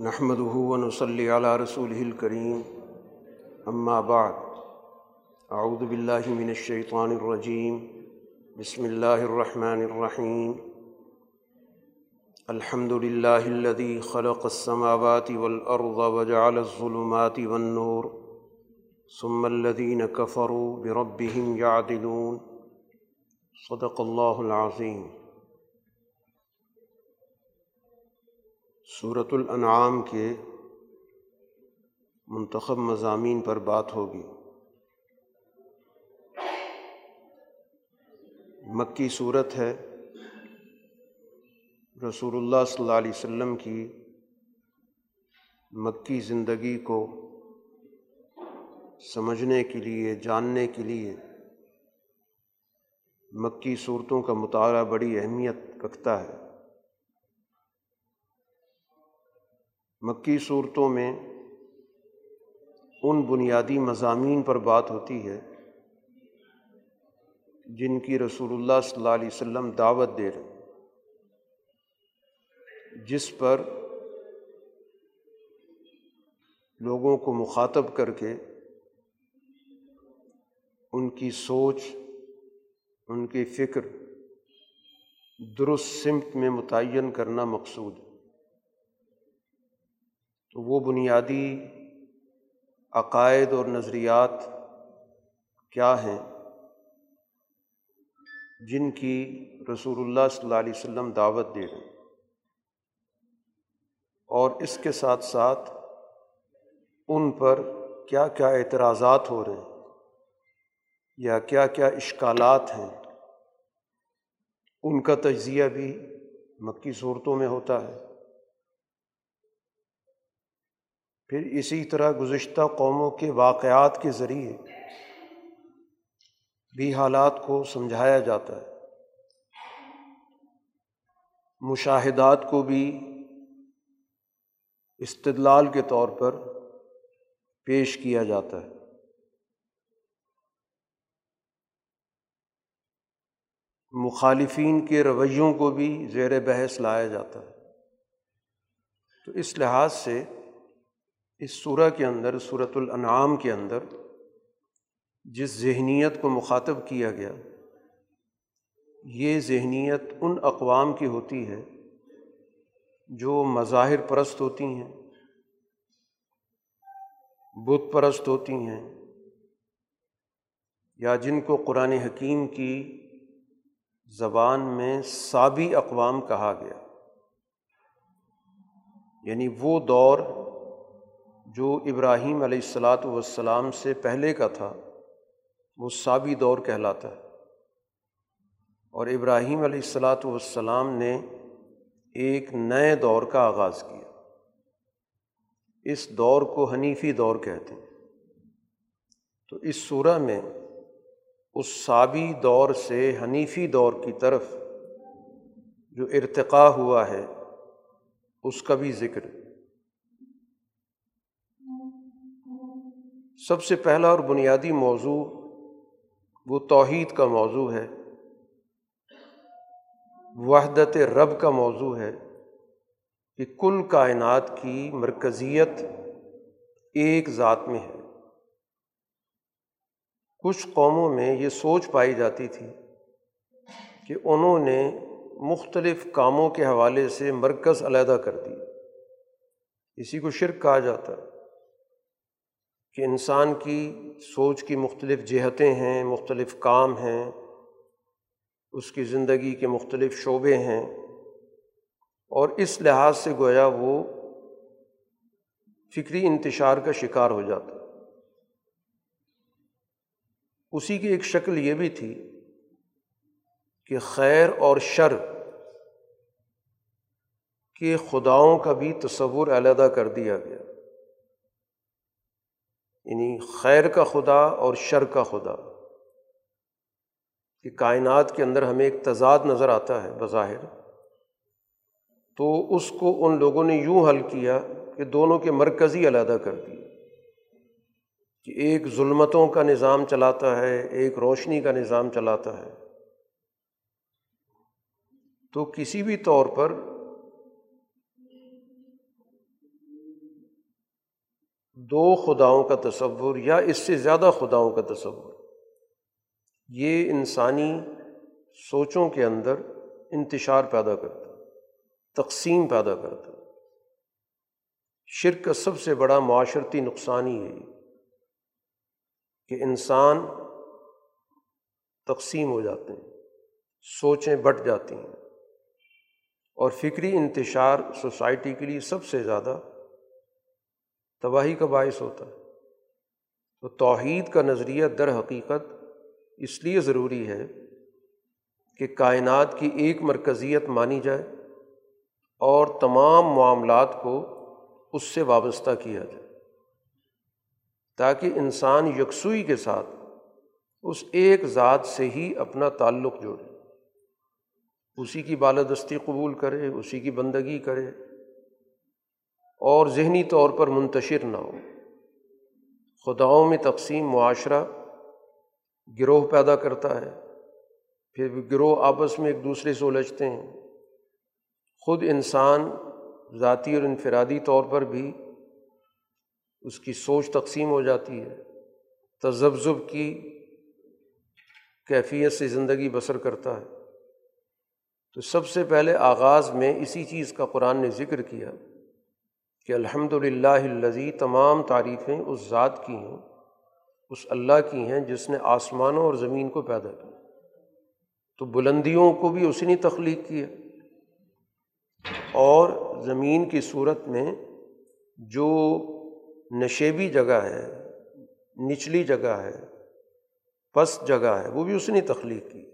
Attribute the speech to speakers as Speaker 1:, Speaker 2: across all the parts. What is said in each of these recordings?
Speaker 1: نحمده ونصلي على رسوله الكريم. أما بعد، أعوذ بالله من الشيطان الرجيم. بسم الله الرحمن الرحيم. الحمد لله الذي خلق السماوات والأرض وجعل الظلمات والنور. ثم الذين كفروا بربهم يعدلون. صدق الله العظيم. صورت الانعام کے منتخب مضامین پر بات ہوگی۔ مکی صورت ہے۔ رسول اللہ صلی اللہ علیہ وسلم کی مکی زندگی کو سمجھنے کے لیے، جاننے کے لیے مکی صورتوں کا مطالعہ بڑی اہمیت رکھتا ہے۔ مکی صورتوں میں ان بنیادی مضامین پر بات ہوتی ہے جن کی رسول اللہ صلی اللہ علیہ وسلم دعوت دے رہے جس پر لوگوں کو مخاطب کر کے ان کی سوچ، ان کی فکر، درست سمت میں متعین کرنا مقصود ہے۔ تو وہ بنیادی عقائد اور نظریات کیا ہیں جن کی رسول اللہ صلی اللہ علیہ وسلم دعوت دے رہے ہیں؟ اور اس کے ساتھ ساتھ ان پر کیا کیا اعتراضات ہو رہے ہیں یا کیا کیا اشکالات ہیں؟ ان کا تجزیہ بھی مکی صورتوں میں ہوتا ہے۔ پھر اسی طرح گزشتہ قوموں کے واقعات کے ذریعے بھی حالات کو سمجھایا جاتا ہے۔ مشاہدات کو بھی استدلال کے طور پر پیش کیا جاتا ہے۔ مخالفین کے رویوں کو بھی زیر بحث لایا جاتا ہے۔ تو اس لحاظ سے اس صورح کے اندر صورت الانعام کے اندر جس ذہنیت کو مخاطب کیا گیا، یہ ذہنیت ان اقوام کی ہوتی ہے جو مظاہر پرست ہوتی ہیں، بت پرست ہوتی ہیں، یا جن کو قرآن حکیم کی زبان میں سابی اقوام کہا گیا۔ یعنی وہ دور جو ابراہیم علیہ السلاۃ والسلام سے پہلے کا تھا، وہ سابی دور کہلاتا ہے۔ اور ابراہیم علیہ السلاۃ والسلام نے ایک نئے دور کا آغاز کیا۔ اس دور کو حنیفی دور کہتے ہیں۔ تو اس صورح میں اس سابی دور سے حنیفی دور کی طرف جو ارتقا ہوا ہے، اس کا بھی ذکر سب سے پہلا اور بنیادی موضوع وہ توحید کا موضوع ہے۔ وحدت رب کا موضوع ہے کہ کل کائنات کی مرکزیت ایک ذات میں ہے۔ کچھ قوموں میں یہ سوچ پائی جاتی تھی کہ انہوں نے مختلف کاموں کے حوالے سے مرکز علیحدہ کر دی۔ اسی کو شرک کہا جاتا۔ ہے کہ انسان کی سوچ کی مختلف جہتیں ہیں، مختلف کام ہیں، اس کی زندگی کے مختلف شعبے ہیں اور اس لحاظ سے گویا وہ فکری انتشار کا شکار ہو جاتا۔ اسی کی ایک شکل یہ بھی تھی کہ خیر اور شر کے خداؤں کا بھی تصور علیحدہ کر دیا گیا۔ یعنی خیر کا خدا اور شر کا خدا، کہ کائنات کے اندر ہمیں ایک تضاد نظر آتا ہے بظاہر۔ تو اس کو ان لوگوں نے یوں حل کیا کہ دونوں کے مرکزی علیحدہ کر دیے کہ ایک ظلمتوں کا نظام چلاتا ہے، ایک روشنی کا نظام چلاتا ہے۔ تو کسی بھی طور پر دو خداؤں کا تصور یا اس سے زیادہ خداؤں کا تصور۔ یہ انسانی سوچوں کے اندر انتشار پیدا کرتا، تقسیم پیدا کرتا۔ شرک کا سب سے بڑا معاشرتی نقصان ہی ہے کہ انسان تقسیم ہو جاتے ہیں، سوچیں بٹ جاتی ہیں اور فکری انتشار سوسائٹی کے لیے سب سے زیادہ تباہی کا باعث ہوتا ہے۔ تو توحید کا نظریہ در حقیقت اس لیے ضروری ہے کہ کائنات کی ایک مرکزیت مانی جائے اور تمام معاملات کو اس سے وابستہ کیا جائے تاکہ انسان یکسوئی کے ساتھ اس ایک ذات سے ہی اپنا تعلق جوڑے۔ اسی کی بالادستی قبول کرے، اسی کی بندگی کرے اور ذہنی طور پر منتشر نہ ہو۔ خداؤں میں تقسیم معاشرہ گروہ پیدا کرتا ہے، پھر گروہ آپس میں ایک دوسرے سے الجھتے ہیں۔ خود انسان ذاتی اور انفرادی طور پر بھی اس کی سوچ تقسیم ہو جاتی ہے۔ تذبذب کی کیفیت سے زندگی بسر کرتا ہے۔ تو سب سے پہلے آغاز میں اسی چیز کا قرآن نے ذکر کیا۔ کہ الحمد للہ الزی تمام تعریفیں اس ذات کی ہیں، اس اللہ کی ہیں جس نے آسمانوں اور زمین کو پیدا کیا تو بلندیوں کو بھی اسی نے تخلیق کیا اور زمین کی صورت میں جو نشیبی جگہ ہے، نچلی جگہ ہے، پس جگہ ہے، وہ بھی اس نے تخلیق کی۔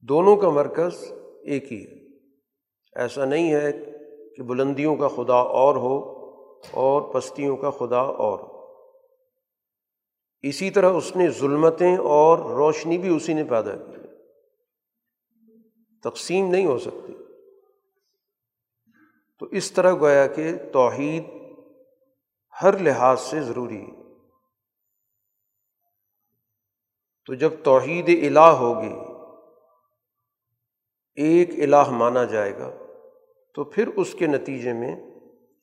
Speaker 1: دونوں کا مرکز ایک ہی ہے۔ ایسا نہیں ہے کہ بلندیوں کا خدا اور ہو اور پستیوں کا خدا اور ہو۔ اسی طرح اس نے ظلمتیں اور روشنی بھی اسی نے پیدا کی تقسیم نہیں ہو سکتی۔ تو اس طرح گویا کہ توحید ہر لحاظ سے ضروری ہے۔ تو جب توحید الہ ہوگی، ایک الہ مانا جائے گا تو پھر اس کے نتیجے میں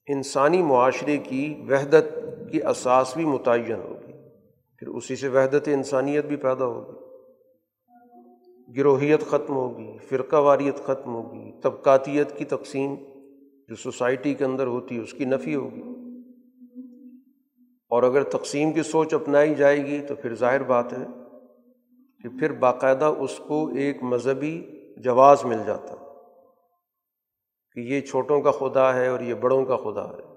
Speaker 1: انسانی معاشرے کی وحدت کی اساس بھی متعین ہوگی۔ پھر اسی سے وحدت انسانیت بھی پیدا ہوگی۔ گروہیت ختم ہوگی، فرقہ واریت ختم ہوگی، طبقاتیت کی تقسیم جو سوسائٹی کے اندر ہوتی ہے، اس کی نفی ہوگی۔ اور اگر تقسیم کی سوچ اپنائی جائے گی تو پھر ظاہر بات ہے کہ پھر باقاعدہ اس کو ایک مذہبی جواز مل جاتا۔ کہ یہ چھوٹوں کا خدا ہے اور یہ بڑوں کا خدا ہے۔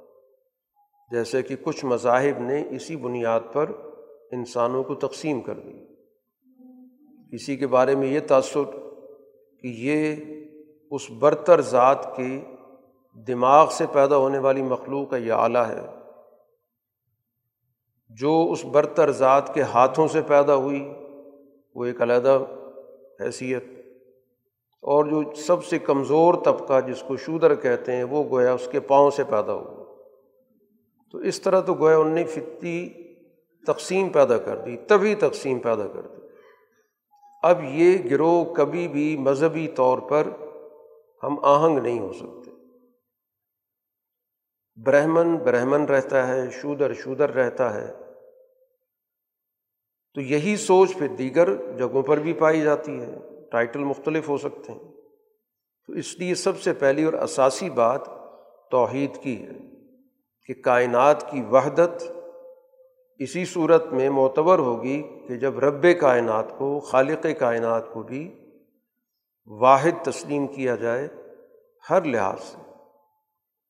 Speaker 1: جیسے کہ کچھ مذاہب نے اسی بنیاد پر انسانوں کو تقسیم کر دی۔ کسی کے بارے میں یہ تاثر کہ یہ اس برتر ذات کے دماغ سے پیدا ہونے والی مخلوق کا یہ آلہ ہے۔ جو اس برتر ذات کے ہاتھوں سے پیدا ہوئی، وہ ایک علیحدہ حیثیت اور جو سب سے کمزور طبقہ جس کو شودر کہتے ہیں، وہ گویا اس کے پاؤں سے پیدا ہوا تو اس طرح تو گویا ان نے فطری تقسیم پیدا کر دی، تبھی تقسیم پیدا کر دی۔ اب یہ گروہ کبھی بھی مذہبی طور پر ہم آہنگ نہیں ہو سکتے۔ برہمن برہمن رہتا ہے، شودر شودر رہتا ہے۔ تو یہی سوچ پھر دیگر جگہوں پر بھی پائی جاتی ہے۔ ٹائٹل مختلف ہو سکتے ہیں۔ تو اس لیے سب سے پہلی اور اساسی بات توحید کی ہے کہ کائنات کی وحدت اسی صورت میں معتبر ہوگی کہ جب رب کائنات کو، خالق کائنات کو بھی واحد تسلیم کیا جائے ہر لحاظ سے،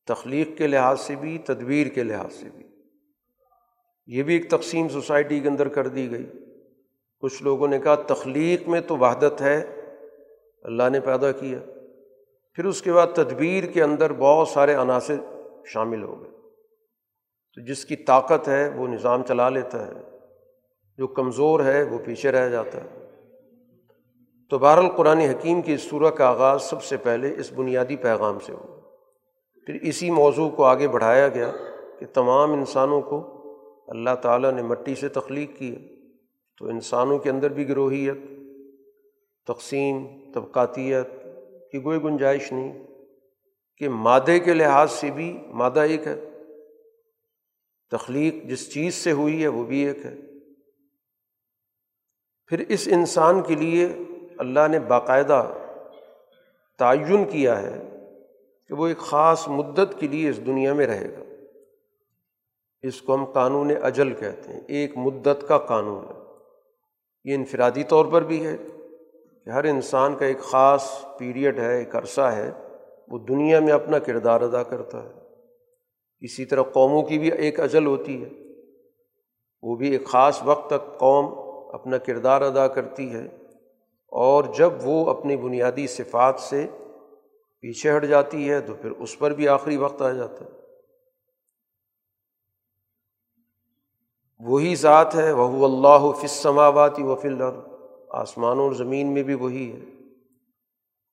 Speaker 1: تخلیق کے لحاظ سے بھی، تدبیر کے لحاظ سے بھی۔ یہ بھی ایک تقسیم سوسائٹی کے اندر کر دی گئی۔ کچھ لوگوں نے کہا تخلیق میں تو وحدت ہے، اللہ نے پیدا کیا۔ پھر اس کے بعد تدبیر کے اندر بہت سارے عناصر شامل ہو گئے۔ تو جس کی طاقت ہے، وہ نظام چلا لیتا ہے۔ جو کمزور ہے، وہ پیچھے رہ جاتا ہے۔ تو بہر القرآن حکیم کی اس صورت کا آغاز سب سے پہلے اس بنیادی پیغام سے ہو پھر اسی موضوع کو آگے بڑھایا گیا کہ تمام انسانوں کو اللہ تعالیٰ نے مٹی سے تخلیق کی تو انسانوں کے اندر بھی گروہیت، تقسیم، طبقاتیت کی کوئی گنجائش نہیں کہ مادے کے لحاظ سے بھی مادہ ایک ہے۔ تخلیق جس چیز سے ہوئی ہے وہ بھی ایک ہے۔ پھر اس انسان کے لیے اللہ نے باقاعدہ تعین کیا ہے کہ وہ ایک خاص مدت کے لیے اس دنیا میں رہے گا۔ اس کو ہم قانون اجل کہتے ہیں، ایک مدت کا قانون ہے۔ یہ انفرادی طور پر بھی ہے کہ ہر انسان کا ایک خاص پیریڈ ہے، ایک عرصہ ہے، وہ دنیا میں اپنا کردار ادا کرتا ہے۔ اسی طرح قوموں کی بھی ایک اجل ہوتی ہے۔ وہ بھی ایک خاص وقت تک قوم اپنا کردار ادا کرتی ہے اور جب وہ اپنی بنیادی صفات سے پیچھے ہٹ جاتی ہے تو پھر اس پر بھی آخری وقت آ جاتا ہے۔ وہی ذات ہے وہ اللہ فسماواتی و فل آسمانوں اور زمین میں بھی وہی ہے۔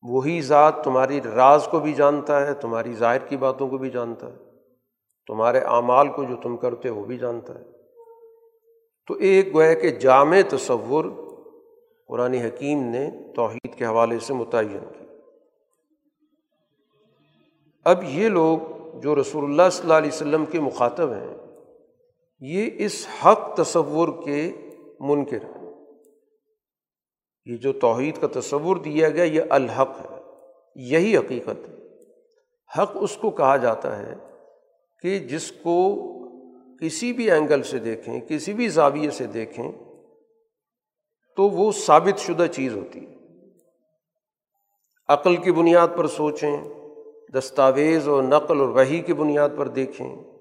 Speaker 1: وہی ذات تمہاری راز کو بھی جانتا ہے، تمہاری ظاہر کی باتوں کو بھی جانتا ہے۔ تمہارے اعمال کو جو تم کرتے وہ بھی جانتا ہے۔ تو ایک گویا کہ جامع تصور قرآن حکیم نے توحید کے حوالے سے متعین کی اب یہ لوگ جو رسول اللہ صلی اللہ علیہ وسلم کے مخاطب ہیں یہ اس حق تصور کے منکر ہیں۔ یہ جو توحید کا تصور دیا گیا، یہ الحق ہے۔ یہی حقیقت ہے۔ حق اس کو کہا جاتا ہے کہ جس کو کسی بھی اینگل سے دیکھیں، کسی بھی زاویے سے دیکھیں، تو وہ ثابت شدہ چیز ہوتی ہے۔ عقل کی بنیاد پر سوچیں، دستاویز اور نقل اور وحی کی بنیاد پر دیکھیں۔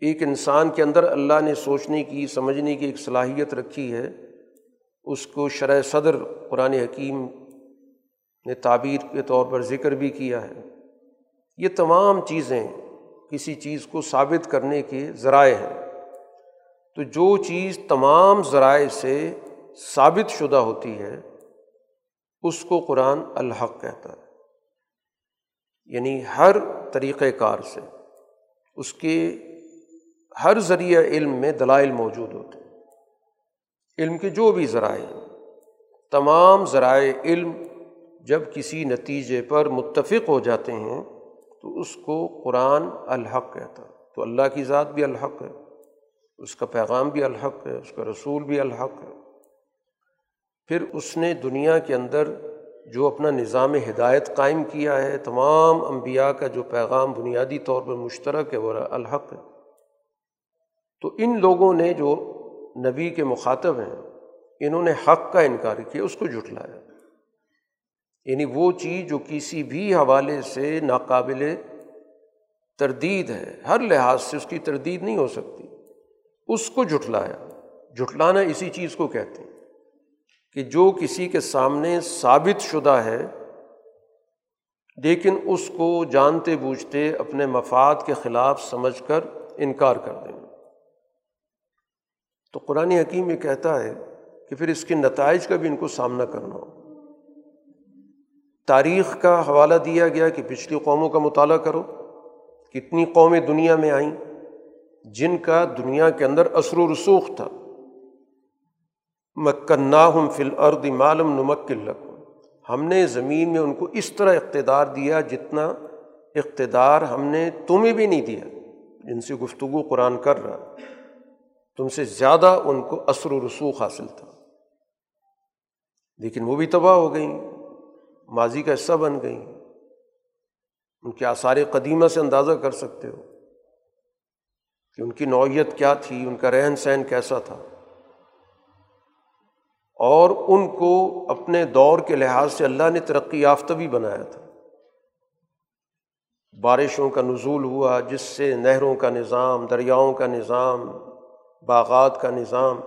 Speaker 1: ایک انسان کے اندر اللہ نے سوچنے کی، سمجھنے کی ایک صلاحیت رکھی ہے، اس کو شرح صدر قرآن حکیم نے تعبیر کے طور پر ذکر بھی کیا ہے۔ یہ تمام چیزیں کسی چیز کو ثابت کرنے کے ذرائع ہیں۔ تو جو چیز تمام ذرائع سے ثابت شدہ ہوتی ہے، اس کو قرآن الحق کہتا ہے۔ یعنی ہر طریقۂ کار سے، اس کے ہر ذریعہ علم میں دلائل موجود ہوتے ہیں۔ علم کے جو بھی ذرائع تمام ذرائع علم جب کسی نتیجے پر متفق ہو جاتے ہیں، تو اس کو قرآن الحق کہتا ہے۔ تو اللہ کی ذات بھی الحق ہے، اس کا پیغام بھی الحق ہے، اس کا رسول بھی الحق ہے۔ پھر اس نے دنیا کے اندر جو اپنا نظام ہدایت قائم کیا ہے، تمام انبیاء کا جو پیغام بنیادی طور پر مشترک ہے، وہ الحق ہے۔ تو ان لوگوں نے جو نبی کے مخاطب ہیں، انہوں نے حق کا انکار کیا، اس کو جھٹلایا۔ یعنی وہ چیز جو کسی بھی حوالے سے ناقابل تردید ہے، ہر لحاظ سے اس کی تردید نہیں ہو سکتی۔ اس کو جھٹلایا۔ جھٹلانا اسی چیز کو کہتے ہیں کہ جو کسی کے سامنے ثابت شدہ ہے، لیکن اس کو جانتے بوجھتے اپنے مفاد کے خلاف سمجھ کر انکار کر دیں۔ تو قرآن حکیم یہ کہتا ہے کہ پھر اس کے نتائج کا بھی ان کو سامنا کرنا ہو۔ تاریخ کا حوالہ دیا گیا کہ پچھلی قوموں کا مطالعہ کرو، کتنی قومیں دنیا میں آئیں، جن کا دنیا کے اندر اثر و رسوخ تھا۔ مکنا ہم فل ارد معلوم نمک لکم ہم نے زمین میں ان کو اس طرح اقتدار دیا جتنا اقتدار ہم نے تمہیں بھی نہیں دیا، جن سے گفتگو قرآن کر رہا۔ تم سے زیادہ ان کو اثر و رسوخ حاصل تھا۔ لیکن وہ بھی تباہ ہو گئیں، ماضی کا حصہ بن گئیں۔ ان کے آثار قدیمہ سے اندازہ کر سکتے ہو کہ ان کی نوعیت کیا تھی، ان کا رہن سہن کیسا تھا۔ اور ان کو اپنے دور کے لحاظ سے اللہ نے ترقی یافتہ بھی بنایا تھا۔ بارشوں کا نزول ہوا، جس سے نہروں کا نظام، دریاؤں کا نظام باغات کا نظام۔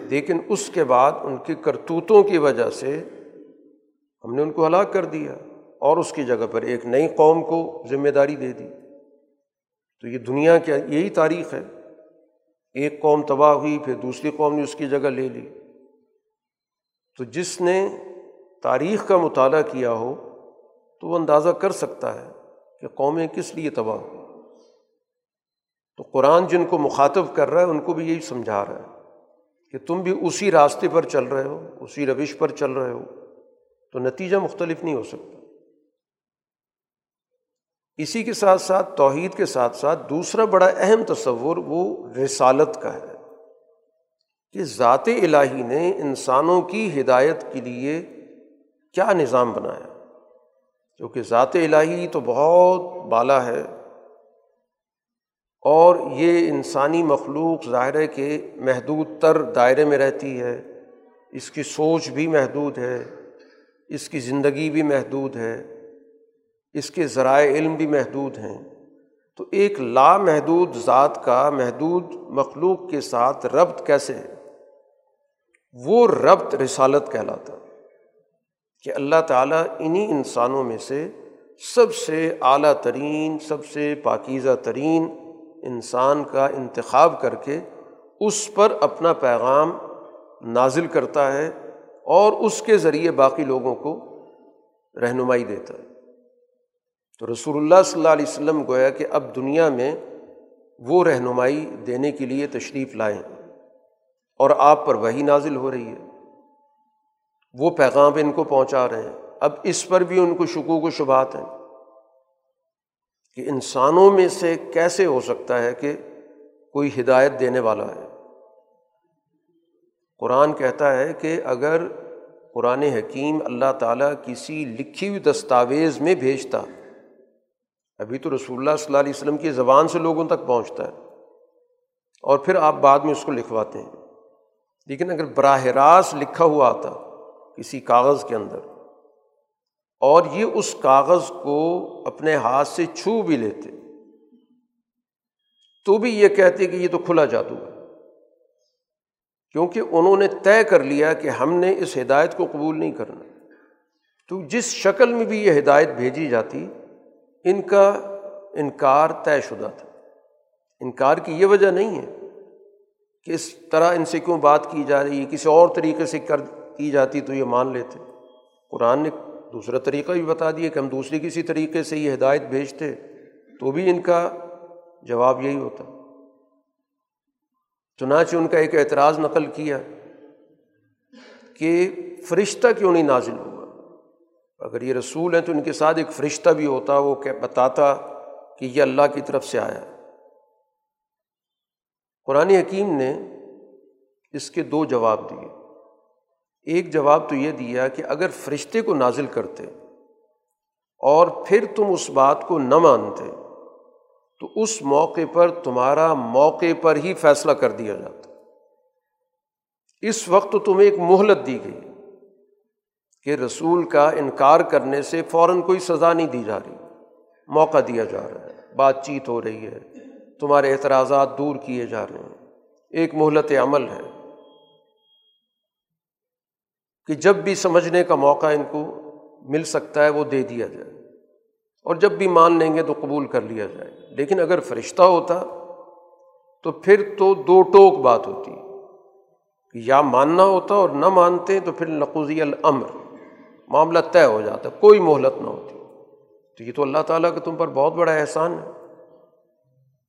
Speaker 1: لیکن اس کے بعد ان کی کرتوتوں کی وجہ سے ہم نے ان کو ہلاک کر دیا اور اس کی جگہ پر ایک نئی قوم کو ذمہ داری دے دی۔ تو یہ دنیا کیا یہی تاریخ ہے۔ ایک قوم تباہ ہوئی، پھر دوسری قوم نے اس کی جگہ لے لی۔ تو جس نے تاریخ کا مطالعہ کیا ہو، تو وہ اندازہ کر سکتا ہے کہ قومیں کس لیے تباہ ہوئی تو قرآن جن کو مخاطب کر رہا ہے، ان کو بھی یہی سمجھا رہا ہے کہ تم بھی اسی راستے پر چل رہے ہو، اسی روش پر چل رہے ہو، تو نتیجہ مختلف نہیں ہو سکتا۔ اسی کے ساتھ ساتھ، توحید کے ساتھ ساتھ دوسرا بڑا اہم تصور وہ رسالت کا ہے کہ ذات الہی نے انسانوں کی ہدایت کے لیے کیا نظام بنایا۔ کیونکہ ذات الہی تو بہت بالا ہے اور یہ انسانی مخلوق ظاہر کے محدود تر دائرے میں رہتی ہے، اس کی سوچ بھی محدود ہے، اس کی زندگی بھی محدود ہے، اس کے ذرائع علم بھی محدود ہیں۔ تو ایک لامحدود ذات کا محدود مخلوق کے ساتھ ربط کیسے ہے؟ وہ ربط رسالت کہلاتا کہ اللہ تعالیٰ انہیں انسانوں میں سے سب سے اعلیٰ ترین، سب سے پاکیزہ ترین انسان کا انتخاب کر کے اس پر اپنا پیغام نازل کرتا ہے اور اس کے ذریعے باقی لوگوں کو رہنمائی دیتا ہے۔ تو رسول اللہ صلی اللہ علیہ وسلم گویا کہ اب دنیا میں وہ رہنمائی دینے کے لیے تشریف لائیں اور آپ پر وہی نازل ہو رہی ہے۔ وہ پیغام ان کو پہنچا رہے ہیں۔ اب اس پر بھی ان کو شکوک و شبات ہیں۔ کہ انسانوں میں سے کیسے ہو سکتا ہے کہ کوئی ہدایت دینے والا ہے؟ قرآن کہتا ہے کہ اگر قرآن حکیم اللہ تعالیٰ کسی لکھی ہوئی دستاویز میں بھیجتا، ابھی تو رسول اللہ صلی اللہ علیہ وسلم کی زبان سے لوگوں تک پہنچتا ہے اور پھر آپ بعد میں اس کو لکھواتے ہیں۔ لیکن اگر براہ راست لکھا ہوا آتا کسی کاغذ کے اندر اور یہ اس کاغذ کو اپنے ہاتھ سے چھو بھی لیتے۔ تو بھی یہ کہتے کہ یہ تو کھلا جادو ہے۔ کیونکہ انہوں نے طے کر لیا کہ ہم نے اس ہدایت کو قبول نہیں کرنا۔ تو جس شکل میں بھی یہ ہدایت بھیجی جاتی، ان کا انکار طے شدہ تھا۔ انکار کی یہ وجہ نہیں ہے کہ اس طرح ان سے کیوں بات کی جا رہی ہے، کسی اور طریقے سے کر کی جاتی تو یہ مان لیتے۔ قرآن نے دوسرا طریقہ بھی بتا دیا کہ ہم دوسری کسی طریقے سے یہ ہدایت بھیجتے تو بھی ان کا جواب یہی ہوتا۔ چنانچہ ان کا ایک اعتراض نقل کیا کہ فرشتہ کیوں نہیں نازل ہوا؟ اگر یہ رسول ہیں تو ان کے ساتھ ایک فرشتہ بھی ہوتا، وہ کہ بتاتا کہ یہ اللہ کی طرف سے آیا۔ قرآن حکیم نے اس کے دو جواب دیے۔ ایک جواب تو یہ دیا کہ اگر فرشتے کو نازل کرتے اور پھر تم اس بات کو نہ مانتے، تو اس موقع پر تمہارا موقع پر ہی فیصلہ کر دیا جاتا۔ اس وقت تمہیں ایک مہلت دی گئی کہ رسول کا انکار کرنے سے فوراً کوئی سزا نہیں دی جا رہی، موقع دیا جا رہا ہے، بات چیت ہو رہی ہے، تمہارے اعتراضات دور کیے جا رہے ہیں۔ ایک مہلت عمل ہے۔ کہ جب بھی سمجھنے کا موقع ان کو مل سکتا ہے وہ دے دیا جائے اور جب بھی مان لیں گے تو قبول کر لیا جائے لیکن اگر فرشتہ ہوتا تو پھر تو دو ٹوک بات ہوتی کہ یا ماننا ہوتا اور نہ مانتے تو پھر نقوزی الامر، معاملہ طے ہو جاتا، کوئی مہلت نہ ہوتی۔ تو یہ تو اللہ تعالیٰ کا تم پر بہت بڑا احسان ہے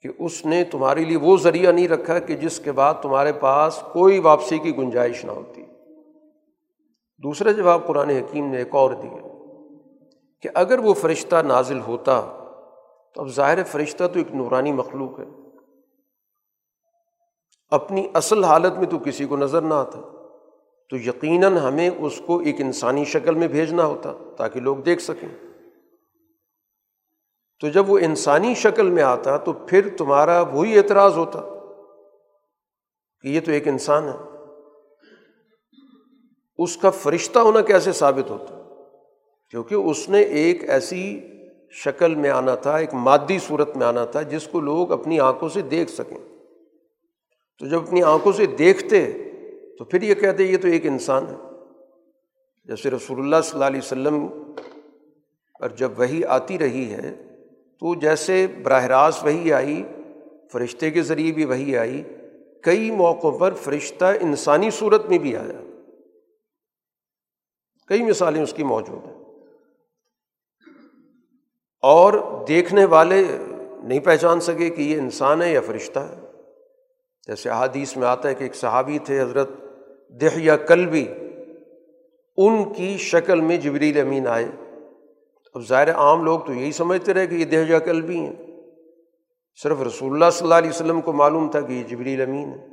Speaker 1: کہ اس نے تمہارے لیے وہ ذریعہ نہیں رکھا کہ جس کے بعد تمہارے پاس کوئی واپسی کی گنجائش نہ ہوتی۔ دوسرا جواب قرآن حکیم نے ایک اور دیا کہ اگر وہ فرشتہ نازل ہوتا تو اب ظاہر فرشتہ تو ایک نورانی مخلوق ہے۔ اپنی اصل حالت میں تو کسی کو نظر نہ آتا۔ تو یقیناً ہمیں اس کو ایک انسانی شکل میں بھیجنا ہوتا تاکہ لوگ دیکھ سکیں۔ تو جب وہ انسانی شکل میں آتا تو پھر تمہارا وہی اعتراض ہوتا کہ یہ تو ایک انسان ہے۔ اس کا فرشتہ ہونا کیسے ثابت ہوتا؟ کیونکہ اس نے ایک ایسی شکل میں آنا تھا، ایک مادی صورت میں آنا تھا، جس کو لوگ اپنی آنکھوں سے دیکھ سکیں۔ تو جب اپنی آنکھوں سے دیکھتے، تو پھر یہ کہتے، یہ تو ایک انسان ہے۔ جیسے رسول اللہ صلی اللہ علیہ وسلم پر جب وہی آتی رہی ہے، تو جیسے براہ راست وہی آئی، فرشتے کے ذریعے بھی وہی آئی، کئی موقعوں پر فرشتہ انسانی صورت میں بھی آیا۔ کئی مثالیں اس کی موجود ہیں۔ اور دیکھنے والے نہیں پہچان سکے کہ یہ انسان ہے یا فرشتہ ہے۔ جیسے احادیث میں آتا ہے کہ ایک صحابی تھے، حضرت دہ یا کل بھی ان کی شکل میں جبریل امین آئے۔ اب ظاہر عام لوگ تو یہی سمجھتے رہے کہ یہ دہجہ کل بھی ہیں۔ صرف رسول اللہ صلی اللہ علیہ وسلم کو معلوم تھا کہ یہ جبریل امین ہے۔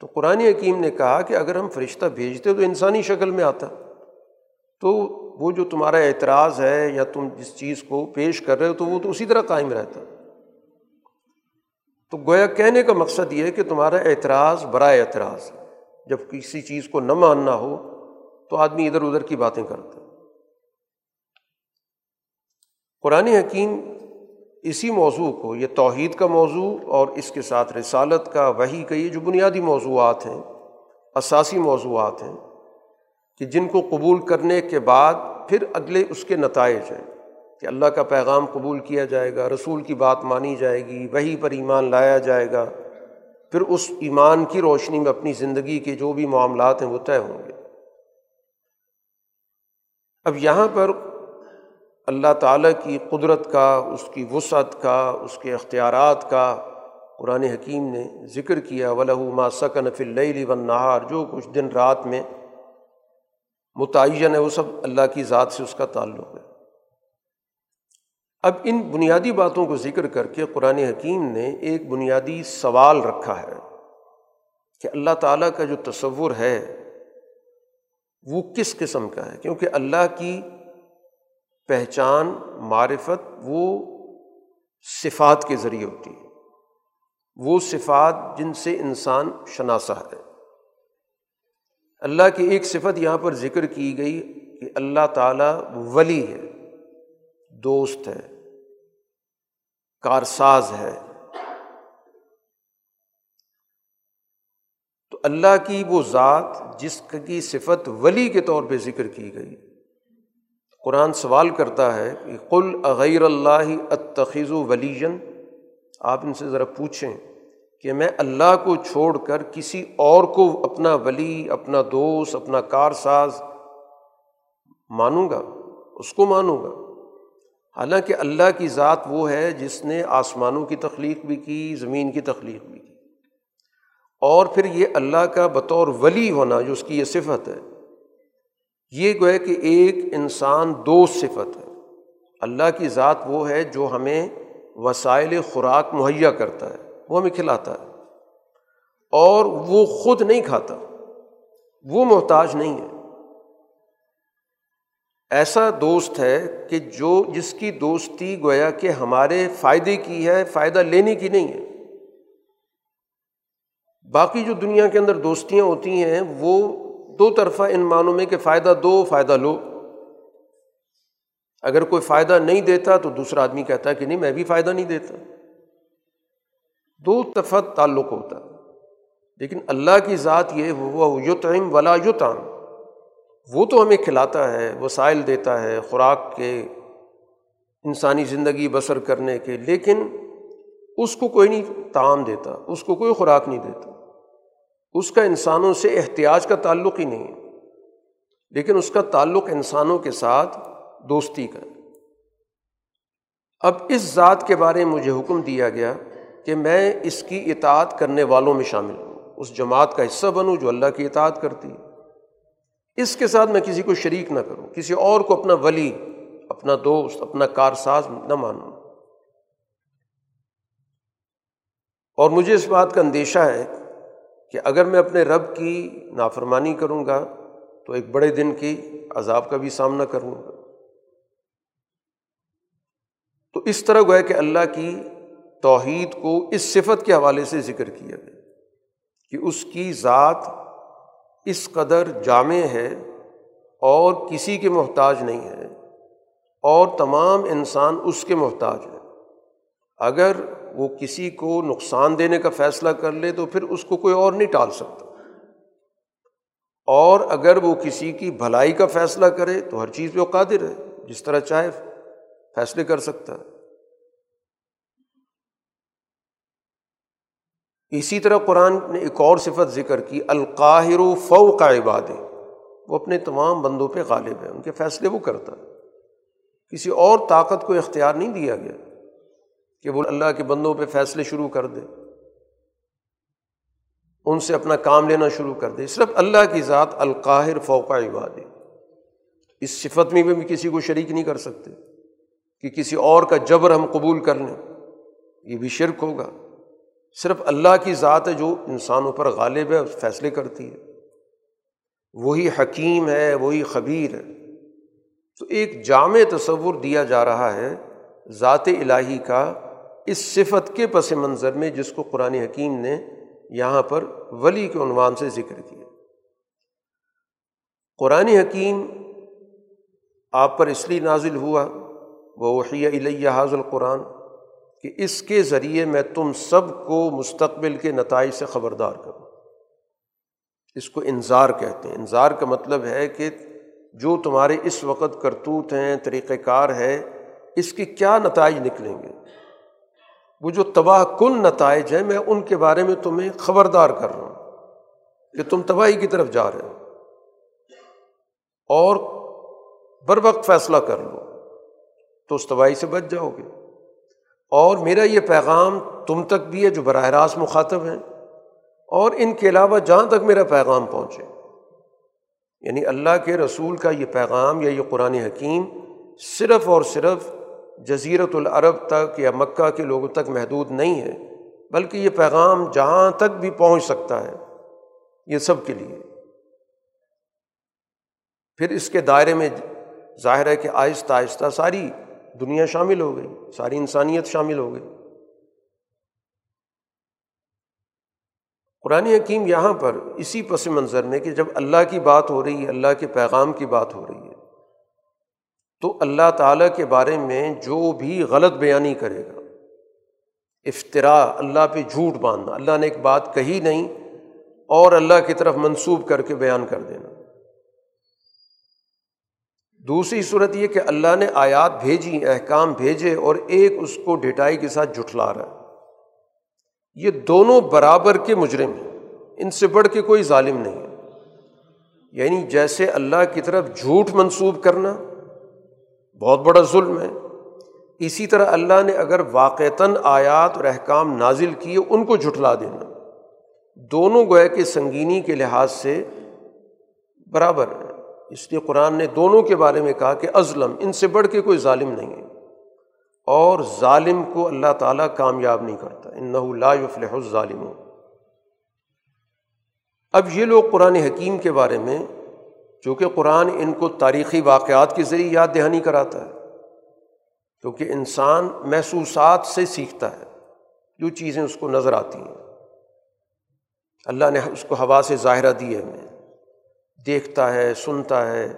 Speaker 1: تو قرآن حکیم نے کہا کہ اگر ہم فرشتہ بھیجتے تو انسانی شکل میں آتا۔ تو وہ جو تمہارا اعتراض ہے یا تم جس چیز کو پیش کر رہے ہو تو وہ تو اسی طرح قائم رہتا تو گویا کہنے کا مقصد یہ ہے کہ تمہارا اعتراض برائے اعتراض جب کسی چیز کو نہ ماننا ہو تو آدمی ادھر ادھر کی باتیں کرتا قرآن حکیم اسی موضوع کو، یہ توحید کا موضوع اور اس کے ساتھ رسالت کا وہی کا یہ جو بنیادی موضوعات ہیں، اساسی موضوعات ہیں کہ جن کو قبول کرنے کے بعد پھر اگلے اس کے نتائج ہیں کہ اللہ کا پیغام قبول کیا جائے گا، رسول کی بات مانی جائے گی وہی پر ایمان لایا جائے گا، پھر اس ایمان کی روشنی میں اپنی زندگی کے جو بھی معاملات ہیں وہ طے ہوں گے۔ اب یہاں پر اللہ تعالیٰ کی قدرت کا، اس کی وسعت کا، اس کے اختیارات کا قرآن حکیم نے ذکر کیا ولہ ما سکن فی اللیل و نہار جو کچھ دن رات میں متعین ہے وہ سب اللہ کی ذات سے اس کا تعلق ہے۔ اب ان بنیادی باتوں کو ذکر کر کے قرآن حکیم نے ایک بنیادی سوال رکھا ہے کہ اللہ تعالیٰ کا جو تصور ہے وہ کس قسم کا ہے؟ کیونکہ اللہ کی پہچان، معرفت وہ صفات کے ذریعے ہوتی ہے۔ وہ صفات جن سے انسان شناسا ہے۔ اللہ کی ایک صفت یہاں پر ذکر کی گئی کہ اللہ تعالیٰ ولی ہے، دوست ہے، کارساز ہے۔ تو اللہ کی وہ ذات جس کی صفت ولی کے طور پہ ذکر کی گئی۔ قرآن سوال کرتا ہے کہ قل اغیر اللہ اتخذ ولیجن آپ ان سے ذرا پوچھیں۔ کہ میں اللہ کو چھوڑ کر کسی اور کو اپنا ولی، اپنا دوست، اپنا کار ساز مانوں گا؟ اس کو مانوں گا؟ حالانکہ اللہ کی ذات وہ ہے جس نے آسمانوں کی تخلیق بھی کی، زمین کی تخلیق بھی کی۔ اور پھر یہ اللہ کا بطور ولی ہونا جو اس کی یہ صفت ہے، یہ گوئے کہ ایک انسان دو صفت ہے۔ اللہ کی ذات وہ ہے جو ہمیں وسائل خوراک مہیا کرتا ہے۔ وہ ہمیں کھلاتا ہے۔ اور وہ خود نہیں کھاتا۔ وہ محتاج نہیں ہے۔ ایسا دوست ہے کہ جو جس کی دوستی گویا کہ ہمارے فائدے کی ہے، فائدہ لینے کی نہیں ہے۔ باقی جو دنیا کے اندر دوستیاں ہوتی ہیں، وہ دو طرفہ ان معنوں میں کہ فائدہ دو، فائدہ لو۔ اگر کوئی فائدہ نہیں دیتا تو دوسرا آدمی کہتا ہے کہ نہیں، میں بھی فائدہ نہیں دیتا۔ دو طرفہ تعلق ہوتا لیکن اللہ کی ذات یہ ہوا یوتعم ولا یوتام وہ تو ہمیں کھلاتا ہے وسائل دیتا ہے خوراک کے، انسانی زندگی بسر کرنے کے۔ لیکن اس کو کوئی نہیں تعام دیتا، اس کو کوئی خوراک نہیں دیتا۔ اس کا انسانوں سے احتیاط کا تعلق ہی نہیں ہے۔ لیکن اس کا تعلق انسانوں کے ساتھ دوستی کا۔ اب اس ذات کے بارے میں مجھے حکم دیا گیا کہ میں اس کی اطاعت کرنے والوں میں شامل ہوں۔ اس جماعت کا حصہ بنوں جو اللہ کی اطاعت کرتی اس کے ساتھ میں کسی کو شریک نہ کروں، کسی اور کو اپنا ولی، اپنا دوست، اپنا کارساز نہ مانوں۔ اور مجھے اس بات کا اندیشہ ہے کہ اگر میں اپنے رب کی نافرمانی کروں گا، تو ایک بڑے دن کی عذاب کا بھی سامنا کروں گا۔ تو اس طرح گویا کہ اللہ کی توحید کو اس صفت کے حوالے سے ذکر کیا گیا کہ اس کی ذات اس قدر جامع ہے اور کسی کے محتاج نہیں ہے اور تمام انسان اس کے محتاج ہیں۔ اگر وہ کسی کو نقصان دینے کا فیصلہ کر لے تو پھر اس کو کوئی اور نہیں ٹال سکتا۔ اور اگر وہ کسی کی بھلائی کا فیصلہ کرے تو ہر چیز پہ وہ قادر ہے، جس طرح چاہے فیصلے کر سکتا ہے۔ اسی طرح قرآن نے ایک اور صفت ذکر کی القاہر و فو کا عباد وہ اپنے تمام بندوں پہ غالب ہے ان کے فیصلے وہ کرتا ہے۔ کسی اور طاقت کو اختیار نہیں دیا گیا کہ وہ اللہ کے بندوں پہ فیصلے شروع کر دے۔ ان سے اپنا کام لینا شروع کر دے۔ صرف اللہ کی ذات القاہر فوقا عباد اس صفت میں بھی کسی کو شریک نہیں کر سکتے کہ کسی اور کا جبر ہم قبول کر لیں۔ یہ بھی شرک ہوگا۔ صرف اللہ کی ذات ہے جو انسانوں پر غالب ہے فیصلے کرتی ہے۔ وہی حکیم ہے، وہی خبیر ہے۔ تو ایک جامع تصور دیا جا رہا ہے ذات الہی کا اس صفت کے پس منظر میں جس کو قرآن حکیم نے یہاں پر ولی کے عنوان سے ذکر کیا۔ قرآن حکیم آپ پر اس لیے نازل ہوا وہ وحی علیہ حاض القرآن۔ کہ اس کے ذریعے میں تم سب کو مستقبل کے نتائج سے خبردار کروں۔ اس کو انظار کہتے ہیں۔ انظار کا مطلب ہے کہ جو تمہارے اس وقت کرتوت ہیں طریقۂ کار ہے، اس کے کیا نتائج نکلیں گے؟ وہ جو تباہ کن نتائج ہیں، میں ان کے بارے میں تمہیں خبردار کر رہا ہوں کہ تم تباہی کی طرف جا رہے ہو۔ اور بر وقت فیصلہ کر لو تو اس تباہی سے بچ جاؤ گے۔ اور میرا یہ پیغام تم تک بھی ہے جو براہ راست مخاطب ہیں، اور ان کے علاوہ جہاں تک میرا پیغام پہنچے۔ یعنی اللہ کے رسول کا یہ پیغام یا یہ قرآن حکیم صرف اور صرف جزیرت العرب تک یا مکہ کے لوگوں تک محدود نہیں ہے، بلکہ یہ پیغام جہاں تک بھی پہنچ سکتا ہے، یہ سب کے لیے۔ پھر اس کے دائرے میں ظاہر ہے کہ آہستہ آہستہ ساری دنیا شامل ہو گئی، ساری انسانیت شامل ہو گئی۔ قرآن حکیم یہاں پر اسی پس منظر میں کہ جب اللہ کی بات ہو رہی ہے، اللہ کے پیغام کی بات ہو رہی ہے، تو اللہ تعالیٰ کے بارے میں جو بھی غلط بیانی کرے گا افطرا اللہ پہ جھوٹ باندھنا، اللہ نے ایک بات کہی نہیں اور اللہ کی طرف منسوب کر کے بیان کر دینا۔ دوسری صورت یہ کہ اللہ نے آیات بھیجی، احکام بھیجے اور ایک اس کو ڈٹائی کے ساتھ جٹلا رہا ہے۔ یہ دونوں برابر کے مجرم ہیں۔ ان سے بڑھ کے کوئی ظالم نہیں ہے۔ یعنی جیسے اللہ کی طرف جھوٹ منسوب کرنا بہت بڑا ظلم ہے، اسی طرح اللہ نے اگر واقعتاً آیات اور احکام نازل کیے، ان کو جھٹلا دینا۔ دونوں گویا کے سنگینی کے لحاظ سے برابر ہیں اس لیے قرآن نے دونوں کے بارے میں کہا کہ ازلم ان سے بڑھ کے کوئی ظالم نہیں ہے۔ اور ظالم کو اللہ تعالیٰ کامیاب نہیں کرتا۔ ان لا یفلح الظالم اب یہ لوگ قرآن حکیم کے بارے میں، چونکہ قرآن ان کو تاریخی واقعات کے ذریعے یاد دہانی کراتا ہے، کیونکہ انسان محسوسات سے سیکھتا ہے، جو چیزیں اس کو نظر آتی ہیں۔ اللہ نے اس کو ہوا سے ظاہرہ دی ہے۔ ہمیں دیکھتا ہے، سنتا ہے،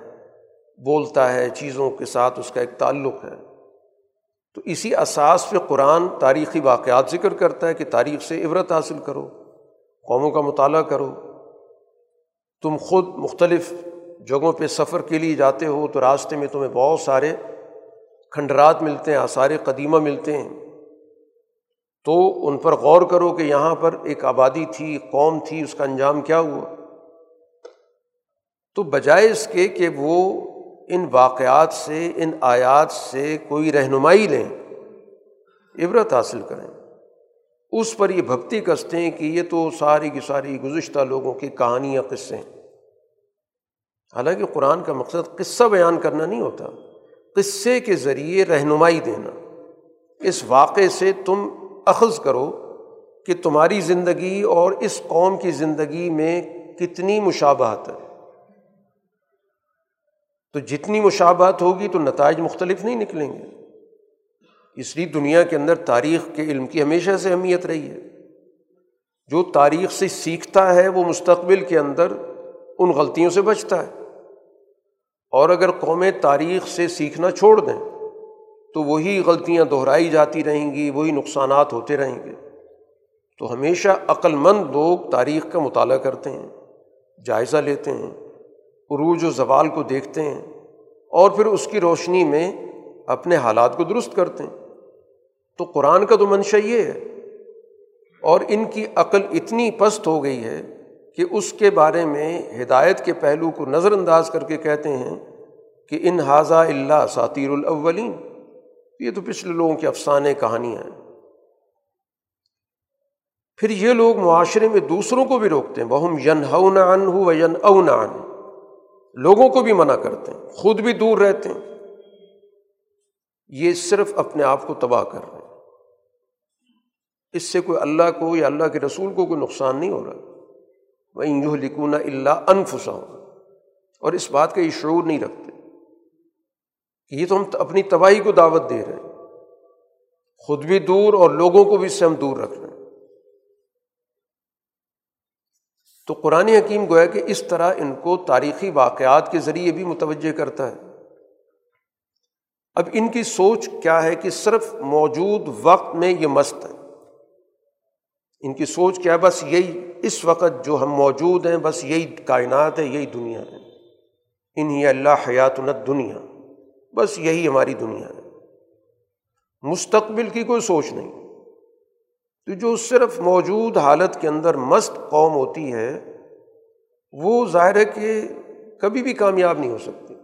Speaker 1: بولتا ہے، چیزوں کے ساتھ اس کا ایک تعلق ہے۔ تو اسی اساس پہ قرآن تاریخی واقعات ذکر کرتا ہے کہ تاریخ سے عبرت حاصل کرو، قوموں کا مطالعہ کرو۔ تم خود مختلف جگہوں پہ سفر کے لیے جاتے ہو تو راستے میں تمہیں بہت سارے کھنڈرات ملتے ہیں، آثار قدیمہ ملتے ہیں۔ تو ان پر غور کرو کہ یہاں پر ایک آبادی تھی، قوم تھی، اس کا انجام کیا ہوا؟ تو بجائے اس کے کہ وہ ان واقعات سے، ان آیات سے کوئی رہنمائی لیں، عبرت حاصل کریں۔ اس پر یہ بھکتی کستے ہیں کہ یہ تو ساری کی ساری گزشتہ لوگوں کی کہانیاں قصے ہیں۔ حالانکہ قرآن کا مقصد قصہ بیان کرنا نہیں ہوتا، قصے کے ذریعے رہنمائی دینا۔ اس واقعے سے تم اخذ کرو کہ تمہاری زندگی اور اس قوم کی زندگی میں کتنی مشابہت ہے۔ تو جتنی مشابہت ہوگی تو نتائج مختلف نہیں نکلیں گے۔ اس لیے دنیا کے اندر تاریخ کے علم کی ہمیشہ سے اہمیت رہی ہے۔ جو تاریخ سے سیکھتا ہے وہ مستقبل کے اندر ان غلطیوں سے بچتا ہے۔ اور اگر قومیں تاریخ سے سیکھنا چھوڑ دیں تو وہی غلطیاں دہرائی جاتی رہیں گی، وہی نقصانات ہوتے رہیں گے۔ تو ہمیشہ عقل مند لوگ تاریخ کا مطالعہ کرتے ہیں، جائزہ لیتے ہیں۔ عروج و زوال کو دیکھتے ہیں اور پھر اس کی روشنی میں اپنے حالات کو درست کرتے ہیں۔ تو قرآن کا تو منشا یہ ہے اور ان کی عقل اتنی پست ہو گئی ہے کہ اس کے بارے میں ہدایت کے پہلو کو نظر انداز کر کے کہتے ہیں کہ ان حاضہ اللہ ساتیر الاولین۔ یہ تو پچھلے لوگوں کے افسانے کہانیاں ہیں۔ پھر یہ لوگ معاشرے میں دوسروں کو بھی روکتے ہیں۔ وہ ین ہو نان ہو ین او نان لوگوں کو بھی منع کرتے ہیں، خود بھی دور رہتے ہیں۔ یہ صرف اپنے آپ کو تباہ کر رہے ہیں۔ اس سے کوئی اللہ کو یا اللہ کے رسول کو کوئی نقصان نہیں ہو رہا۔ وہ یوں لکھونا اللہ انفسا اور اس بات کا یہ شعور نہیں رکھتے۔ کہ یہ تو ہم اپنی تباہی کو دعوت دے رہے ہیں۔ خود بھی دور اور لوگوں کو بھی اس سے ہم دور رکھ رہے ہیں۔ تو قرآن حکیم گویا کہ اس طرح ان کو تاریخی واقعات کے ذریعے بھی متوجہ کرتا ہے۔ اب ان کی سوچ کیا ہے کہ صرف موجود وقت میں یہ مست ہے۔ ان کی سوچ کیا ہے؟ بس یہی اس وقت جو ہم موجود ہیں، بس یہی کائنات ہے، یہی دنیا ہے۔ انہیں اللہ حیات نت دنیا بس یہی ہماری دنیا ہے۔ مستقبل کی کوئی سوچ نہیں۔ تو جو صرف موجود حالت کے اندر مست قوم ہوتی ہے، وہ ظاہر ہے کہ کبھی بھی کامیاب نہیں ہو سکتی،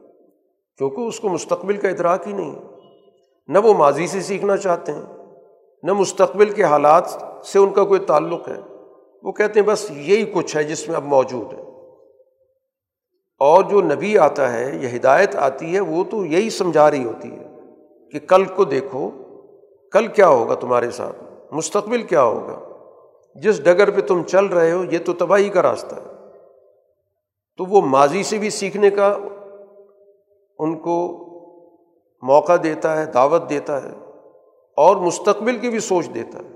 Speaker 1: کیونکہ اس کو مستقبل کا ادراک ہی نہیں نہ وہ ماضی سے سیکھنا چاہتے ہیں، نہ مستقبل کے حالات سے ان کا کوئی تعلق ہے۔ وہ کہتے ہیں بس یہی کچھ ہے جس میں اب موجود ہے۔ اور جو نبی آتا ہے، یا ہدایت آتی ہے، وہ تو یہی سمجھا رہی ہوتی ہے کہ کل کو دیکھو، کل کیا ہوگا تمہارے ساتھ؟ مستقبل کیا ہوگا؟ جس ڈگر پہ تم چل رہے ہو، یہ تو تباہی کا راستہ ہے۔ تو وہ ماضی سے بھی سیکھنے کا ان کو موقع دیتا ہے، دعوت دیتا ہے اور مستقبل کی بھی سوچ دیتا ہے۔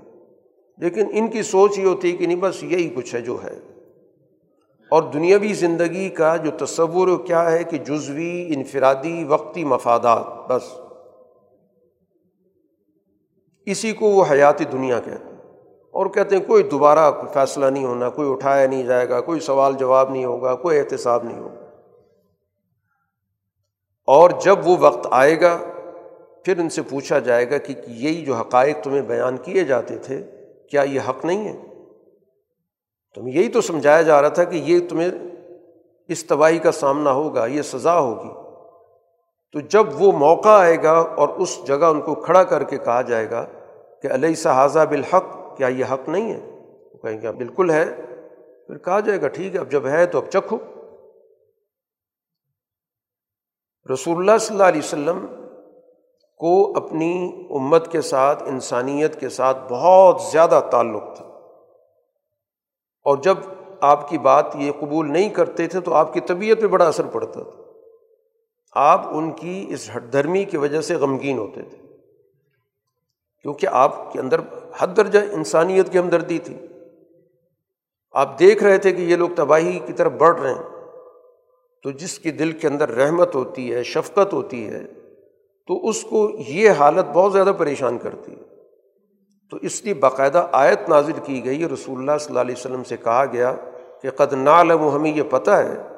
Speaker 1: لیکن ان کی سوچ یہ ہوتی ہے کہ نہیں، بس یہی کچھ ہے جو ہے۔ اور دنیاوی زندگی کا جو تصور کیا ہے کہ جزوی، انفرادی، وقتی مفادات، بس۔ اسی کو وہ حیاتی دنیا کہتے ہیں۔ اور کہتے ہیں کوئی دوبارہ فیصلہ نہیں ہونا، کوئی اٹھایا نہیں جائے گا، کوئی سوال جواب نہیں ہوگا، کوئی احتساب نہیں ہوگا۔ اور جب وہ وقت آئے گا، پھر ان سے پوچھا جائے گا کہ یہی جو حقائق تمہیں بیان کیے جاتے تھے، کیا یہ حق نہیں ہے؟ تمہیں یہی تو سمجھایا جا رہا تھا کہ یہ تمہیں اس تباہی کا سامنا ہوگا، یہ سزا ہوگی۔ تو جب وہ موقع آئے گا اور اس جگہ ان کو کھڑا کر کے کہا جائے گا کہ علیہ صحاظہ بالحق، کیا یہ حق نہیں ہے؟ وہ کہیں گے، بالکل ہے۔ پھر کہا جائے گا، ٹھیک ہے، اب جب ہے تو اب چکھو۔ رسول اللہ صلی اللہ علیہ وسلم کو اپنی امت کے ساتھ، انسانیت کے ساتھ بہت زیادہ تعلق تھا۔ اور جب آپ کی بات یہ قبول نہیں کرتے تھے تو آپ کی طبیعت پہ بڑا اثر پڑتا تھا۔ آپ ان کی اس ہٹ دھرمی کی وجہ سے غمگین ہوتے تھے۔ کیونکہ آپ کے اندر حد درجہ انسانیت کی ہمدردی تھی۔ آپ دیکھ رہے تھے کہ یہ لوگ تباہی کی طرف بڑھ رہے ہیں۔ تو جس کی دل کے اندر رحمت ہوتی ہے، شفقت ہوتی ہے، تو اس کو یہ حالت بہت زیادہ پریشان کرتی ہے۔ تو اس لیے باقاعدہ آیت نازل کی گئی۔ رسول اللہ صلی اللہ علیہ وسلم سے کہا گیا کہ قد نالم ہمیں یہ پتہ ہے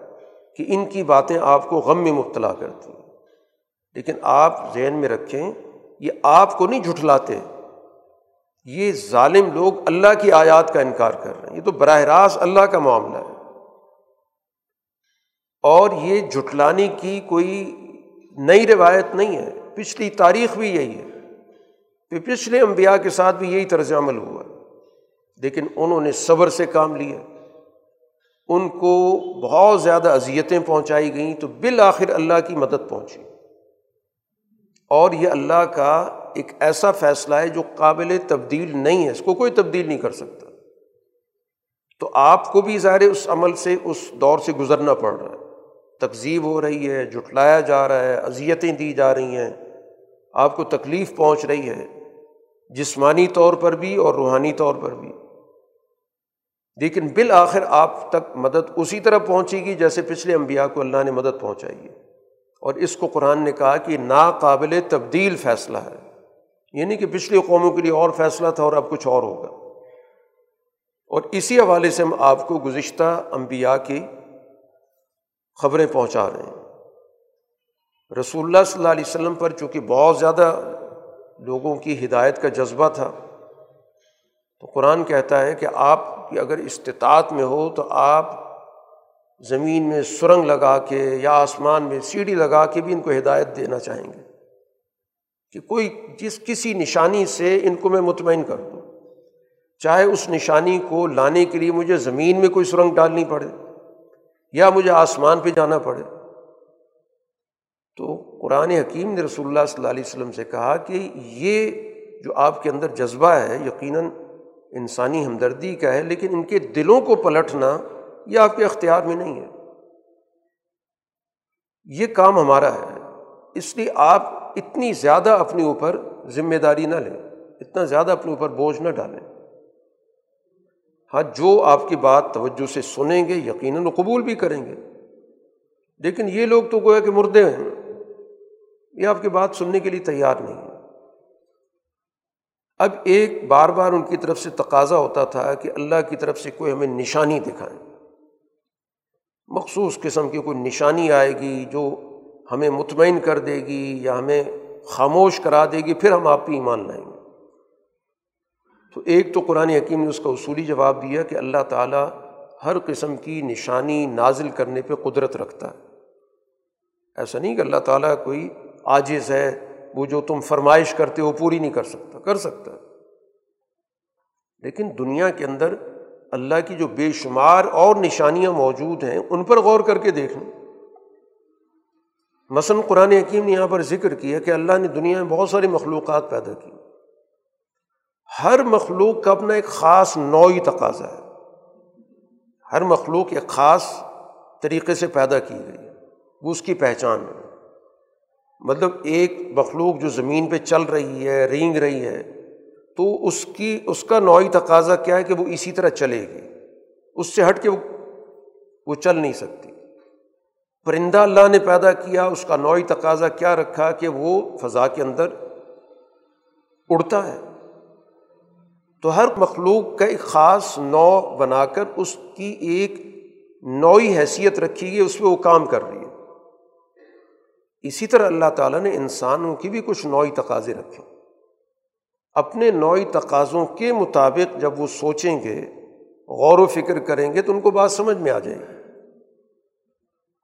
Speaker 1: کہ ان کی باتیں آپ کو غم میں مبتلا کرتی ہیں۔ لیکن آپ ذہن میں رکھیں، یہ آپ کو نہیں جھٹلاتے۔ یہ ظالم لوگ اللہ کی آیات کا انکار کر رہے ہیں۔ یہ تو براہ راست اللہ کا معاملہ ہے۔ اور یہ جھٹلانے کی کوئی نئی روایت نہیں ہے۔ پچھلی تاریخ بھی یہی ہے۔ کہ پچھلے انبیاء کے ساتھ بھی یہی طرز عمل ہوا۔ لیکن انہوں نے صبر سے کام لیا۔ ان کو بہت زیادہ اذیتیں پہنچائی گئیں تو بالآخر اللہ کی مدد پہنچی۔ اور یہ اللہ کا ایک ایسا فیصلہ ہے جو قابل تبدیل نہیں ہے، اس کو کوئی تبدیل نہیں کر سکتا۔ تو آپ کو بھی ظاہر اس عمل سے، اس دور سے گزرنا پڑ رہا ہے۔ تقزیب ہو رہی ہے جٹلایا جا رہا ہے، اذیتیں دی جا رہی ہیں۔ آپ کو تکلیف پہنچ رہی ہے، جسمانی طور پر بھی اور روحانی طور پر بھی۔ لیکن بالآخر آپ تک مدد اسی طرح پہنچے گی جیسے پچھلے انبیاء کو اللہ نے مدد پہنچائی ہے۔ اور اس کو قرآن نے کہا کہ ناقابل تبدیل فیصلہ ہے۔ یعنی کہ پچھلی قوموں کے لیے اور فیصلہ تھا اور اب کچھ اور ہوگا۔ اور اسی حوالے سے ہم آپ کو گزشتہ انبیاء کی خبریں پہنچا رہے ہیں۔ رسول اللہ صلی اللہ علیہ وسلم پر چونکہ بہت زیادہ لوگوں کی ہدایت کا جذبہ تھا، تو قرآن کہتا ہے کہ آپ کی اگر استطاعت میں ہو تو آپ زمین میں سرنگ لگا کے یا آسمان میں سیڑھی لگا کے بھی ان کو ہدایت دینا چاہیں گے کہ کوئی جس کسی نشانی سے ان کو میں مطمئن کر دوں۔ چاہے اس نشانی کو لانے کے لیے مجھے زمین میں کوئی سرنگ ڈالنی پڑے یا مجھے آسمان پہ جانا پڑے۔ تو قرآن حکیم نے رسول اللہ صلی اللہ علیہ وسلم سے کہا کہ یہ جو آپ کے اندر جذبہ ہے، یقیناً انسانی ہمدردی کا ہے، لیکن ان کے دلوں کو پلٹنا یہ آپ کے اختیار میں نہیں ہے۔ یہ کام ہمارا ہے، اس لیے آپ اتنی زیادہ اپنے اوپر ذمہ داری نہ لیں، اتنا زیادہ اپنے اوپر بوجھ نہ ڈالیں۔ ہاں جو آپ کی بات توجہ سے سنیں گے، یقیناً قبول بھی کریں گے۔ لیکن یہ لوگ تو گویا کہ مردے ہیں، یہ آپ کی بات سننے کے لیے تیار نہیں ہے اب ایک بار بار ان کی طرف سے تقاضا ہوتا تھا کہ اللہ کی طرف سے کوئی ہمیں نشانی دکھائیں۔ مخصوص قسم کی کوئی نشانی آئے گی جو ہمیں مطمئن کر دے گی یا ہمیں خاموش کرا دے گی، پھر ہم آپ پہ ایمان لائیں گے۔ تو ایک تو قرآن حکیم نے اس کا اصولی جواب دیا کہ اللہ تعالیٰ ہر قسم کی نشانی نازل کرنے پہ قدرت رکھتا ہے۔ ایسا نہیں کہ اللہ تعالیٰ کوئی عاجز ہے وہ جو تم فرمائش کرتے ہو پوری نہیں کر سکتا کر سکتا لیکن دنیا کے اندر اللہ کی جو بے شمار اور نشانیاں موجود ہیں، ان پر غور کر کے دیکھ لیں مثلاً قرآن حکیم نے یہاں پر ذکر کیا کہ اللہ نے دنیا میں بہت ساری مخلوقات پیدا کی۔ ہر مخلوق کا اپنا ایک خاص نوعی تقاضا ہے۔ ہر مخلوق ایک خاص طریقے سے پیدا کی گئی ہے، وہ اس کی پہچان ہے۔ مطلب ایک مخلوق جو زمین پہ چل رہی ہے، رینگ رہی ہے، تو اس کی، اس کا نوعی تقاضا کیا ہے کہ وہ اسی طرح چلے گی۔ اس سے ہٹ کے وہ وہ چل نہیں سکتی۔ پرندہ اللہ نے پیدا کیا، اس کا نوعی تقاضا کیا رکھا کہ وہ فضا کے اندر اڑتا ہے۔ تو ہر مخلوق کا ایک خاص نو بنا کر اس کی ایک نوعی حیثیت رکھی گئی، اس پہ وہ کام کر رہی ہے۔ اسی طرح اللہ تعالیٰ نے انسانوں کی بھی کچھ نوعی تقاضے رکھے اپنے نوعی تقاضوں کے مطابق جب وہ سوچیں گے، غور و فکر کریں گے، تو ان کو بات سمجھ میں آ جائے گی۔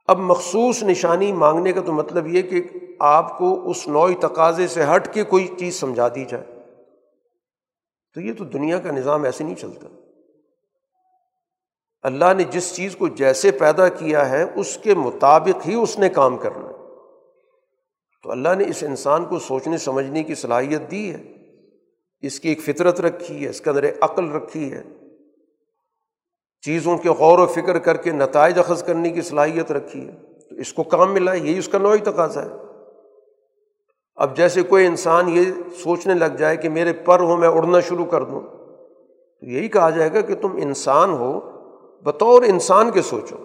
Speaker 1: اب مخصوص نشانی مانگنے کا تو مطلب یہ کہ آپ کو اس نوعی تقاضے سے ہٹ کے کوئی چیز سمجھا دی جائے۔ تو یہ تو دنیا کا نظام ایسے نہیں چلتا۔ اللہ نے جس چیز کو جیسے پیدا کیا ہے، اس کے مطابق ہی اس نے کام کرنا تو اللہ نے اس انسان کو سوچنے سمجھنے کی صلاحیت دی ہے۔ اس کی ایک فطرت رکھی ہے، اس کے اندر عقل رکھی ہے۔ چیزوں کے غور و فکر کر کے نتائج اخذ کرنے کی صلاحیت رکھی ہے۔ تو اس کو کام ملا ہے یہی اس کا نوعی تقاضا ہے۔ اب جیسے کوئی انسان یہ سوچنے لگ جائے کہ میرے پر ہو، میں اڑنا شروع کر دوں، تو یہی کہا جائے گا کہ تم انسان ہو، بطور انسان کے سوچو۔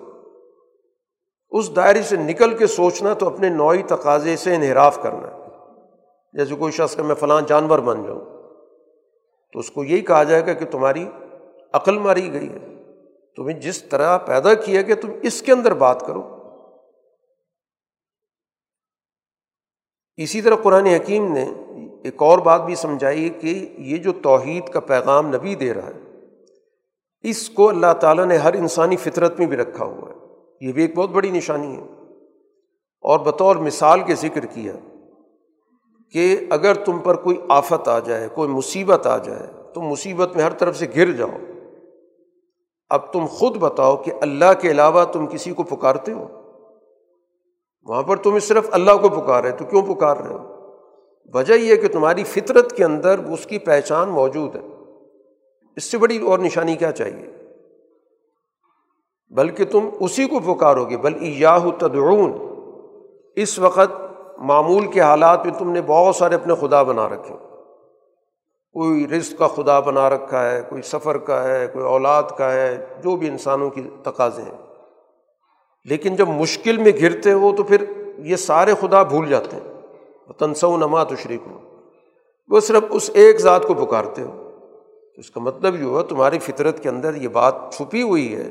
Speaker 1: اس دائرے سے نکل کے سوچنا تو اپنے نوعی تقاضے سے انحراف کرنا جیسے کوئی شخص کا میں فلاں جانور بن جاؤں۔ تو اس کو یہی کہا جائے گا کہ تمہاری عقل ماری گئی ہے۔ تمہیں جس طرح پیدا کیا کہ تم اس کے اندر بات کرو۔ اسی طرح قرآن حکیم نے ایک اور بات بھی سمجھائی کہ یہ جو توحید کا پیغام نبی دے رہا ہے، اس کو اللہ تعالیٰ نے ہر انسانی فطرت میں بھی رکھا ہوا ہے۔ یہ بھی ایک بہت بڑی نشانی ہے۔ اور بطور مثال کے ذکر کیا کہ اگر تم پر کوئی آفت آ جائے، کوئی مصیبت آ جائے تو مصیبت میں ہر طرف سے گر جاؤ۔ اب تم خود بتاؤ کہ اللہ کے علاوہ تم کسی کو پکارتے ہو۔ وہاں پر تم صرف اللہ کو پکار رہے، تو کیوں پکار رہے ہو؟ وجہ یہ کہ تمہاری فطرت کے اندر اس کی پہچان موجود ہے۔ اس سے بڑی اور نشانی کیا چاہیے؟ بلکہ تم اسی کو پکارو گے، بل یاہ تدعون۔ اس وقت معمول کے حالات میں تم نے بہت سارے اپنے خدا بنا رکھے۔ کوئی رزق کا خدا بنا رکھا ہے، کوئی سفر کا ہے، کوئی اولاد کا ہے، جو بھی انسانوں کی تقاضے ہیں۔ لیکن جب مشکل میں گرتے ہو تو پھر یہ سارے خدا بھول جاتے ہیں۔ تنسو نما تو شریک ہو وہ صرف اس ایک ذات کو پکارتے ہو۔ اس کا مطلب یہ ہوا، تمہاری فطرت کے اندر یہ بات چھپی ہوئی ہے۔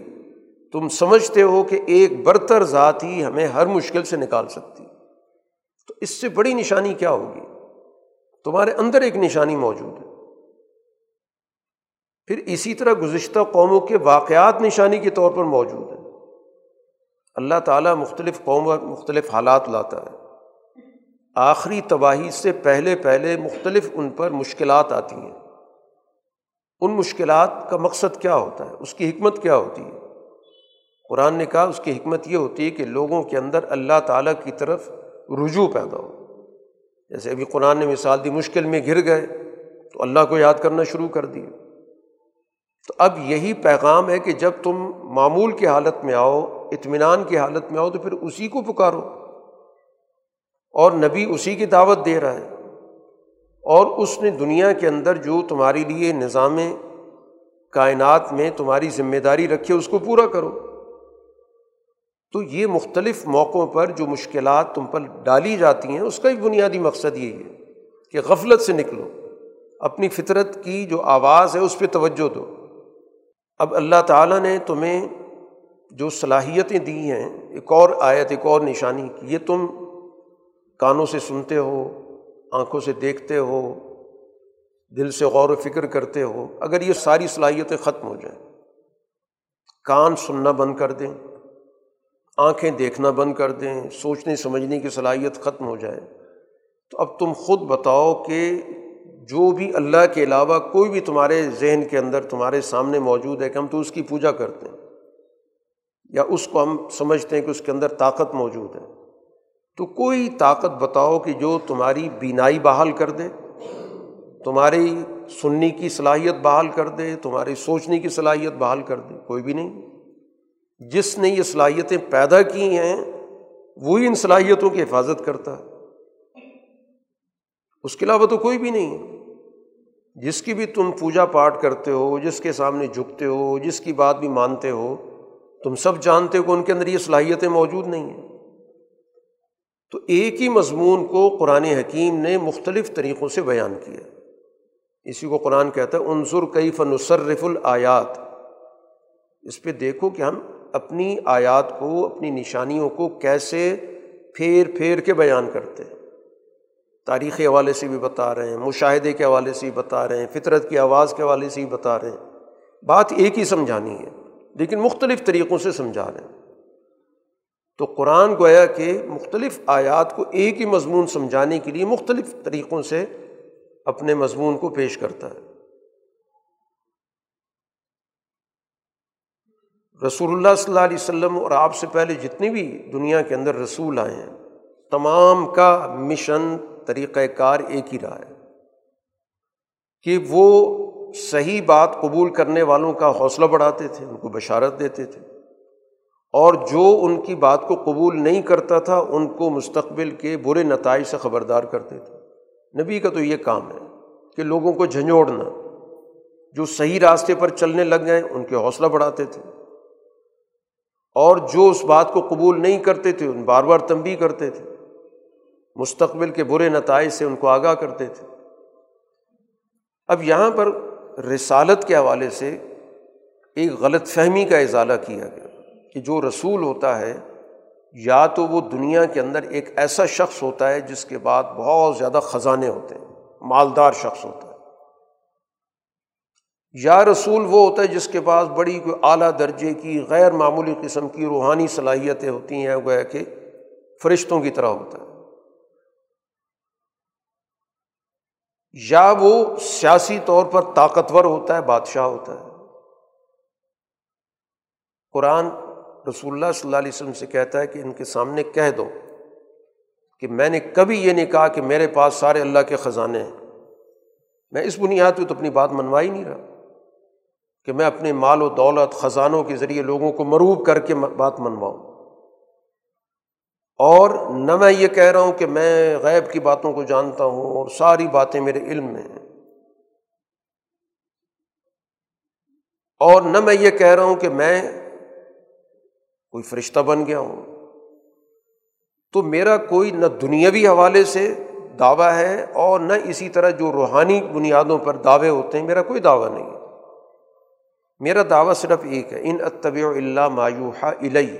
Speaker 1: تم سمجھتے ہو کہ ایک برتر ذات ہی ہمیں ہر مشکل سے نکال سکتی تو اس سے بڑی نشانی کیا ہوگی؟ تمہارے اندر ایک نشانی موجود ہے۔ پھر اسی طرح گزشتہ قوموں کے واقعات نشانی کے طور پر موجود ہیں۔ اللہ تعالیٰ مختلف قوم مختلف حالات لاتا ہے۔ آخری تباہی سے پہلے پہلے مختلف ان پر مشکلات آتی ہیں۔ ان مشکلات کا مقصد کیا ہوتا ہے؟ اس کی حکمت کیا ہوتی ہے؟ قرآن نے کہا، اس کی حکمت یہ ہوتی ہے کہ لوگوں کے اندر اللہ تعالیٰ کی طرف رجوع پیدا ہو۔ جیسے ابھی قرآن نے مثال دی، مشکل میں گر گئے، تو اللہ کو یاد کرنا شروع کر دیے۔ تو اب یہی پیغام ہے کہ جب تم معمول کی حالت میں آؤ، اطمینان کی حالت میں آؤ، تو پھر اسی کو پکارو۔ اور نبی اسی کی دعوت دے رہا ہے۔ اور اس نے دنیا کے اندر جو تمہارے لیے نظام کائنات میں تمہاری ذمہ داری رکھی، اس کو پورا کرو۔ تو یہ مختلف موقعوں پر جو مشکلات تم پر ڈالی جاتی ہیں، اس کا ایک بنیادی مقصد یہی ہے کہ غفلت سے نکلو، اپنی فطرت کی جو آواز ہے اس پہ توجہ دو۔ اب اللہ تعالیٰ نے تمہیں جو صلاحیتیں دی ہیں، ایک اور آیت، ایک اور نشانی کی، یہ تم کانوں سے سنتے ہو، آنکھوں سے دیکھتے ہو، دل سے غور و فکر کرتے ہو، اگر یہ ساری صلاحیتیں ختم ہو جائیں۔ کان سننا بند کر دیں۔ آنکھیں دیکھنا بند کر دیں، سوچنے، سمجھنے کی صلاحیت ختم ہو جائے۔ تو اب تم خود بتاؤ کہ جو بھی اللہ کے علاوہ کوئی بھی تمہارے ذہن کے اندر، تمہارے سامنے موجود ہے کہ ہم تو اس کی پوجا کرتے ہیں، یا اس کو ہم سمجھتے ہیں کہ اس کے اندر طاقت موجود ہے۔ تو کوئی طاقت بتاؤ کہ جو تمہاری بینائی بحال کر دے، تمہاری سننے کی صلاحیت بحال کر دے، تمہاری سوچنے کی صلاحیت بحال کر دے، کوئی بھی نہیں۔ جس نے یہ صلاحیتیں پیدا کی ہیں، وہی ان صلاحیتوں کی حفاظت کرتا ہے۔ اس کے علاوہ تو کوئی بھی نہیں ہے۔ جس کی بھی تم پوجا پاٹ کرتے ہو، جس کے سامنے جھکتے ہو، جس کی بات بھی مانتے ہو، تم سب جانتے ہو کہ ان کے اندر یہ صلاحیتیں موجود نہیں ہیں۔ تو ایک ہی مضمون کو قرآن حکیم نے مختلف طریقوں سے بیان کیا۔ اسی کو قرآن کہتا ہے عنصر کئی فنصرف الیات اس پہ دیکھو کہ ہم اپنی آیات کو، اپنی نشانیوں کو کیسے پھیر پھیر کے بیان کرتے تاریخی حوالے سے بھی بتا رہے ہیں، مشاہدے کے حوالے سے بھی بتا رہے ہیں، فطرت کی آواز کے حوالے سے بھی بتا رہے ہیں۔ بات ایک ہی سمجھانی ہے، لیکن مختلف طریقوں سے سمجھا رہے ہیں۔ تو قرآن گویا کہ مختلف آیات کو ایک ہی مضمون سمجھانے کے لیے مختلف طریقوں سے اپنے مضمون کو پیش کرتا ہے۔ رسول اللہ صلی اللہ علیہ وسلم اور آپ سے پہلے جتنے بھی دنیا کے اندر رسول آئے ہیں، تمام کا مشن طریقۂ کار ایک ہی رہا ہے۔ کہ وہ صحیح بات قبول کرنے والوں کا حوصلہ بڑھاتے تھے، ان کو بشارت دیتے تھے۔ اور جو ان کی بات کو قبول نہیں کرتا تھا، ان کو مستقبل کے برے نتائج سے خبردار کرتے تھے۔ نبی کا تو یہ کام ہے کہ لوگوں کو جھنجھوڑنا، جو صحیح راستے پر چلنے لگ گئے ان کے حوصلہ بڑھاتے تھے۔ اور جو اس بات کو قبول نہیں کرتے تھے، ان بار بار تنبی کرتے تھے۔ مستقبل کے برے نتائج سے ان کو آگاہ کرتے تھے۔ اب یہاں پر رسالت کے حوالے سے ایک غلط فہمی کا اضالہ کیا گیا کہ جو رسول ہوتا ہے، یا تو وہ دنیا کے اندر ایک ایسا شخص ہوتا ہے جس کے بعد بہت زیادہ خزانے ہوتے ہیں، مالدار شخص ہوتا ہے۔ یا رسول وہ ہوتا ہے جس کے پاس بڑی کوئی اعلیٰ درجے کی غیر معمولی قسم کی روحانی صلاحیتیں ہوتی ہیں، وہ کہ فرشتوں کی طرح ہوتا ہے۔ یا وہ سیاسی طور پر طاقتور ہوتا ہے، بادشاہ ہوتا ہے۔ قرآن رسول اللہ صلی اللہ علیہ وسلم سے کہتا ہے کہ ان کے سامنے کہہ دو کہ میں نے کبھی یہ نہیں کہا کہ میرے پاس سارے اللہ کے خزانے ہیں۔ میں اس بنیاد پہ تو اپنی بات منوا ہی نہیں رہا۔ کہ میں اپنے مال و دولت خزانوں کے ذریعے لوگوں کو مروب کر کے بات منواؤں۔ اور نہ میں یہ کہہ رہا ہوں کہ میں غیب کی باتوں کو جانتا ہوں اور ساری باتیں میرے علم میں ہیں۔ اور نہ میں یہ کہہ رہا ہوں کہ میں کوئی فرشتہ بن گیا ہوں۔ تو میرا کوئی نہ دنیاوی حوالے سے دعویٰ ہے اور نہ اسی طرح جو روحانی بنیادوں پر دعوے ہوتے ہیں، میرا کوئی دعویٰ نہیں ہے۔ میرا دعویٰ صرف ایک ہے، ان اتبع اللہ مایوحا الئی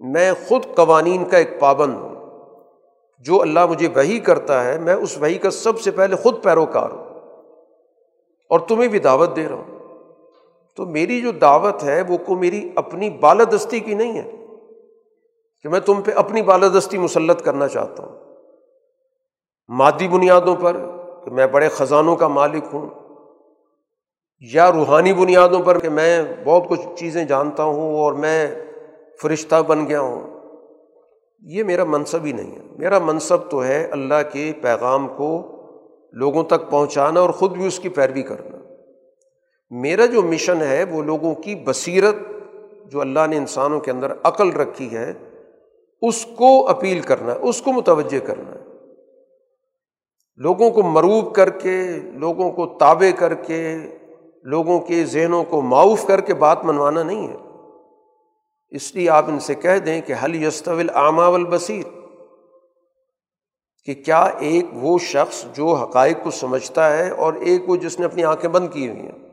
Speaker 1: میں خود قوانین کا ایک پابند ہوں۔ جو اللہ مجھے وہی کرتا ہے، میں اس وہی کا سب سے پہلے خود پیروکار ہوں۔ اور تمہیں بھی دعوت دے رہا ہوں۔ تو میری جو دعوت ہے، وہ کو میری اپنی بالادستی کی نہیں ہے کہ میں تم پہ اپنی بالادستی مسلط کرنا چاہتا ہوں۔ مادی بنیادوں پر کہ میں بڑے خزانوں کا مالک ہوں۔ یا روحانی بنیادوں پر کہ میں بہت کچھ چیزیں جانتا ہوں اور میں فرشتہ بن گیا ہوں، یہ میرا منصب ہی نہیں ہے۔ میرا منصب تو ہے اللہ کے پیغام کو لوگوں تک پہنچانا اور خود بھی اس کی پیروی کرنا۔ میرا جو مشن ہے وہ لوگوں کی بصیرت جو اللہ نے انسانوں کے اندر عقل رکھی ہے، اس کو اپیل کرنا ہے اس کو متوجہ کرنا۔ ہے لوگوں کو مروب کر کے، لوگوں کو تابع کر کے لوگوں کے ذہنوں کو معاف کر کے بات منوانا نہیں ہے۔ اس لیے آپ ان سے کہہ دیں کہ حل یستول آما البصیر کہ کیا ایک وہ شخص جو حقائق کو سمجھتا ہے اور ایک وہ جس نے اپنی آنکھیں بند کی ہوئی ہیں،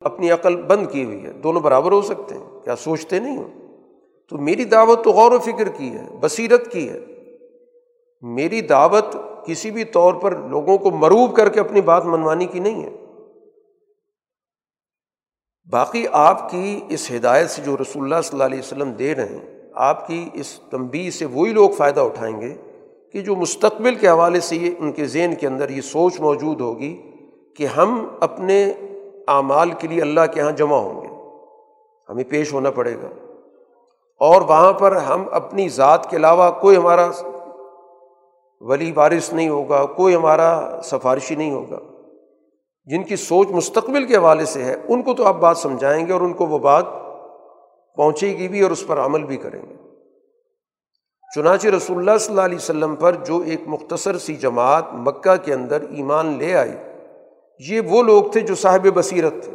Speaker 1: اپنی عقل بند کی ہوئی ہے، دونوں برابر ہو سکتے ہیں۔ کیا سوچتے نہیں ہو؟ تو میری دعوت تو غور و فکر کی ہے، بصیرت کی ہے۔ میری دعوت کسی بھی طور پر لوگوں کو مروب کر کے اپنی بات منوانی کی نہیں ہے۔ باقی آپ کی اس ہدایت سے جو رسول اللہ صلی اللہ علیہ وسلم دے رہے ہیں، آپ کی اس تنبی سے وہی لوگ فائدہ اٹھائیں گے کہ جو مستقبل کے حوالے سے یہ ان کے ذہن کے اندر یہ سوچ موجود ہوگی کہ ہم اپنے اعمال کے لیے اللہ کے یہاں جمع ہوں گے۔ ہمیں پیش ہونا پڑے گا۔ اور وہاں پر ہم اپنی ذات کے علاوہ کوئی ہمارا ولی وارث نہیں ہوگا، کوئی ہمارا سفارشی نہیں ہوگا۔ جن کی سوچ مستقبل کے حوالے سے ہے، ان کو تو آپ بات سمجھائیں گے اور ان کو وہ بات پہنچے گی بھی اور اس پر عمل بھی کریں گے۔ چنانچہ رسول اللہ صلی اللہ علیہ وسلم پر جو ایک مختصر سی جماعت مکہ کے اندر ایمان لے آئی، یہ وہ لوگ تھے جو صاحب بصیرت تھے،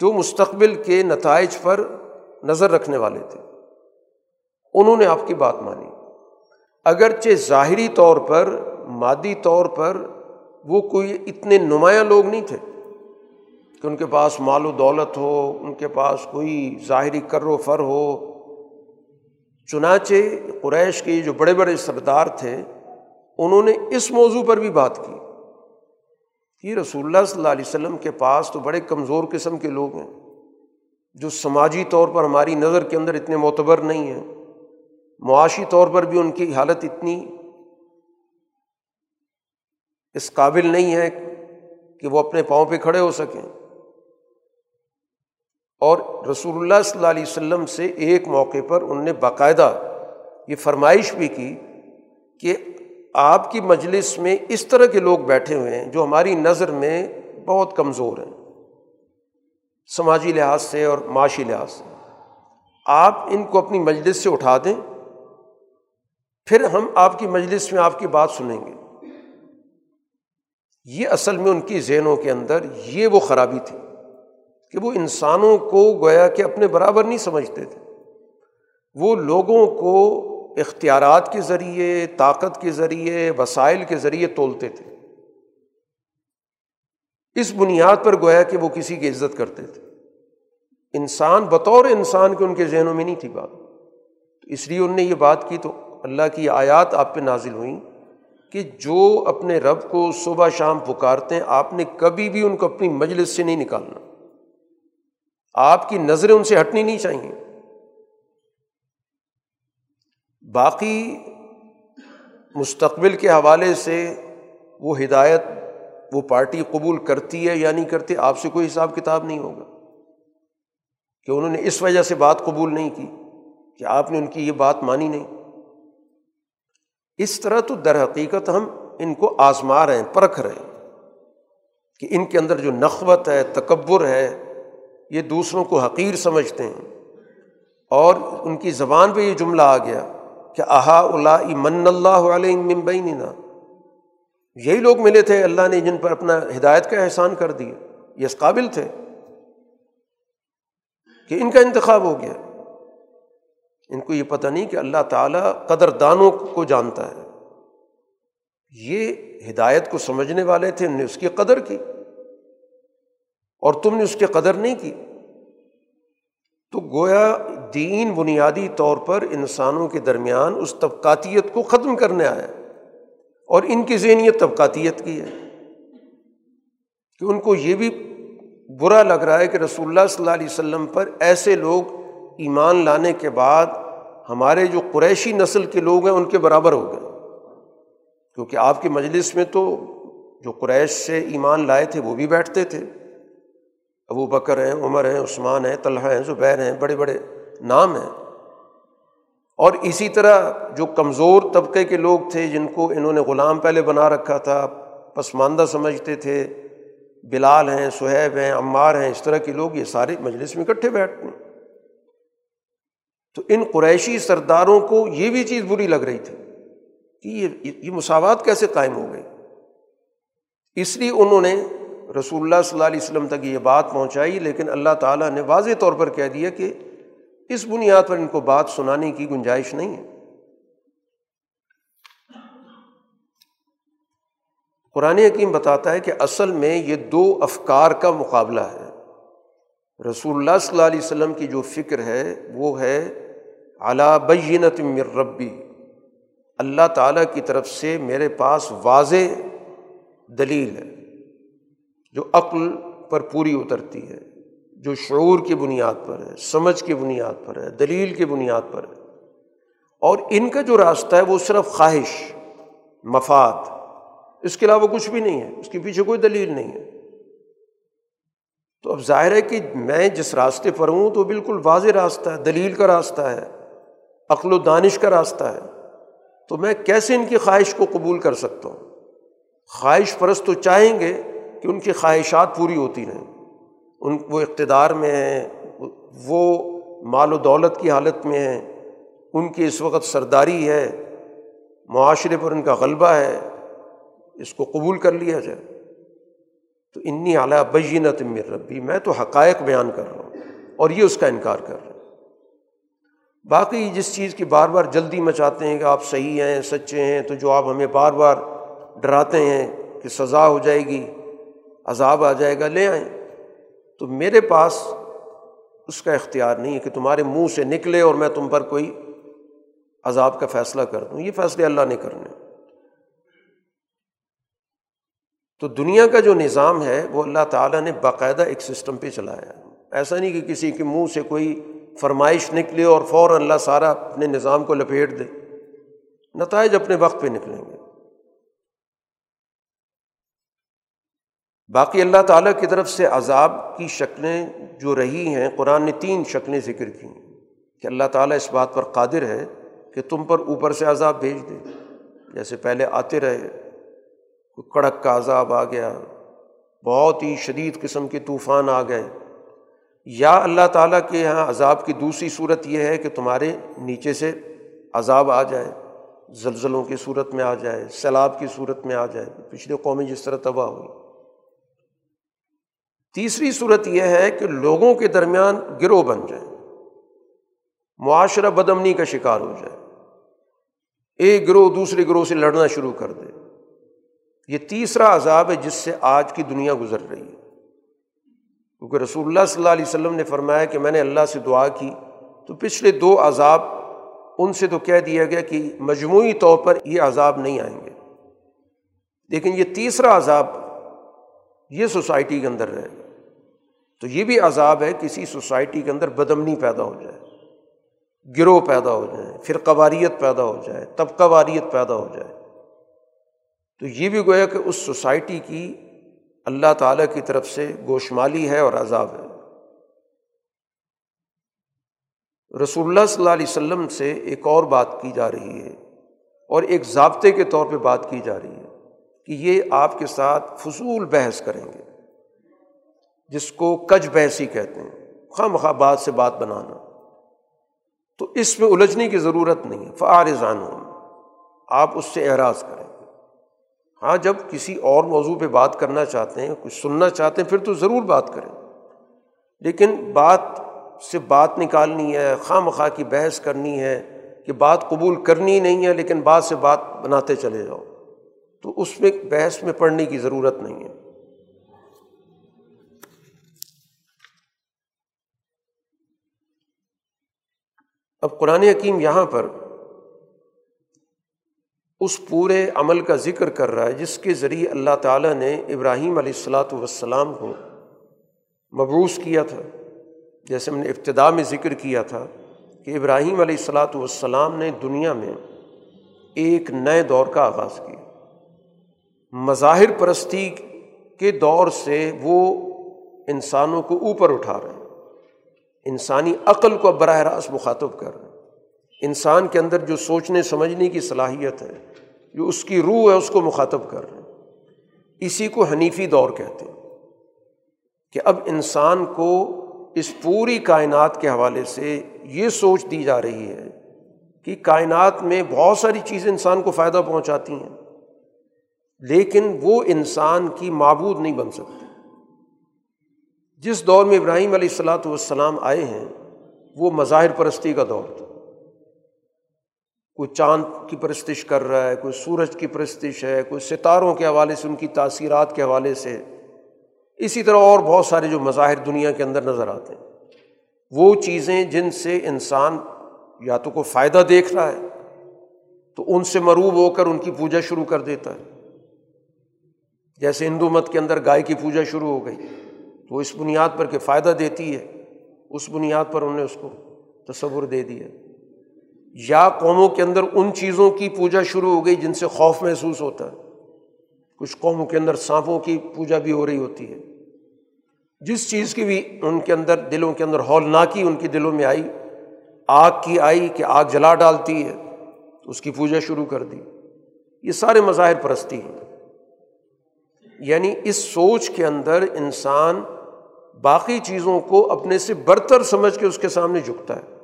Speaker 1: جو مستقبل کے نتائج پر نظر رکھنے والے تھے۔ انہوں نے آپ کی بات مانی۔ اگرچہ ظاہری طور پر، مادی طور پر وہ کوئی اتنے نمایاں لوگ نہیں تھے کہ ان کے پاس مال و دولت ہو، ان کے پاس کوئی ظاہری کر و فر ہو۔ چنانچہ قریش کے جو بڑے بڑے سردار تھے، انہوں نے اس موضوع پر بھی بات کی کہ رسول اللہ صلی اللہ علیہ وسلم کے پاس تو بڑے کمزور قسم کے لوگ ہیں، جو سماجی طور پر ہماری نظر کے اندر اتنے معتبر نہیں ہیں۔ معاشی طور پر بھی ان کی حالت اتنی اس قابل نہیں ہے کہ وہ اپنے پاؤں پہ کھڑے ہو سکیں۔ اور رسول اللہ صلی اللہ علیہ وسلم سے ایک موقع پر ان نے باقاعدہ یہ فرمائش بھی کی کہ آپ کی مجلس میں اس طرح کے لوگ بیٹھے ہوئے ہیں جو ہماری نظر میں بہت کمزور ہیں، سماجی لحاظ سے اور معاشی لحاظ سے۔ آپ ان کو اپنی مجلس سے اٹھا دیں، پھر ہم آپ کی مجلس میں آپ کی بات سنیں گے۔ یہ اصل میں ان کی ذہنوں کے اندر یہ وہ خرابی تھی کہ وہ انسانوں کو گویا کہ اپنے برابر نہیں سمجھتے تھے۔ وہ لوگوں کو اختیارات کے ذریعے، طاقت کے ذریعے، وسائل کے ذریعے تولتے تھے۔ اس بنیاد پر گویا کہ وہ کسی کی عزت کرتے تھے۔ انسان بطور انسان کے ان کے ذہنوں میں نہیں تھی بات۔ اس لیے ان نے یہ بات کی تو اللہ کی آیات آپ پہ نازل ہوئیں۔ کہ جو اپنے رب کو صبح شام پکارتے ہیں، آپ نے کبھی بھی ان کو اپنی مجلس سے نہیں نکالنا۔ آپ کی نظریں ان سے ہٹنی نہیں چاہیے۔ باقی مستقبل کے حوالے سے وہ ہدایت، وہ پارٹی قبول کرتی ہے یا نہیں کرتی، آپ سے کوئی حساب کتاب نہیں ہوگا۔ کہ انہوں نے اس وجہ سے بات قبول نہیں کی، کہ آپ نے ان کی یہ بات مانی نہیں۔ اس طرح تو در حقیقت ہم ان کو آزما رہے ہیں، پرکھ رہے ہیں کہ ان کے اندر جو نخوت ہے، تکبر ہے، یہ دوسروں کو حقیر سمجھتے ہیں۔ اور ان کی زبان پہ یہ جملہ آ گیا کہ آہا اللہ من اللہ علیہ ممبئی نا یہی لوگ ملے تھے، اللہ نے جن پر اپنا ہدایت کا احسان کر دیا، یہ اس قابل تھے کہ ان کا انتخاب ہو گیا۔ ان کو یہ پتہ نہیں کہ اللہ تعالیٰ قدر دانوں کو جانتا ہے۔ یہ ہدایت کو سمجھنے والے تھے ان نے اس کی قدر کی۔ اور تم نے اس کی قدر نہیں کی۔ تو گویا دین بنیادی طور پر انسانوں کے درمیان اس طبقاتیت کو ختم کرنے آیا اور ان کی ذہنیت طبقاتیت کی ہے۔ کہ ان کو یہ بھی برا لگ رہا ہے کہ رسول اللہ صلی اللہ علیہ وسلم پر ایسے لوگ ایمان لانے کے بعد ہمارے جو قریشی نسل کے لوگ ہیں ان کے برابر ہو گئے۔ کیونکہ آپ کی مجلس میں تو جو قریش سے ایمان لائے تھے وہ بھی بیٹھتے تھے۔ ابو بکر ہیں، عمر ہیں، عثمان ہیں، طلحہ ہیں، زبیر ہیں، بڑے بڑے نام ہیں۔ اور اسی طرح جو کمزور طبقے کے لوگ تھے جن کو انہوں نے غلام پہلے بنا رکھا تھا، پسماندہ سمجھتے تھے، بلال ہیں، سہیب ہیں، عمار ہیں، اس طرح کے لوگ یہ سارے مجلس میں اکٹھے بیٹھتے ہیں۔ تو ان قریشی سرداروں کو یہ بھی چیز بری لگ رہی تھی کہ یہ یہ مساوات کیسے قائم ہو گئی؟ اس لیے انہوں نے رسول اللہ صلی اللہ علیہ وسلم تک یہ بات پہنچائی، لیکن اللہ تعالیٰ نے واضح طور پر کہہ دیا کہ اس بنیاد پر ان کو بات سنانے کی گنجائش نہیں ہے۔ قرآن حکیم بتاتا ہے کہ اصل میں یہ دو افکار کا مقابلہ ہے۔ رسول اللہ صلی اللہ علیہ وسلم کی جو فکر ہے، وہ ہے اعلیٰ بینت مر ربی، اللہ تعالیٰ کی طرف سے میرے پاس واضح دلیل ہے، جو عقل پر پوری اترتی ہے، جو شعور کی بنیاد پر ہے، سمجھ کی بنیاد پر ہے، دلیل کی بنیاد پر ہے۔ اور ان کا جو راستہ ہے، وہ صرف خواہش، مفاد، اس کے علاوہ کچھ بھی نہیں ہے، اس کے پیچھے کوئی دلیل نہیں ہے۔ تو اب ظاہر ہے کہ میں جس راستے پر ہوں تو بالکل واضح راستہ ہے، دلیل کا راستہ ہے، عقل و دانش کا راستہ ہے۔ تو میں کیسے ان کی خواہش کو قبول کر سکتا ہوں؟ خواہش پرست تو چاہیں گے کہ ان کی خواہشات پوری ہوتی رہیں۔ ان، وہ اقتدار میں ہیں، وہ مال و دولت کی حالت میں ہیں۔ ان کی اس وقت سرداری ہے، معاشرے پر ان کا غلبہ ہے۔ اس کو قبول کر لیا جائے۔ تو انی اعلیٰ بینت مر ربی، میں تو حقائق بیان کر رہا ہوں اور یہ اس کا انکار کر رہا ہوں۔ باقی جس چیز کی بار بار جلدی مچاتے ہیں کہ آپ صحیح ہیں، سچے ہیں، تو جو آپ ہمیں بار بار ڈراتے ہیں کہ سزا ہو جائے گی، عذاب آ جائے گا، لے آئیں۔ تو میرے پاس اس کا اختیار نہیں ہے کہ تمہارے منہ سے نکلے اور میں تم پر کوئی عذاب کا فیصلہ کر دوں۔ یہ فیصلے اللہ نے کرنے تو دنیا کا جو نظام ہے، وہ اللہ تعالیٰ نے باقاعدہ ایک سسٹم پہ چلایا ہے۔ ایسا نہیں کہ کسی کے منہ سے کوئی فرمائش نکلے اور فوراً اللہ سارا اپنے نظام کو لپیٹ دے۔ نتائج اپنے وقت پہ نکلیں گے۔ باقی اللہ تعالیٰ کی طرف سے عذاب کی شکلیں جو رہی ہیں، قرآن نے تین شکلیں ذکر کی کہ اللہ تعالیٰ اس بات پر قادر ہے کہ تم پر اوپر سے عذاب بھیج دے۔ جیسے پہلے آتے رہے کوئی کڑک کا عذاب آ گیا، بہت ہی شدید قسم کے طوفان آ گئے۔ یا اللہ تعالیٰ کے یہاں عذاب کی دوسری صورت یہ ہے کہ تمہارے نیچے سے عذاب آ جائے، زلزلوں کی صورت میں آ جائے، سیلاب کی صورت میں آ جائے۔ پچھلے قومی جس طرح تباہ ہوئی تیسری صورت یہ ہے کہ لوگوں کے درمیان گروہ بن جائے، معاشرہ بدمنی کا شکار ہو جائے۔ ایک گروہ دوسرے گروہ سے لڑنا شروع کر دے۔ یہ تیسرا عذاب ہے جس سے آج کی دنیا گزر رہی ہے۔ کیونکہ رسول اللہ صلی اللہ علیہ وسلم نے فرمایا کہ میں نے اللہ سے دعا کی، تو پچھلے دو عذاب ان سے تو کہہ دیا گیا کہ مجموعی طور پر یہ عذاب نہیں آئیں گے۔ لیکن یہ تیسرا عذاب یہ سوسائٹی کے اندر رہے گا۔ تو یہ بھی عذاب ہے، کسی سوسائٹی کے اندر بدمنی پیدا ہو جائے، گروہ پیدا ہو جائے پھر قواریت پیدا ہو جائے، طبقہ واریت پیدا ہو جائے۔ تو یہ بھی گویا کہ اس سوسائٹی کی اللہ تعالیٰ کی طرف سے گوشمالی ہے اور عذاب ہے۔ رسول اللہ صلی اللہ علیہ وسلم سے ایک اور بات کی جا رہی ہے اور ایک ضابطے کے طور پہ بات کی جا رہی ہے کہ یہ آپ کے ساتھ فضول بحث کریں گے، جس کو کج بحثی کہتے ہیں، خواہ مخواہ بات سے بات بنانا۔ تو اس میں الجھنے کی ضرورت نہیں ہے فعارضان آپ اس سے اعراض کریں۔ ہاں جب کسی اور موضوع پہ بات کرنا چاہتے ہیں، کچھ سننا چاہتے ہیں، پھر تو ضرور بات کریں۔ لیکن بات سے بات نکالنی ہے خواہ مخواہ کی بحث کرنی ہے کہ بات قبول کرنی نہیں ہے، لیکن بات سے بات بناتے چلے جاؤ۔ تو اس میں بحث میں پڑھنے کی ضرورت نہیں ہے۔ اب قرآن حکیم یہاں پر اس پورے عمل کا ذکر کر رہا ہے جس کے ذریعے اللہ تعالیٰ نے ابراہیم علیہ السلاۃ والسلام کو مبوس کیا تھا۔ جیسے ہم نے ابتدا میں ذکر کیا تھا کہ ابراہیم علیہ السلاۃ والسلام نے دنیا میں ایک نئے دور کا آغاز کیا۔ مظاہر پرستی کے دور سے وہ انسانوں کو اوپر اٹھا رہے ہیں۔ انسانی عقل کو براہ راست مخاطب کر رہے ہیں۔ انسان کے اندر جو سوچنے، سمجھنے کی صلاحیت ہے، جو اس کی روح ہے، اس کو مخاطب کر رہے ہیں۔ اسی کو حنیفی دور کہتے ہیں کہ اب انسان کو اس پوری کائنات کے حوالے سے یہ سوچ دی جا رہی ہے کہ کائنات میں بہت ساری چیزیں انسان کو فائدہ پہنچاتی ہیں، لیکن وہ انسان کی معبود نہیں بن سکتی جس دور میں ابراہیم علیہ السلاۃ والسلام آئے ہیں، وہ مظاہر پرستی کا دور تھا۔ کوئی چاند کی پرستش کر رہا ہے، کوئی سورج کی پرستش ہے، کوئی ستاروں کے حوالے سے، ان کی تاثیرات کے حوالے سے۔ اسی طرح اور بہت سارے جو مظاہر دنیا کے اندر نظر آتے ہیں۔ وہ چیزیں جن سے انسان یا تو کوئی فائدہ دیکھ رہا ہے، تو ان سے مروب ہو کر ان کی پوجا شروع کر دیتا ہے۔ جیسے ہندو مت کے اندر گائے کی پوجا شروع ہو گئی، تو اس بنیاد پر کہ فائدہ دیتی ہے، اس بنیاد پر انہوں نے اس کو تصور دے دیا۔ یا قوموں کے اندر ان چیزوں کی پوجا شروع ہو گئی جن سے خوف محسوس ہوتا ہے۔ کچھ قوموں کے اندر سانپوں کی پوجا بھی ہو رہی ہوتی ہے۔ جس چیز کی بھی ان کے اندر دلوں کے اندر ہولناکی ان کے دلوں میں آئی، آگ کی آئی کہ آگ جلا ڈالتی ہے تو اس کی پوجا شروع کر دی۔ یہ سارے مظاہر پرستی ہیں۔ یعنی اس سوچ کے اندر انسان باقی چیزوں کو اپنے سے برتر سمجھ کے اس کے سامنے جھکتا ہے۔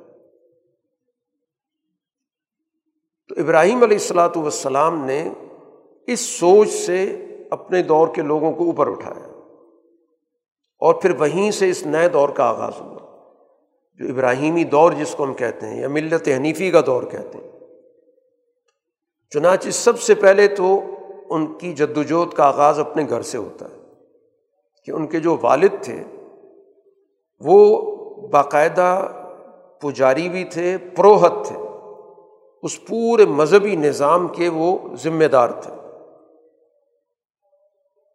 Speaker 1: تو ابراہیم علیہ السلاۃ والسلام نے اس سوچ سے اپنے دور کے لوگوں کو اوپر اٹھایا اور پھر وہیں سے اس نئے دور کا آغاز ہوا، جو ابراہیمی دور جس کو ہم کہتے ہیں یا ملت حنیفی کا دور کہتے ہیں۔ چنانچہ سب سے پہلے تو ان کی جد وجہد کا آغاز اپنے گھر سے ہوتا ہے کہ ان کے جو والد تھے، وہ باقاعدہ پجاری بھی تھے، پروہت تھے۔ اس پورے مذہبی نظام کے وہ ذمہ دار تھے۔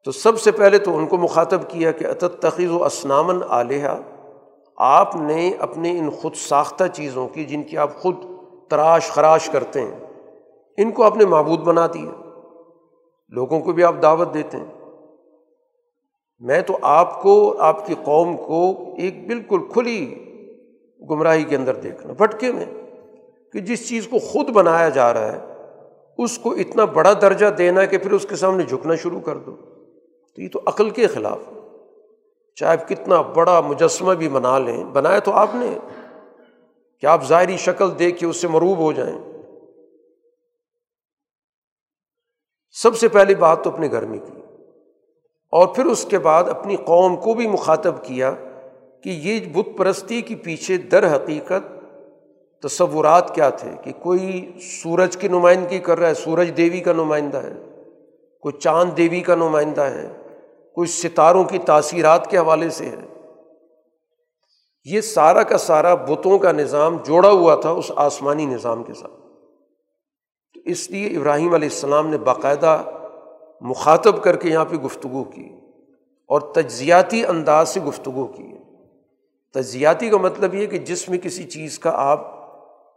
Speaker 1: تو سب سے پہلے تو ان کو مخاطب کیا کہ اتت تخیض و اسنامن علیہ آپ نے اپنے ان خود ساختہ چیزوں کی جن کی آپ خود تراش خراش کرتے ہیں، ان کو آپ نے معبود بنا دیا۔ لوگوں کو بھی آپ دعوت دیتے ہیں۔ میں تو آپ کو، آپ کی قوم کو ایک بالکل کھلی گمراہی کے اندر دیکھنا۔ بھٹکے میں۔ کہ جس چیز کو خود بنایا جا رہا ہے، اس کو اتنا بڑا درجہ دینا کہ پھر اس کے سامنے جھکنا شروع کر دو۔ تو یہ تو عقل کے خلاف چاہے آپ کتنا بڑا مجسمہ بھی بنا لیں، بنایا تو آپ نے۔ کہ آپ ظاہری شکل دیکھ کے اس سے مروب ہو جائیں۔ سب سے پہلی بات تو اپنے گھر میں کی۔ اور پھر اس کے بعد اپنی قوم کو بھی مخاطب کیا کہ یہ بت پرستی کے پیچھے در حقیقت تصورات کیا تھے کہ کوئی سورج کی نمائندگی کر رہا ہے، سورج دیوی کا نمائندہ ہے، کوئی چاند دیوی کا نمائندہ ہے، کوئی ستاروں کی تاثیرات کے حوالے سے ہے۔ یہ سارا کا سارا بتوں کا نظام جوڑا ہوا تھا اس آسمانی نظام کے ساتھ۔ تو اس لیے ابراہیم علیہ السلام نے باقاعدہ مخاطب کر کے یہاں پہ گفتگو کی اور تجزیاتی انداز سے گفتگو کی۔ تجزیاتی کا مطلب یہ کہ جس میں کسی چیز کا آپ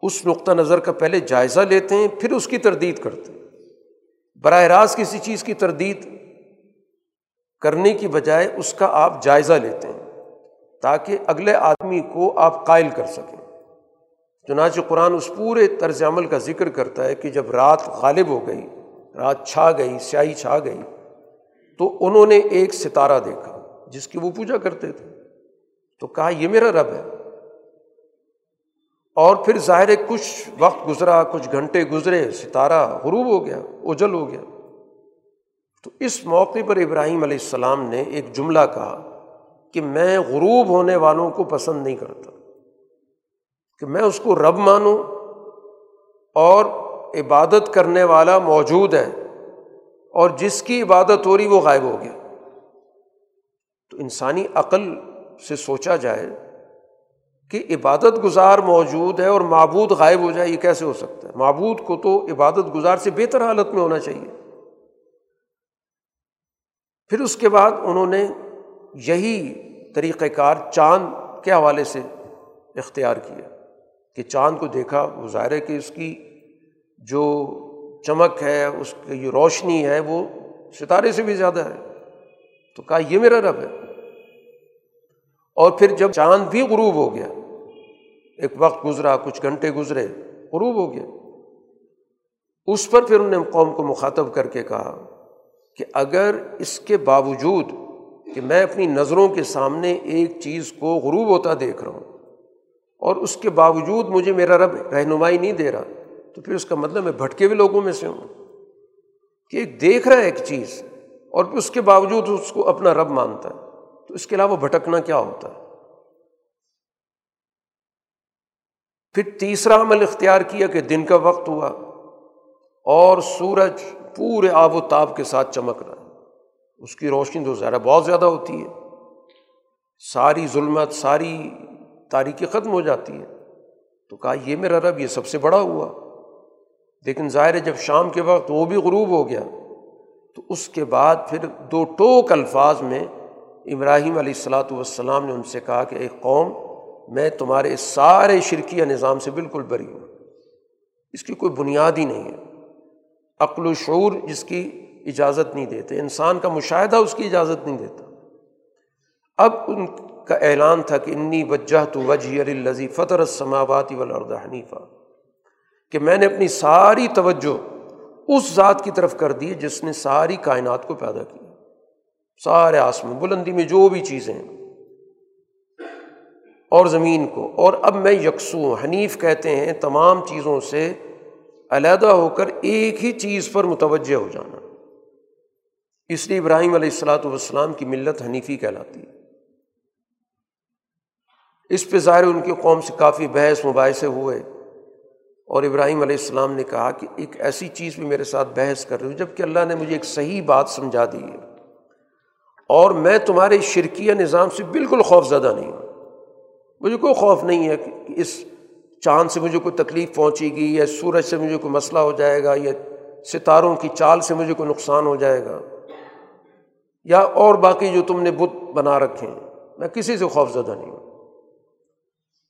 Speaker 1: اس نقطہ نظر کا پہلے جائزہ لیتے ہیں، پھر اس کی تردید کرتے ہیں۔ براہ راست کسی چیز کی تردید کرنے کی بجائے اس کا آپ جائزہ لیتے ہیں تاکہ اگلے آدمی کو آپ قائل کر سکیں۔ چنانچہ قرآن اس پورے طرز عمل کا ذکر کرتا ہے کہ جب رات غالب ہو گئی، رات چھا گئی، سیاہی چھا گئی، تو انہوں نے ایک ستارہ دیکھا جس کی وہ پوجا کرتے تھے۔ تو کہا، یہ میرا رب ہے۔ اور پھر ظاہر کچھ وقت گزرا، کچھ گھنٹے گزرے، ستارہ غروب ہو گیا، اجل ہو گیا۔ تو اس موقع پر ابراہیم علیہ السلام نے ایک جملہ کہا کہ میں غروب ہونے والوں کو پسند نہیں کرتا، کہ میں اس کو رب مانوں اور عبادت کرنے والا موجود ہے اور جس کی عبادت ہو رہی وہ غائب ہو گیا۔ تو انسانی عقل سے سوچا جائے کہ عبادت گزار موجود ہے اور معبود غائب ہو جائے، یہ کیسے ہو سکتا ہے؟ معبود کو تو عبادت گزار سے بہتر حالت میں ہونا چاہیے۔ پھر اس کے بعد انہوں نے یہی طریقۂ کار چاند کے حوالے سے اختیار کیا کہ چاند کو دیکھا، وہ ظاہر ہے کہ اس کی جو چمک ہے، اس کی جو روشنی ہے، وہ ستارے سے بھی زیادہ ہے۔ تو کہا، یہ میرا رب ہے۔ اور پھر جب چاند بھی غروب ہو گیا ایک وقت گزرا، کچھ گھنٹے گزرے، غروب ہو گیا۔ اس پر پھر انہوں نے قوم کو مخاطب کر کے کہا کہ اگر اس کے باوجود کہ میں اپنی نظروں کے سامنے ایک چیز کو غروب ہوتا دیکھ رہا ہوں اور اس کے باوجود مجھے میرا رب رہنمائی نہیں دے رہا، تو پھر اس کا مطلب میں بھٹکے ہوئے لوگوں میں سے ہوں کہ ایک دیکھ رہا ہے ایک چیز اور پھر اس کے باوجود اس کو اپنا رب مانتا ہے۔ تو اس کے علاوہ بھٹکنا کیا ہوتا ہے؟ پھر تیسرا عمل اختیار کیا کہ دن کا وقت ہوا اور سورج پورے آب و تاب کے ساتھ چمک رہا ہے۔ اس کی روشنی تو ذرا بہت زیادہ ہوتی ہے۔ ساری ظلمت، ساری تاریخی ختم ہو جاتی ہے تو کہا، یہ میرا رب، یہ سب سے بڑا ہوا۔ لیکن ظاہر ہے، جب شام کے وقت وہ بھی غروب ہو گیا، تو اس کے بعد پھر دو ٹوک الفاظ میں ابراہیم علیہ السلاۃ والسلام نے ان سے کہا کہ ایک قوم میں تمہارے سارے شرکیہ نظام سے بالکل بری ہوں۔ اس کی کوئی بنیاد ہی نہیں ہے۔ عقل و شعور جس کی اجازت نہیں دیتے، انسان کا مشاہدہ اس کی اجازت نہیں دیتا۔ اب ان کا اعلان تھا کہ انی وجہ تو وجہ الزی فطر السماواتی والارض حنیفہ کہ میں نے اپنی ساری توجہ اس ذات کی طرف کر دی جس نے ساری کائنات کو پیدا کیا سارے آسمان بلندی میں جو بھی چیزیں ہیں۔ اور زمین کو۔ اور اب میں یکسوں حنیف کہتے ہیں، تمام چیزوں سے علیحدہ ہو کر ایک ہی چیز پر متوجہ ہو جانا۔ اس لیے ابراہیم علیہ السلاۃ والسلام کی ملت حنیفی کہلاتی ہے۔ اس پہ ظاہر ان کی قوم سے کافی بحث مباحثے ہوئے۔ اور ابراہیم علیہ السلام نے کہا کہ ایک ایسی چیز بھی میرے ساتھ بحث کر رہی ہوں جبکہ اللہ نے مجھے ایک صحیح بات سمجھا دی ہے۔ اور میں تمہارے شرکیہ نظام سے بالکل خوف زدہ نہیں ہوں۔ مجھے کوئی خوف نہیں ہے کہ اس چاند سے مجھے کوئی تکلیف پہنچے گی یا سورج سے مجھے کوئی مسئلہ ہو جائے گا یا ستاروں کی چال سے مجھے کوئی نقصان ہو جائے گا یا اور باقی جو تم نے بت بنا رکھے ہیں، میں کسی سے خوف زدہ نہیں ہوں۔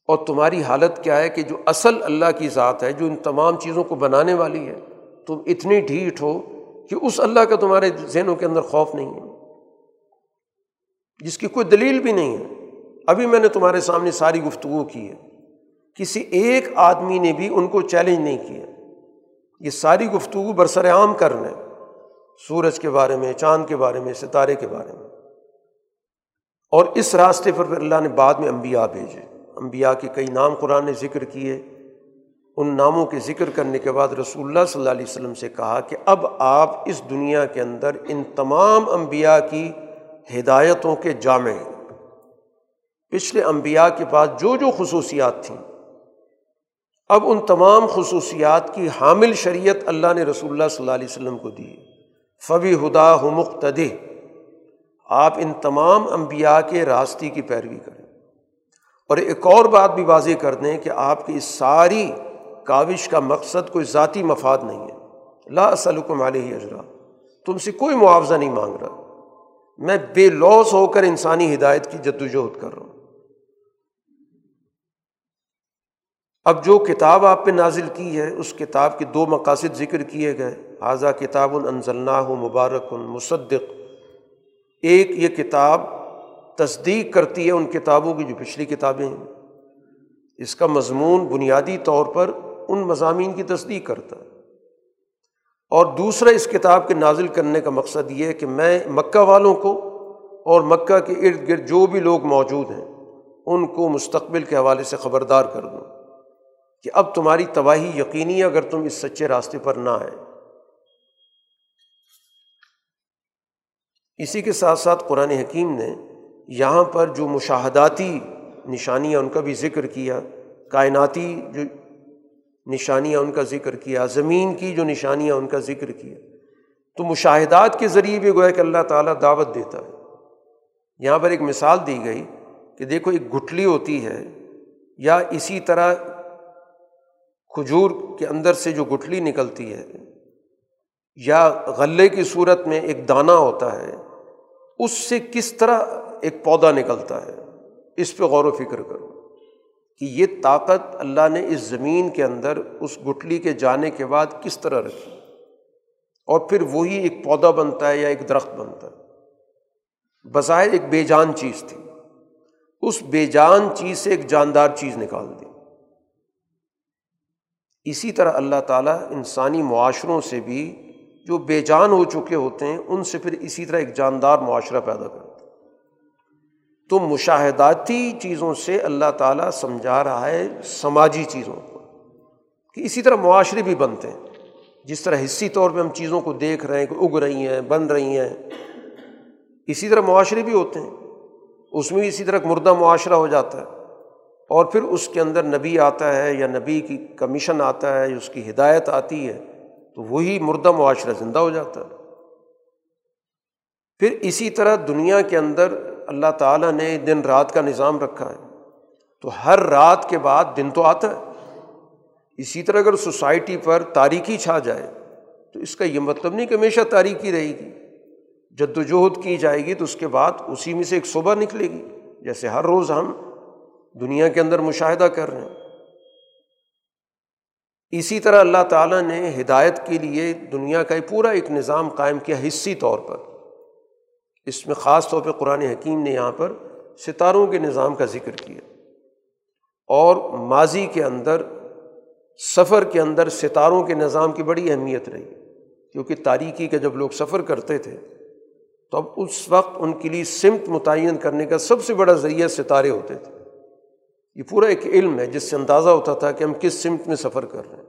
Speaker 1: اور تمہاری حالت کیا ہے کہ جو اصل اللہ کی ذات ہے، جو ان تمام چیزوں کو بنانے والی ہے، تم اتنی ڈھیٹ ہو کہ اس اللہ کا تمہارے ذہنوں کے اندر خوف نہیں ہے۔ جس کی کوئی دلیل بھی نہیں ہے۔ ابھی میں نے تمہارے سامنے ساری گفتگو کی ہے۔ کسی ایک آدمی نے بھی ان کو چیلنج نہیں کیا۔ یہ ساری گفتگو برسر عام کر رہے سورج کے بارے میں، چاند کے بارے میں، ستارے کے بارے میں۔ اور اس راستے پر پھر اللہ نے بعد میں انبیاء بھیجے۔ انبیاء کے کئی نام قرآن نے ذکر کیے۔ ان ناموں کے ذکر کرنے کے بعد رسول اللہ صلی اللہ علیہ وسلم سے کہا کہ اب آپ اس دنیا کے اندر ان تمام انبیاء کی ہدایتوں کے جامع پچھلے انبیاء کے پاس جو جو خصوصیات تھیں، اب ان تمام خصوصیات کی حامل شریعت اللہ نے رسول اللہ صلی اللہ علیہ وسلم کو دی۔ فبی ہدا ہو مقتد آپ ان تمام انبیاء کے راستے کی پیروی کریں۔ اور ایک اور بات بھی واضح کر دیں کہ آپ کی اس ساری کاوش کا مقصد کوئی ذاتی مفاد نہیں ہے۔ لا سلکم علیہ اجرا تم سے کوئی معاوضہ نہیں مانگ رہا۔ میں بے لوس ہو کر انسانی ہدایت کی جد وجہد کر رہا ہوں۔ اب جو کتاب آپ پہ نازل کی ہے، اس کتاب کے دو مقاصد ذکر کیے گئے۔ حاضہ کتاب النزلناہ مبارک مصدق۔ ایک یہ کتاب تصدیق کرتی ہے ان کتابوں کی جو پچھلی کتابیں ہیں۔ اس کا مضمون بنیادی طور پر ان مضامین کی تصدیق کرتا۔ ہے اور دوسرا، اس کتاب کے نازل کرنے کا مقصد یہ ہے کہ میں مکہ والوں کو اور مکہ کے ارد گرد جو بھی لوگ موجود ہیں، ان کو مستقبل کے حوالے سے خبردار کر دوں۔ کہ اب تمہاری تباہی یقینی ہے اگر تم اس سچے راستے پر نہ آئے۔ اسی کے ساتھ ساتھ قرآن حکیم نے یہاں پر جو مشاہداتی نشانیاں ان کا بھی ذکر کیا، کائناتی جو نشانیاں ان کا ذکر کیا، زمین کی جو نشانیاں ان کا ذکر کیا۔ تو مشاہدات کے ذریعے بھی گویا کہ اللہ تعالیٰ دعوت دیتا ہے۔ یہاں پر ایک مثال دی گئی کہ دیکھو ایک گٹھلی ہوتی ہے یا اسی طرح کھجور کے اندر سے جو گٹھلی نکلتی ہے، یا غلے کی صورت میں ایک دانہ ہوتا ہے، اس سے کس طرح ایک پودا نکلتا ہے؟ اس پہ غور و فکر کرو کہ یہ طاقت اللہ نے اس زمین کے اندر اس گٹھلی کے جانے کے بعد کس طرح رکھی۔ اور پھر وہی ایک پودا بنتا ہے یا ایک درخت بنتا ہے۔ بظاہر ایک بے جان چیز تھی۔ اس بے جان چیز سے ایک جاندار چیز نکال دی۔ اسی طرح اللہ تعالیٰ انسانی معاشروں سے بھی جو بے جان ہو چکے ہوتے ہیں، ان سے پھر اسی طرح ایک جاندار معاشرہ پیدا کرتا تو مشاہداتی چیزوں سے اللہ تعالیٰ سمجھا رہا ہے سماجی چیزوں کو، کہ اسی طرح معاشرے بھی بنتے ہیں۔ جس طرح حصی طور پہ ہم چیزوں کو دیکھ رہے ہیں کہ اگ رہی ہیں، بن رہی ہیں، اسی طرح معاشرے بھی ہوتے ہیں۔ اس میں بھی اسی طرح مردہ معاشرہ ہو جاتا ہے۔ اور پھر اس کے اندر نبی آتا ہے یا نبی کی کمیشن آتا ہے یا اس کی ہدایت آتی ہے، تو وہی مردہ معاشرہ زندہ ہو جاتا ہے۔ پھر اسی طرح دنیا کے اندر اللہ تعالیٰ نے دن رات کا نظام رکھا ہے۔ تو ہر رات کے بعد دن تو آتا ہے۔ اسی طرح اگر سوسائٹی پر تاریخی چھا جائے، تو اس کا یہ مطلب نہیں کہ ہمیشہ تاریخی رہے گی۔ جد وجہد کی جائے گی تو اس کے بعد اسی میں سے ایک صبح نکلے گی، جیسے ہر روز ہم دنیا کے اندر مشاہدہ کر رہے ہیں۔ اسی طرح اللہ تعالیٰ نے ہدایت کے لیے دنیا کا پورا ایک نظام قائم کیا حصی طور پر۔ اس میں خاص طور پہ قرآن حکیم نے یہاں پر ستاروں کے نظام کا ذکر کیا۔ اور ماضی کے اندر، سفر کے اندر ستاروں کے نظام کی بڑی اہمیت رہی۔ کیونکہ تاریخی کا جب لوگ سفر کرتے تھے، تو اب اس وقت ان کے لیے سمت متعین کرنے کا سب سے بڑا ذریعہ ستارے ہوتے تھے۔ یہ پورا ایک علم ہے جس سے اندازہ ہوتا تھا کہ ہم کس سمت میں سفر کر رہے ہیں۔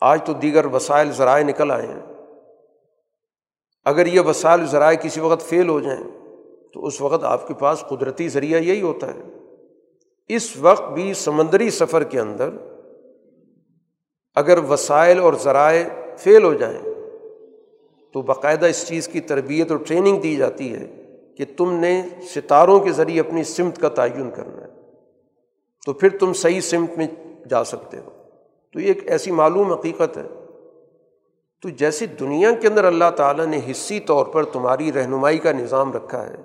Speaker 1: آج تو دیگر وسائل ذرائع نکل آئے ہیں۔ اگر یہ وسائل ذرائع کسی وقت فیل ہو جائیں، تو اس وقت آپ کے پاس قدرتی ذریعہ یہی ہوتا ہے۔ اس وقت بھی سمندری سفر کے اندر اگر وسائل اور ذرائع فیل ہو جائیں، تو باقاعدہ اس چیز کی تربیت اور ٹریننگ دی جاتی ہے کہ تم نے ستاروں کے ذریعے اپنی سمت کا تعین کرنا ہے، تو پھر تم صحیح سمت میں جا سکتے ہو۔ تو یہ ایک ایسی معلوم حقیقت ہے۔ تو جیسے دنیا کے اندر اللہ تعالیٰ نے حصی طور پر تمہاری رہنمائی کا نظام رکھا ہے،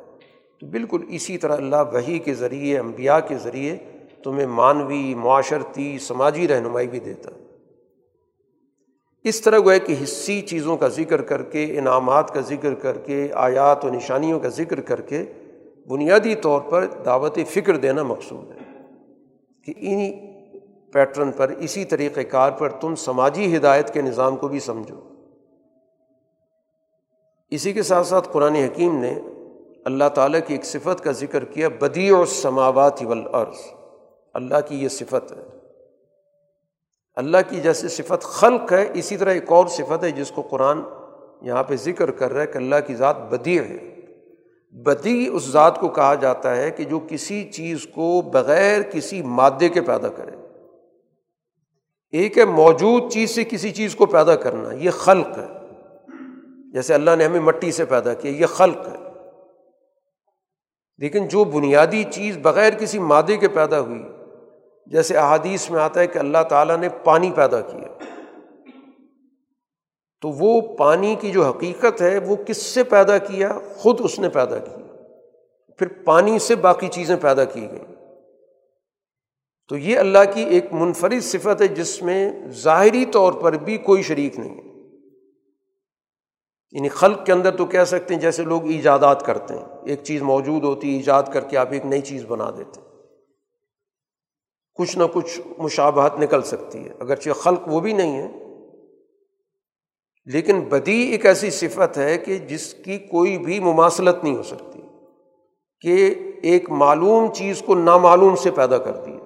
Speaker 1: تو بالکل اسی طرح اللہ وہی کے ذریعے امبیا کے ذریعے تمہیں مانوی معاشرتی، سماجی رہنمائی بھی دیتا ہے۔ اس طرح وہ ہے کہ حصی چیزوں کا ذکر کر کے، انعامات کا ذکر کر کے، آیات و نشانیوں کا ذکر کر کے بنیادی طور پر دعوت فکر دینا مقصود ہے کہ انہیں پیٹرن پر، اسی طریقۂ کار پر تم سماجی ہدایت کے نظام کو بھی سمجھو۔ اسی کے ساتھ ساتھ قرآن حکیم نے اللہ تعالیٰ کی ایک صفت کا ذکر کیا بدی و والارض۔ اللہ کی یہ صفت ہے۔ اللہ کی جیسے صفت خلق ہے، اسی طرح ایک اور صفت ہے جس کو قرآن یہاں پہ ذکر کر رہا ہے کہ اللہ کی ذات بدی ہے۔ بدی اس ذات کو کہا جاتا ہے کہ جو کسی چیز کو بغیر کسی مادے کے پیدا کرے۔ ایک ہے موجود چیز سے کسی چیز کو پیدا کرنا، یہ خلق ہے۔ جیسے اللہ نے ہمیں مٹی سے پیدا کیا، یہ خلق ہے۔ لیکن جو بنیادی چیز بغیر کسی مادے کے پیدا ہوئی جیسے احادیث میں آتا ہے کہ اللہ تعالیٰ نے پانی پیدا کیا۔ تو وہ پانی کی جو حقیقت ہے وہ کس سے پیدا کیا؟ خود اس نے پیدا کیا پھر پانی سے باقی چیزیں پیدا کی گئیں۔ تو یہ اللہ کی ایک منفرد صفت ہے جس میں ظاہری طور پر بھی کوئی شریک نہیں ہے۔ یعنی خلق کے اندر تو کہہ سکتے ہیں جیسے لوگ ایجادات کرتے ہیں۔ ایک چیز موجود ہوتی ہے، ایجاد کر کے آپ ایک نئی چیز بنا دیتے ہیں۔ کچھ نہ کچھ مشابہت نکل سکتی ہے۔ اگرچہ خلق وہ بھی نہیں ہے، لیکن بدی ایک ایسی صفت ہے کہ جس کی کوئی بھی مماثلت نہیں ہو سکتی، کہ ایک معلوم چیز کو نامعلوم سے پیدا کرتی ہے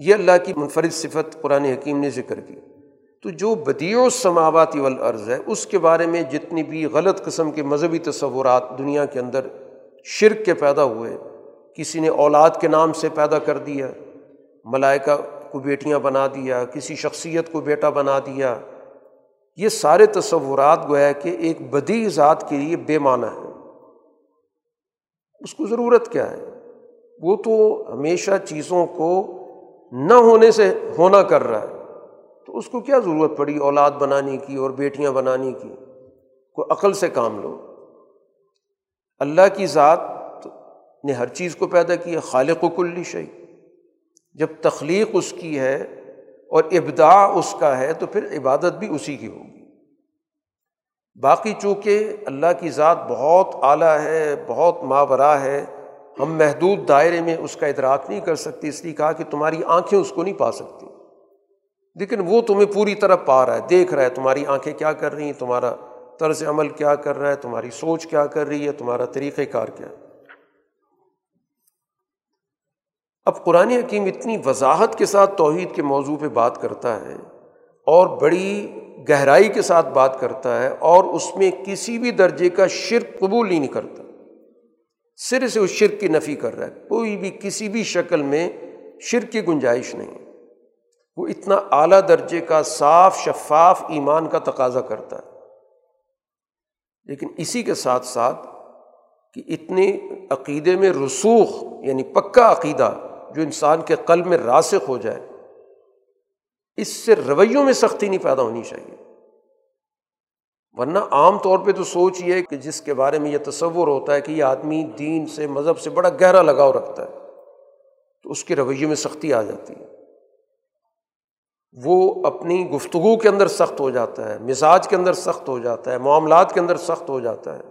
Speaker 1: یہ اللہ کی منفرد صفت قرآن حکیم نے ذکر کی۔ تو جو بدی و سماواتی والارض ہے، اس کے بارے میں جتنی بھی غلط قسم کے مذہبی تصورات دنیا کے اندر شرک کے پیدا ہوئے کسی نے اولاد کے نام سے پیدا کر دیا، ملائکہ کو بیٹیاں بنا دیا، کسی شخصیت کو بیٹا بنا دیا۔ یہ سارے تصورات گویا کہ ایک بدی ذات کے لیے بے معنی ہے اس کو ضرورت کیا ہے؟ وہ تو ہمیشہ چیزوں کو نہ ہونے سے ہونا کر رہا ہے۔ تو اس کو کیا ضرورت پڑی اولاد بنانے کی اور بیٹیاں بنانے کی؟ کوئی عقل سے کام لو۔ اللہ کی ذات نے ہر چیز کو پیدا کیا، خالق و کلی شعی جب تخلیق اس کی ہے اور ابدا اس کا ہے تو پھر عبادت بھی اسی کی ہوگی۔ باقی چونکہ اللہ کی ذات بہت اعلیٰ ہے، بہت ماورا ہے، ہم محدود دائرے میں اس کا ادراک نہیں کر سکتے، اس لیے کہا کہ تمہاری آنکھیں اس کو نہیں پا سکتی۔ لیکن وہ تمہیں پوری طرح پا رہا ہے، دیکھ رہا ہے تمہاری آنکھیں کیا کر رہی ہیں، تمہارا طرز عمل کیا کر رہا ہے، تمہاری سوچ کیا کر رہی ہے، تمہارا طریقۂ کار کیا۔ ہے اب قرآن حکیم اتنی وضاحت کے ساتھ توحید کے موضوع پہ بات کرتا ہے اور بڑی گہرائی کے ساتھ بات کرتا ہے اور اس میں کسی بھی درجے کا شرک قبول ہی نہیں کرتا۔ سر سے اس شرک کی نفی کر رہا ہے۔ کوئی بھی کسی بھی شکل میں شرک کی گنجائش نہیں۔ وہ اتنا اعلیٰ درجے کا صاف، شفاف ایمان کا تقاضا کرتا ہے۔ لیکن اسی کے ساتھ ساتھ کہ اتنے عقیدے میں رسوخ یعنی پکا عقیدہ جو انسان کے قلب میں راسخ ہو جائے، اس سے رویوں میں سختی نہیں پیدا ہونی چاہیے۔ ورنہ عام طور پہ تو سوچ یہ ہے کہ جس کے بارے میں یہ تصور ہوتا ہے کہ یہ آدمی دین سے، مذہب سے بڑا گہرا لگاؤ رکھتا ہے، تو اس کے رویے میں سختی آ جاتی ہے۔ وہ اپنی گفتگو کے اندر سخت ہو جاتا ہے، مزاج کے اندر سخت ہو جاتا ہے، معاملات کے اندر سخت ہو جاتا ہے،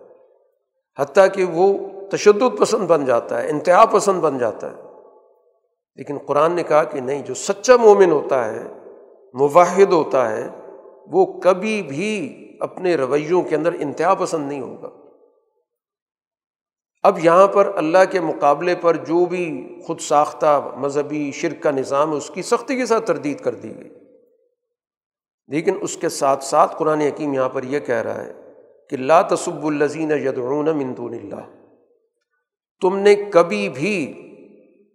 Speaker 1: حتیٰ کہ وہ تشدد پسند بن جاتا ہے، انتہا پسند بن جاتا ہے۔ لیکن قرآن نے کہا کہ نہیں، جو سچا مومن ہوتا ہے، مواحد ہوتا ہے، وہ کبھی بھی اپنے رویوں کے اندر انتہا پسند نہیں ہوگا۔ اب یہاں پر اللہ کے مقابلے پر جو بھی خود ساختہ مذہبی شرک کا نظام ہے، اس کی سختی کے ساتھ تردید کر دی گئی۔ لیکن اس کے ساتھ ساتھ قرآن حکیم یہاں پر یہ کہہ رہا ہے کہ لا تصب الزین یدعون من دون اللہ۔ تم نے کبھی بھی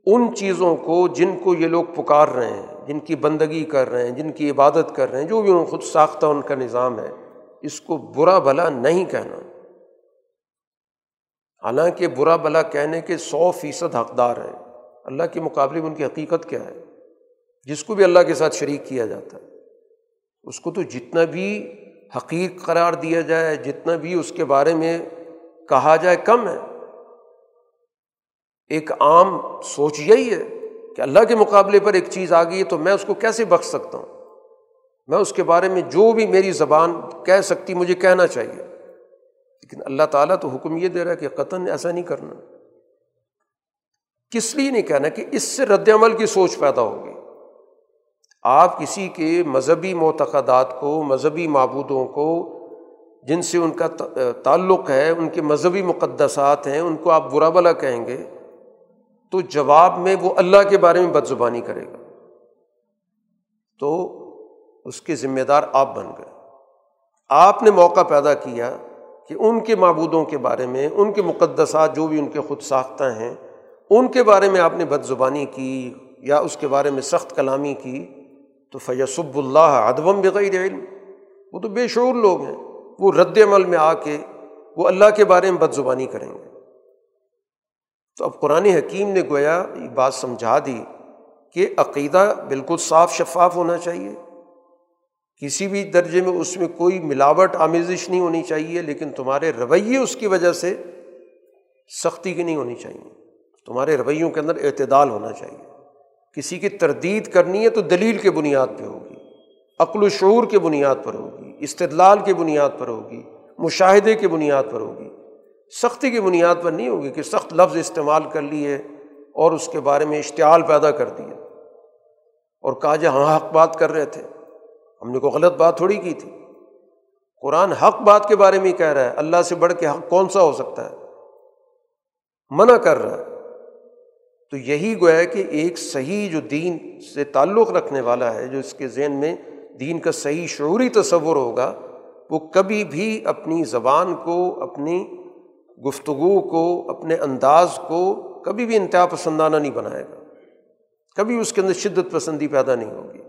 Speaker 1: ان چیزوں کو جن کو یہ لوگ پکار رہے ہیں، جن کی بندگی کر رہے ہیں، جن کی عبادت کر رہے ہیں، جو بھی انہوں خود ساختہ ان کا نظام ہے، اس کو برا بھلا نہیں کہنا۔ حالانکہ برا بھلا کہنے کے سو فیصد حقدار ہیں۔ اللہ کے مقابلے میں ان کی حقیقت کیا ہے؟ جس کو بھی اللہ کے ساتھ شریک کیا جاتا ہے۔ اس کو تو جتنا بھی حقیق قرار دیا جائے، جتنا بھی اس کے بارے میں کہا جائے، کم ہے۔ ایک عام سوچ یہی ہے کہ اللہ کے مقابلے پر ایک چیز آ گئی ہے تو میں اس کو کیسے بخش سکتا ہوں؟ میں اس کے بارے میں جو بھی میری زبان کہہ سکتی، مجھے کہنا چاہیے۔ لیکن اللہ تعالیٰ تو حکم یہ دے رہا ہے کہ قطن ایسا نہیں کرنا۔ کس لیے نہیں کہنا کہ اس سے رد عمل کی سوچ پیدا ہوگی؟ آپ کسی کے مذہبی معتقدات کو، مذہبی معبودوں کو، جن سے ان کا تعلق ہے، ان کے مذہبی مقدسات ہیں، ان کو آپ برا بلا کہیں گے تو جواب میں وہ اللہ کے بارے میں بد زبانی کرے گا۔ تو اس کے ذمہ دار آپ بن گئے۔ آپ نے موقع پیدا کیا کہ ان کے معبودوں کے بارے میں، ان کے مقدسات جو بھی ان کے خود ساختہ ہیں، ان کے بارے میں آپ نے بد زبانی کی یا اس کے بارے میں سخت کلامی کی، تو فیصب اللہ ادبم بغیر علم۔ وہ تو بے شعور لوگ ہیں۔ وہ رد عمل میں آ کے وہ اللہ کے بارے میں بد زبانی کریں گے۔ تو اب قرآن حکیم نے گویا یہ بات سمجھا دی کہ عقیدہ بالکل صاف شفاف ہونا چاہیے۔ کسی بھی درجے میں اس میں کوئی ملاوٹ، آمیزش نہیں ہونی چاہیے، لیکن تمہارے رویے اس کی وجہ سے سختی کی نہیں ہونی چاہیے۔ تمہارے رویوں کے اندر اعتدال ہونا چاہیے۔ کسی کی تردید کرنی ہے تو دلیل کے بنیاد پہ ہوگی، عقل و شعور کے بنیاد پر ہوگی، استدلال کے بنیاد پر ہوگی، مشاہدے کے بنیاد پر ہوگی۔ سختی کی بنیاد پر نہیں ہوگی کہ سخت لفظ استعمال کر لیے اور اس کے بارے میں اشتعال پیدا کر دیے۔ اور کہا جی ہاں حق بات کر رہے تھے۔ ہم نے کوئی غلط بات تھوڑی کی تھی۔ قرآن حق بات کے بارے میں ہی کہہ رہا ہے۔ اللہ سے بڑھ کے حق کون سا ہو سکتا ہے؟ منع کر رہا ہے۔ تو یہی گویا کہ ایک صحیح جو دین سے تعلق رکھنے والا ہے، جو اس کے ذہن میں دین کا صحیح شعوری تصور ہوگا، وہ کبھی بھی اپنی زبان کو، اپنی گفتگو کو، اپنے انداز کو کبھی بھی انتہا پسندانہ نہیں بنائے گا۔ کبھی اس کے اندر شدت پسندی پیدا نہیں ہوگی۔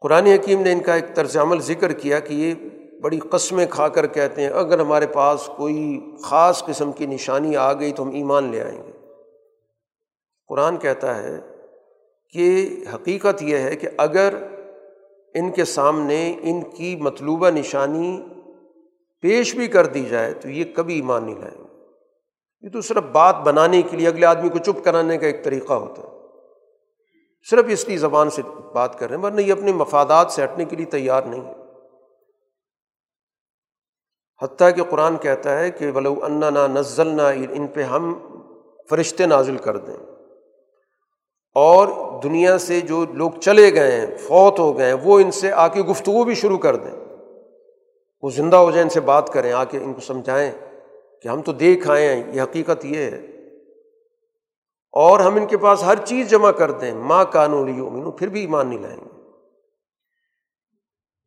Speaker 1: قرآن حکیم نے ان کا ایک طرز عمل ذکر کیا کہ یہ بڑی قسمیں کھا کر کہتے ہیں، اگر ہمارے پاس کوئی خاص قسم کی نشانی آ گئی تو ہم ایمان لے آئیں گے۔ قرآن کہتا ہے کہ حقیقت یہ ہے کہ اگر ان کے سامنے ان کی مطلوبہ نشانی پیش بھی کر دی جائے تو یہ کبھی ایمان نہیں لائیں گے یہ تو صرف بات بنانے کے لیے اگلے آدمی کو چپ کرانے کا ایک طریقہ ہوتا ہے۔ صرف اس کی زبان سے بات کر رہے ہیں، ورنہ یہ اپنے مفادات سے ہٹنے کے لیے تیار نہیں ہے۔ حتیٰ کہ قرآن کہتا ہے کہ ولو انا نزل نہ ان پہ ہم فرشتے نازل کر دیں۔ اور دنیا سے جو لوگ چلے گئے ہیں، فوت ہو گئے ہیں، وہ ان سے آ کے گفتگو بھی شروع کر دیں۔ وہ زندہ ہو جائیں ان سے بات کریں، آ کے ان کو سمجھائیں کہ ہم تو دیکھ آئے ہیں، یہ حقیقت یہ ہے۔ اور ہم ان کے پاس ہر چیز جمع کر دیں ماں کانولی امین پھر بھی ایمان نہیں لائیں گے۔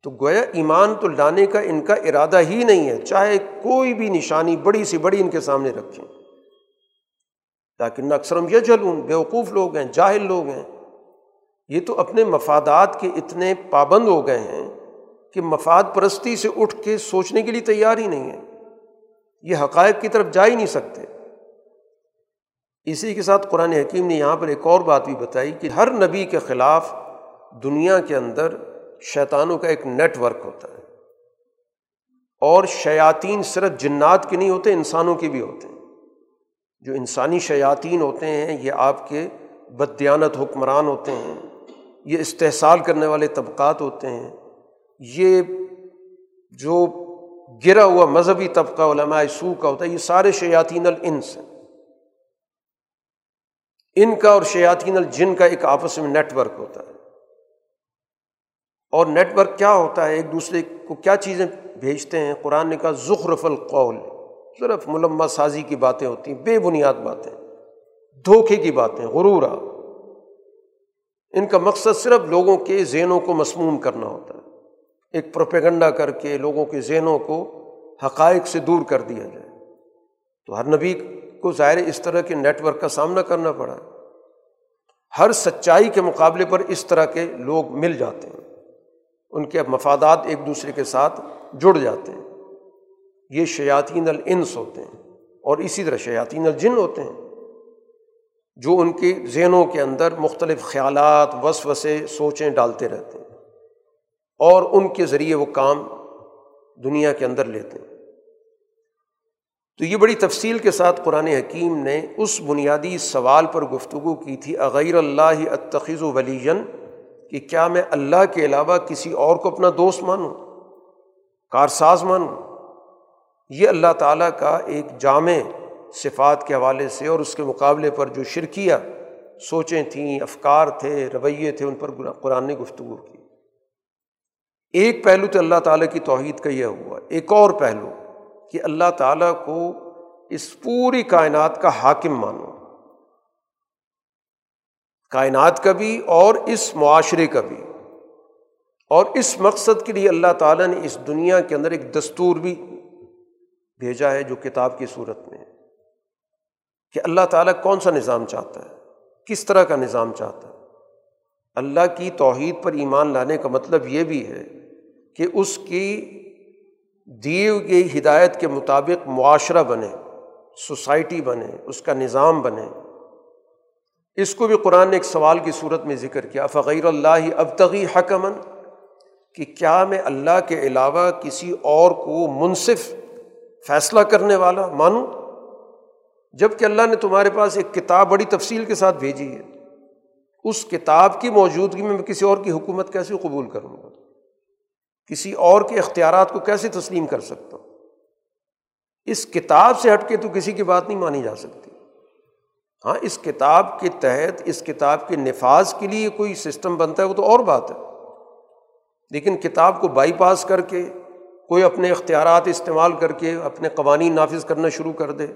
Speaker 1: تو گویا ایمان تو لانے کا ان کا ارادہ ہی نہیں ہے، چاہے کوئی بھی نشانی بڑی سی بڑی ان کے سامنے رکھیں۔ لیکن اکثرم یہ جلون بیوقوف لوگ ہیں، جاہل لوگ ہیں۔ یہ تو اپنے مفادات کے اتنے پابند ہو گئے ہیں کہ مفاد پرستی سے اٹھ کے سوچنے کے لیے تیار ہی نہیں ہے یہ حقائق کی طرف جا ہی نہیں سکتے۔ اسی کے ساتھ قرآن حکیم نے یہاں پر ایک اور بات بھی بتائی کہ ہر نبی کے خلاف دنیا کے اندر شیطانوں کا ایک نیٹ ورک ہوتا ہے۔ اور شیاطین صرف جنات کے نہیں ہوتے، انسانوں کے بھی ہوتے ہیں۔ جو انسانی شیاطین ہوتے ہیں، یہ آپ کے بدیانت حکمران ہوتے ہیں۔ یہ استحصال کرنے والے طبقات ہوتے ہیں۔ یہ جو گرا ہوا مذہبی طبقہ علماء سو کا ہوتا ہے، یہ سارے شیاطین الانس ہیں۔ ان کا اور شیاطین الجن کا ایک آپس میں نیٹ ورک ہوتا ہے۔ اور نیٹ ورک کیا ہوتا ہے؟ ایک دوسرے کو کیا چیزیں بھیجتے ہیں؟ قرآن نے کہا ظخرف القول۔ صرف ملمہ سازی کی باتیں ہوتی ہیں، بے بنیاد باتیں۔ دھوکے کی باتیں غرورا ان کا مقصد صرف لوگوں کے ذہنوں کو مسموم کرنا ہوتا ہے۔ ایک پروپیگنڈا کر کے لوگوں کے ذہنوں کو حقائق سے دور کر دیا جائے۔ تو ہر نبی کو ظاہر اس طرح کے نیٹ ورک کا سامنا کرنا پڑا۔ ہر سچائی کے مقابلے پر اس طرح کے لوگ مل جاتے ہیں۔ ان کے مفادات ایک دوسرے کے ساتھ جڑ جاتے ہیں۔ یہ شیاطین الانس ہوتے ہیں اور اسی طرح شیاطین الجن ہوتے ہیں۔ جو ان کے ذہنوں کے اندر مختلف خیالات وس وسے سوچیں ڈالتے رہتے ہیں۔ اور ان کے ذریعے وہ کام دنیا کے اندر لیتے ہیں۔ تو یہ بڑی تفصیل کے ساتھ قرآن حکیم نے اس بنیادی سوال پر گفتگو کی تھی، اغیر اللہ اتخذ و ولیجن کہ کیا میں اللہ کے علاوہ کسی اور کو اپنا دوست مانوں، کارساز مانوں؟ یہ اللہ تعالیٰ کا ایک جامع صفات کے حوالے سے اور اس کے مقابلے پر جو شرکیہ سوچیں تھیں، افکار تھے، رویے تھے، ان پر قرآن نے گفتگو کی۔ ایک پہلو تو اللہ تعالیٰ کی توحید کا یہ ہوا، ایک اور پہلو کہ اللہ تعالیٰ کو اس پوری کائنات کا حاکم مانو۔ کائنات کا بھی اور اس معاشرے کا بھی۔ اور اس مقصد کے لیے اللہ تعالیٰ نے اس دنیا کے اندر ایک دستور بھی بھیجا ہے جو کتاب کی صورت میں کہ اللہ تعالیٰ کون سا نظام چاہتا ہے، کس طرح کا نظام چاہتا ہے۔ اللہ کی توحید پر ایمان لانے کا مطلب یہ بھی ہے کہ اس کی دیے گئی ہدایت کے مطابق معاشرہ بنے، سوسائٹی بنے، اس کا نظام بنے۔ اس کو بھی قرآن نے ایک سوال کی صورت میں ذکر کیا فقیر اللہ ابتغی حکمن کہ کیا میں اللہ کے علاوہ کسی اور کو منصف، فیصلہ کرنے والا مانوں؟ جبکہ اللہ نے تمہارے پاس ایک کتاب بڑی تفصیل کے ساتھ بھیجی ہے۔ اس کتاب کی موجودگی میں میں کسی اور کی حکومت کیسے قبول کروں؟ گا کسی اور کے اختیارات کو کیسے تسلیم کر سکتا ہوں؟ اس کتاب سے ہٹ کے تو کسی کی بات نہیں مانی جا سکتی۔ ہاں اس کتاب کے تحت، اس کتاب کے نفاذ کے لیے کوئی سسٹم بنتا ہے، وہ تو اور بات ہے۔ لیکن کتاب کو بائی پاس کر کے، کوئی اپنے اختیارات استعمال کر کے، اپنے قوانین نافذ کرنا شروع کر دے،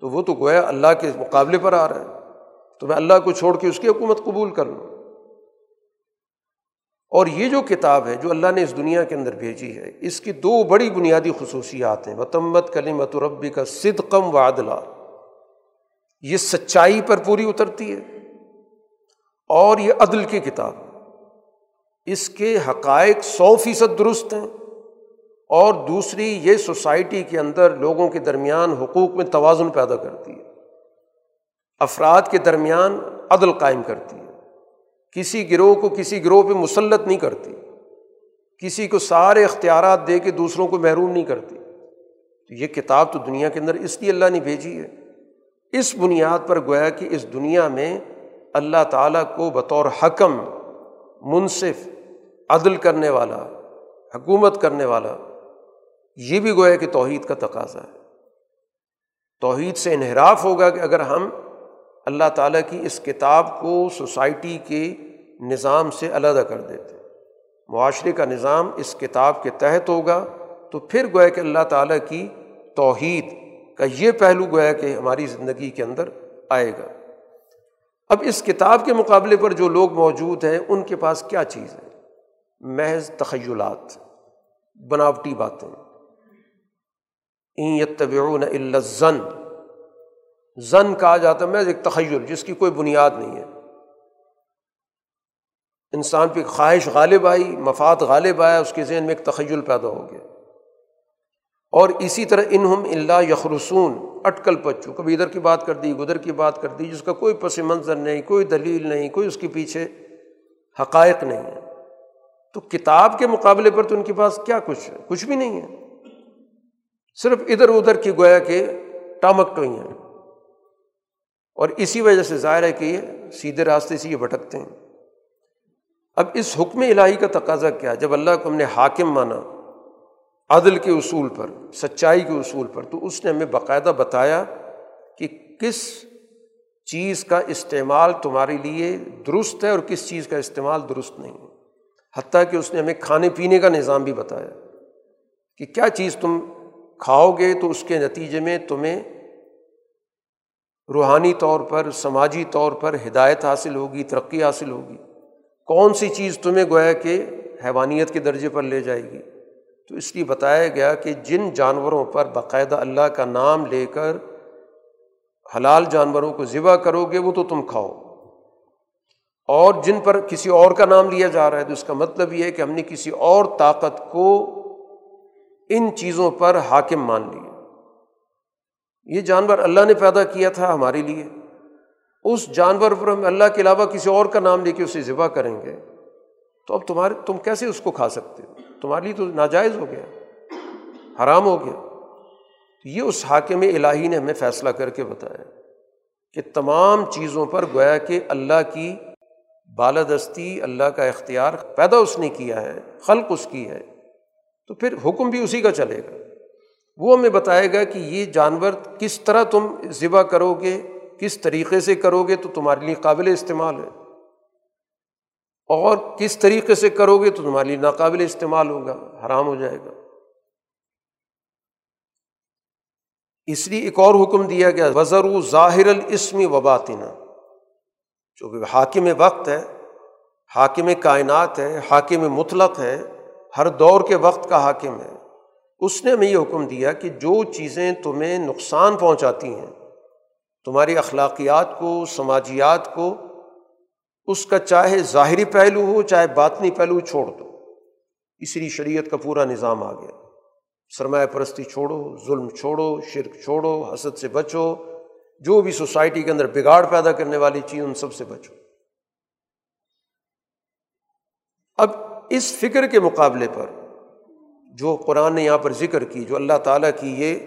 Speaker 1: تو وہ تو گویا اللہ کے مقابلے پر آ رہا ہے۔ تو میں اللہ کو چھوڑ کے اس کی حکومت قبول کر لوں۔ اور یہ جو کتاب ہے جو اللہ نے اس دنیا کے اندر بھیجی ہے، اس کی دو بڑی بنیادی خصوصیات ہیں۔ وتمت کلیمت ربی کا صدقم و عدلہ یہ سچائی پر پوری اترتی ہے اور یہ عدل کی کتاب اس کے حقائق سو فیصد درست ہیں اور دوسری یہ سوسائٹی کے اندر لوگوں کے درمیان حقوق میں توازن پیدا کرتی ہے۔ افراد کے درمیان عدل قائم کرتی ہے۔ کسی گروہ کو کسی گروہ پہ مسلط نہیں کرتی، کسی کو سارے اختیارات دے کے دوسروں کو محروم نہیں کرتی۔ تو یہ کتاب تو دنیا کے اندر اس لیے اللہ نے بھیجی ہے۔ اس بنیاد پر گویا کہ اس دنیا میں اللہ تعالیٰ کو بطور حکم منصف، عدل کرنے والا، حکومت کرنے والا، یہ بھی گویا کہ توحید کا تقاضا ہے۔ توحید سے انحراف ہوگا کہ اگر ہم اللہ تعالیٰ کی اس کتاب کو، سوسائٹی کے نظام سے علیحدہ کر دیتے۔ معاشرے کا نظام اس کتاب کے تحت ہوگا تو پھر گویا کہ اللہ تعالیٰ کی توحید کا یہ پہلو گویا کہ ہماری زندگی کے اندر آئے گا۔ اب اس کتاب کے مقابلے پر جو لوگ موجود ہیں، ان کے پاس کیا چیز ہے؟ محض تخیلات، بناوٹی باتیں۔ یتبعون الا الزن زن کہا جاتا ہے، محض ایک تخیل، جس کی کوئی بنیاد نہیں ہے۔ انسان پہ خواہش غالب آئی، مفاد غالب آیا، اس کے ذہن میں ایک تخیل پیدا ہو گیا۔ اور اسی طرح انہم اللہ یخرسون، اٹکل پچو کبھی ادھر کی بات کر دی، ادھر کی بات کر دی، جس کا کوئی پس منظر نہیں، کوئی دلیل نہیں، کوئی اس کے پیچھے حقائق نہیں ہے۔ تو کتاب کے مقابلے پر تو ان کے پاس کیا کچھ ہے؟ کچھ بھی نہیں ہے۔ صرف ادھر ادھر کی گویا کہ ٹامک ٹوئی ہیں۔ اور اسی وجہ سے ظاہر ہے کہ یہ سیدھے راستے سے یہ بھٹکتے ہیں۔ اب اس حکم الہی کا تقاضا کیا جب اللہ کو ہم نے حاکم مانا، عدل کے اصول پر، سچائی کے اصول پر، تو اس نے ہمیں باقاعدہ بتایا کہ کس چیز کا استعمال تمہارے لیے درست ہے اور کس چیز کا استعمال درست نہیں ہے۔ حتیٰ کہ اس نے ہمیں کھانے پینے کا نظام بھی بتایا کہ کیا چیز تم کھاؤ گے تو اس کے نتیجے میں تمہیں روحانی طور پر، سماجی طور پر ہدایت حاصل ہوگی، ترقی حاصل ہوگی۔ کون سی چیز تمہیں گویا کہ حیوانیت کے درجے پر لے جائے گی؟ تو اس لیے بتایا گیا کہ جن جانوروں پر باقاعدہ اللہ کا نام لے کر حلال جانوروں کو ذبح کرو گے، وہ تو تم کھاؤ۔ اور جن پر کسی اور کا نام لیا جا رہا ہے، تو اس کا مطلب یہ ہے کہ ہم نے کسی اور طاقت کو ان چیزوں پر حاکم مان لیا۔ یہ جانور اللہ نے پیدا کیا تھا ہمارے لیے۔ اس جانور پر ہم اللہ کے علاوہ کسی اور کا نام لے کے اسے ذبح کریں گے، تو اب تمہارے، تم کیسے اس کو کھا سکتے ہو؟ تمہارے لیے تو ناجائز ہو گیا، حرام ہو گیا۔ یہ اس حاکم الہی نے ہمیں فیصلہ کر کے بتایا کہ تمام چیزوں پر گویا کہ اللہ کی بالادستی، اللہ کا اختیار پیدا اس نے کیا ہے، خلق اس کی ہے۔ تو پھر حکم بھی اسی کا چلے گا۔ وہ ہمیں بتائے گا کہ یہ جانور کس طرح تم ذبح کرو گے کس طریقے سے کرو گے تو تمہارے لیے قابل استعمال ہے۔ اور کس طریقے سے کرو گے تو تمہارے لیے ناقابل استعمال ہوگا، حرام ہو جائے گا۔ اس لیے ایک اور حکم دیا گیا وزر ظاہر الاسمی وباتنا چونکہ حاکم وقت ہے، حاکم کائنات ہے، حاکم مطلق ہے، ہر دور کے وقت کا حاکم ہے۔ اس نے ہمیں یہ حکم دیا کہ جو چیزیں تمہیں نقصان پہنچاتی ہیں تمہاری اخلاقیات کو، سماجیات کو، اس کا چاہے ظاہری پہلو ہو، چاہے باطنی پہلو چھوڑ دو۔ اس لیے شریعت کا پورا نظام آ گیا۔ سرمایہ پرستی چھوڑو، ظلم چھوڑو، شرک چھوڑو، حسد سے بچو۔ جو بھی سوسائٹی کے اندر بگاڑ پیدا کرنے والی چیز، ان سب سے بچو۔ اب اس فکر کے مقابلے پر جو قرآن نے یہاں پر ذکر کی، جو اللہ تعالیٰ کی یہ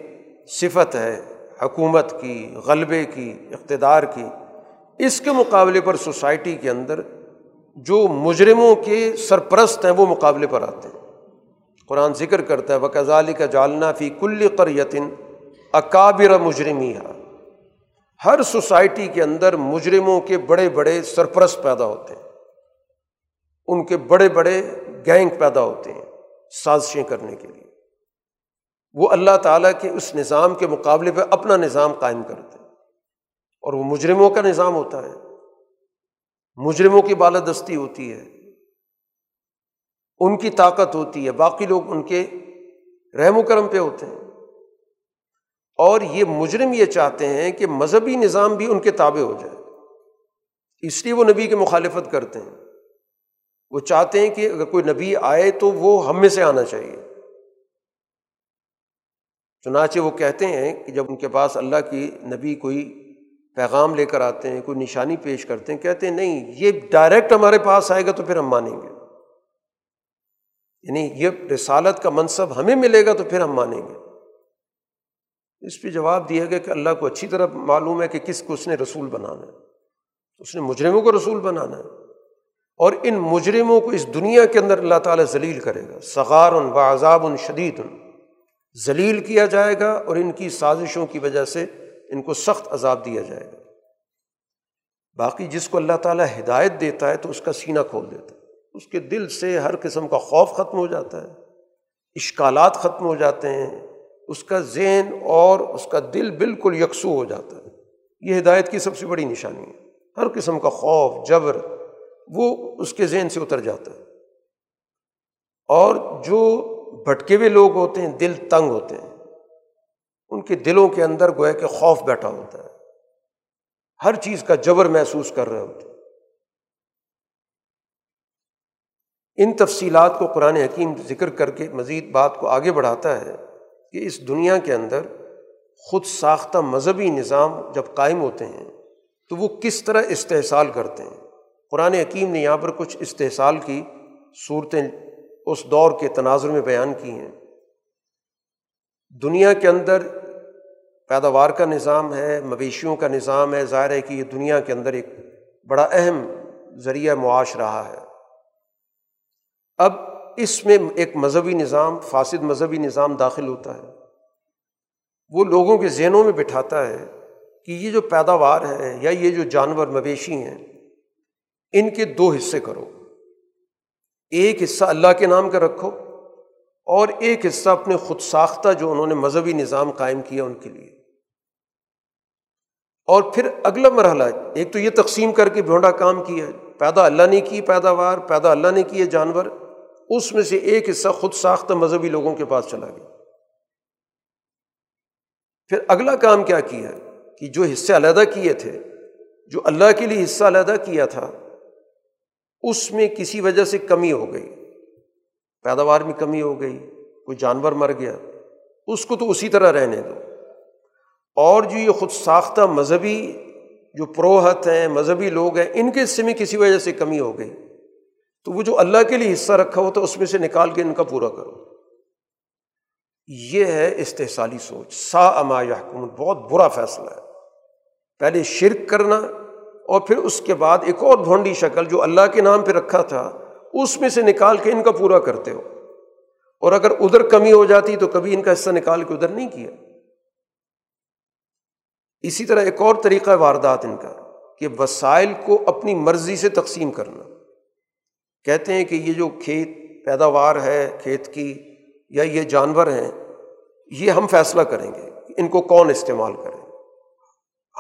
Speaker 1: صفت ہے حکومت کی، غلبے کی، اقتدار کی، اس کے مقابلے پر سوسائٹی کے اندر جو مجرموں کے سرپرست ہیں وہ مقابلے پر آتے ہیں۔ قرآن ذکر کرتا ہے وکزالی کا جالنا فی کل کر یتن اکابر مجرمی ہر سوسائٹی کے اندر مجرموں کے بڑے بڑے سرپرست پیدا ہوتے ہیں۔ ان کے بڑے بڑے گینگ پیدا ہوتے ہیں سازشیں کرنے کے لیے۔ وہ اللہ تعالیٰ کے اس نظام کے مقابلے پہ اپنا نظام قائم کرتے ہیں۔ اور وہ مجرموں کا نظام ہوتا ہے۔ مجرموں کی بالادستی ہوتی ہے۔ ان کی طاقت ہوتی ہے۔ باقی لوگ ان کے رحم و کرم پہ ہوتے ہیں۔ اور یہ مجرم یہ چاہتے ہیں کہ مذہبی نظام بھی ان کے تابع ہو جائے۔ اس لیے وہ نبی کی مخالفت کرتے ہیں۔ وہ چاہتے ہیں کہ اگر کوئی نبی آئے تو وہ ہم میں سے آنا چاہیے۔ چنانچہ وہ کہتے ہیں کہ جب ان کے پاس اللہ کی نبی کوئی پیغام لے کر آتے ہیں، کوئی نشانی پیش کرتے ہیں، کہتے ہیں نہیں، یہ ڈائریکٹ ہمارے پاس آئے گا تو پھر ہم مانیں گے۔ یعنی یہ رسالت کا منصب ہمیں ملے گا تو پھر ہم مانیں گے۔ اس پہ جواب دیا گیا کہ اللہ کو اچھی طرح معلوم ہے کہ کس کو اس نے رسول بنانا ہے۔ اس نے مجرموں کو رسول بنانا ہے۔ اور ان مجرموں کو اس دنیا کے اندر اللہ تعالیٰ ذلیل کرے گا۔ سغار ان عذاب ان شدید۔ ان ذلیل کیا جائے گا اور ان کی سازشوں کی وجہ سے ان کو سخت عذاب دیا جائے گا۔ باقی جس کو اللہ تعالیٰ ہدایت دیتا ہے تو اس کا سینہ کھول دیتا ہے۔ اس کے دل سے ہر قسم کا خوف ختم ہو جاتا ہے۔ اشکالات ختم ہو جاتے ہیں۔ اس کا ذہن اور اس کا دل بالکل یکسو ہو جاتا ہے۔ یہ ہدایت کی سب سے بڑی نشانی ہے۔ ہر قسم کا خوف، جبر، وہ اس کے ذہن سے اتر جاتا ہے۔ اور جو بھٹکے ہوئے لوگ ہوتے ہیں، دل تنگ ہوتے ہیں۔ ان کے دلوں کے اندر گویا کہ خوف بیٹھا ہوتا ہے۔ ہر چیز کا جبر محسوس کر رہے ہوتے ہیں۔ ان تفصیلات کو قرآن حکیم ذکر کر کے مزید بات کو آگے بڑھاتا ہے کہ اس دنیا کے اندر خود ساختہ مذہبی نظام جب قائم ہوتے ہیں تو وہ کس طرح استحصال کرتے ہیں۔ قرآن حکیم نے یہاں پر کچھ استحصال کی صورتیں اس دور کے تناظر میں بیان کی ہیں۔ دنیا کے اندر پیداوار کا نظام ہے، مویشیوں کا نظام ہے۔ ظاہر ہے کہ یہ دنیا کے اندر ایک بڑا اہم ذریعہ معاش رہا ہے۔ اب اس میں ایک مذہبی نظام، فاسد مذہبی نظام داخل ہوتا ہے۔ وہ لوگوں کے ذہنوں میں بٹھاتا ہے کہ یہ جو پیداوار ہے یا یہ جو جانور، مویشی ہیں، ان کے دو حصے کرو۔ ایک حصہ اللہ کے نام کا رکھو اور ایک حصہ اپنے خود ساختہ جو انہوں نے مذہبی نظام قائم کیا ان کے لیے۔ اور پھر اگلا مرحلہ، ایک تو یہ تقسیم کر کے بھونڈا کام کیا، پیدا اللہ نے کی پیداوار، پیدا اللہ نے کیے جانور، اس میں سے ایک حصہ خود ساختہ مذہبی لوگوں کے پاس چلا گیا۔ پھر اگلا کام کیا کیا؟ کہ جو حصے علیحدہ کیے تھے، جو اللہ کے لیے حصہ علیحدہ کیا تھا اس میں کسی وجہ سے کمی ہو گئی۔ پیداوار میں کمی ہو گئی، کوئی جانور مر گیا، اس کو تو اسی طرح رہنے دو۔ اور جو یہ خود ساختہ مذہبی جو پروہت ہیں، مذہبی لوگ ہیں، ان کے حصے میں کسی وجہ سے کمی ہو گئی۔ تو وہ جو اللہ کے لیے حصہ رکھا ہو تو اس میں سے نکال کے ان کا پورا کرو۔ یہ ہے استحصالی سوچ۔ سا اما یا حکومت بہت برا فیصلہ ہے۔ پہلے شرک کرنا اور پھر اس کے بعد ایک اور بھونڈی شکل جو اللہ کے نام پہ رکھا تھا، اس میں سے نکال کے ان کا پورا کرتے ہو۔ اور اگر ادھر کمی ہو جاتی تو کبھی ان کا حصہ نکال کے ادھر نہیں کیا۔ اسی طرح ایک اور طریقہ واردات ان کا، کہ وسائل کو اپنی مرضی سے تقسیم کرنا۔ کہتے ہیں کہ یہ جو کھیت پیداوار ہے، کھیت کی، یا یہ جانور ہیں، یہ ہم فیصلہ کریں گے۔ ان کو کون استعمال کرے؟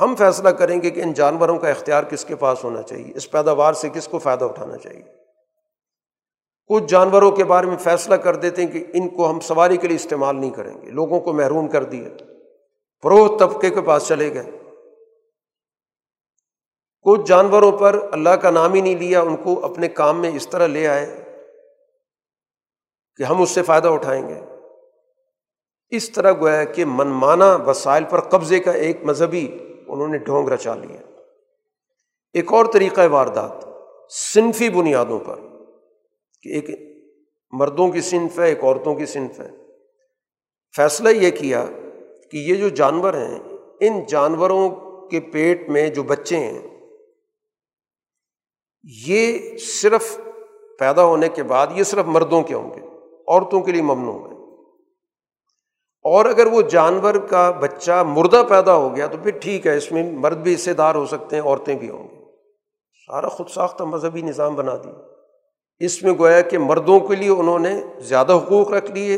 Speaker 1: ہم فیصلہ کریں گے کہ ان جانوروں کا اختیار کس کے پاس ہونا چاہیے، اس پیداوار سے کس کو فائدہ اٹھانا چاہیے۔ کچھ جانوروں کے بارے میں فیصلہ کر دیتے ہیں کہ ان کو ہم سواری کے لیے استعمال نہیں کریں گے، لوگوں کو محروم کر دیے فروغ طبقے کے پاس چلے گئے۔ کچھ جانوروں پر اللہ کا نام ہی نہیں لیا، ان کو اپنے کام میں اس طرح لے آئے کہ ہم اس سے فائدہ اٹھائیں گے۔ اس طرح گویا کہ منمانا وسائل پر قبضے کا ایک مذہبی انہوں نے ڈھونگ رچا لیا ایک اور طریقہ واردات، صنفی بنیادوں پر، کہ ایک مردوں کی صنف ہے، ایک عورتوں کی صنف ہے۔ فیصلہ یہ کیا کہ یہ جو جانور ہیں، ان جانوروں کے پیٹ میں جو بچے ہیں، یہ صرف پیدا ہونے کے بعد، یہ صرف مردوں کے ہوں گے، عورتوں کے لیے ممنوع ہے۔ اور اگر وہ جانور کا بچہ مردہ پیدا ہو گیا تو پھر ٹھیک ہے، اس میں مرد بھی حصے دار ہو سکتے ہیں، عورتیں بھی ہوں گی۔ سارا خود ساختہ مذہبی نظام بنا دی اس میں گویا کہ مردوں کے لیے انہوں نے زیادہ حقوق رکھ لیے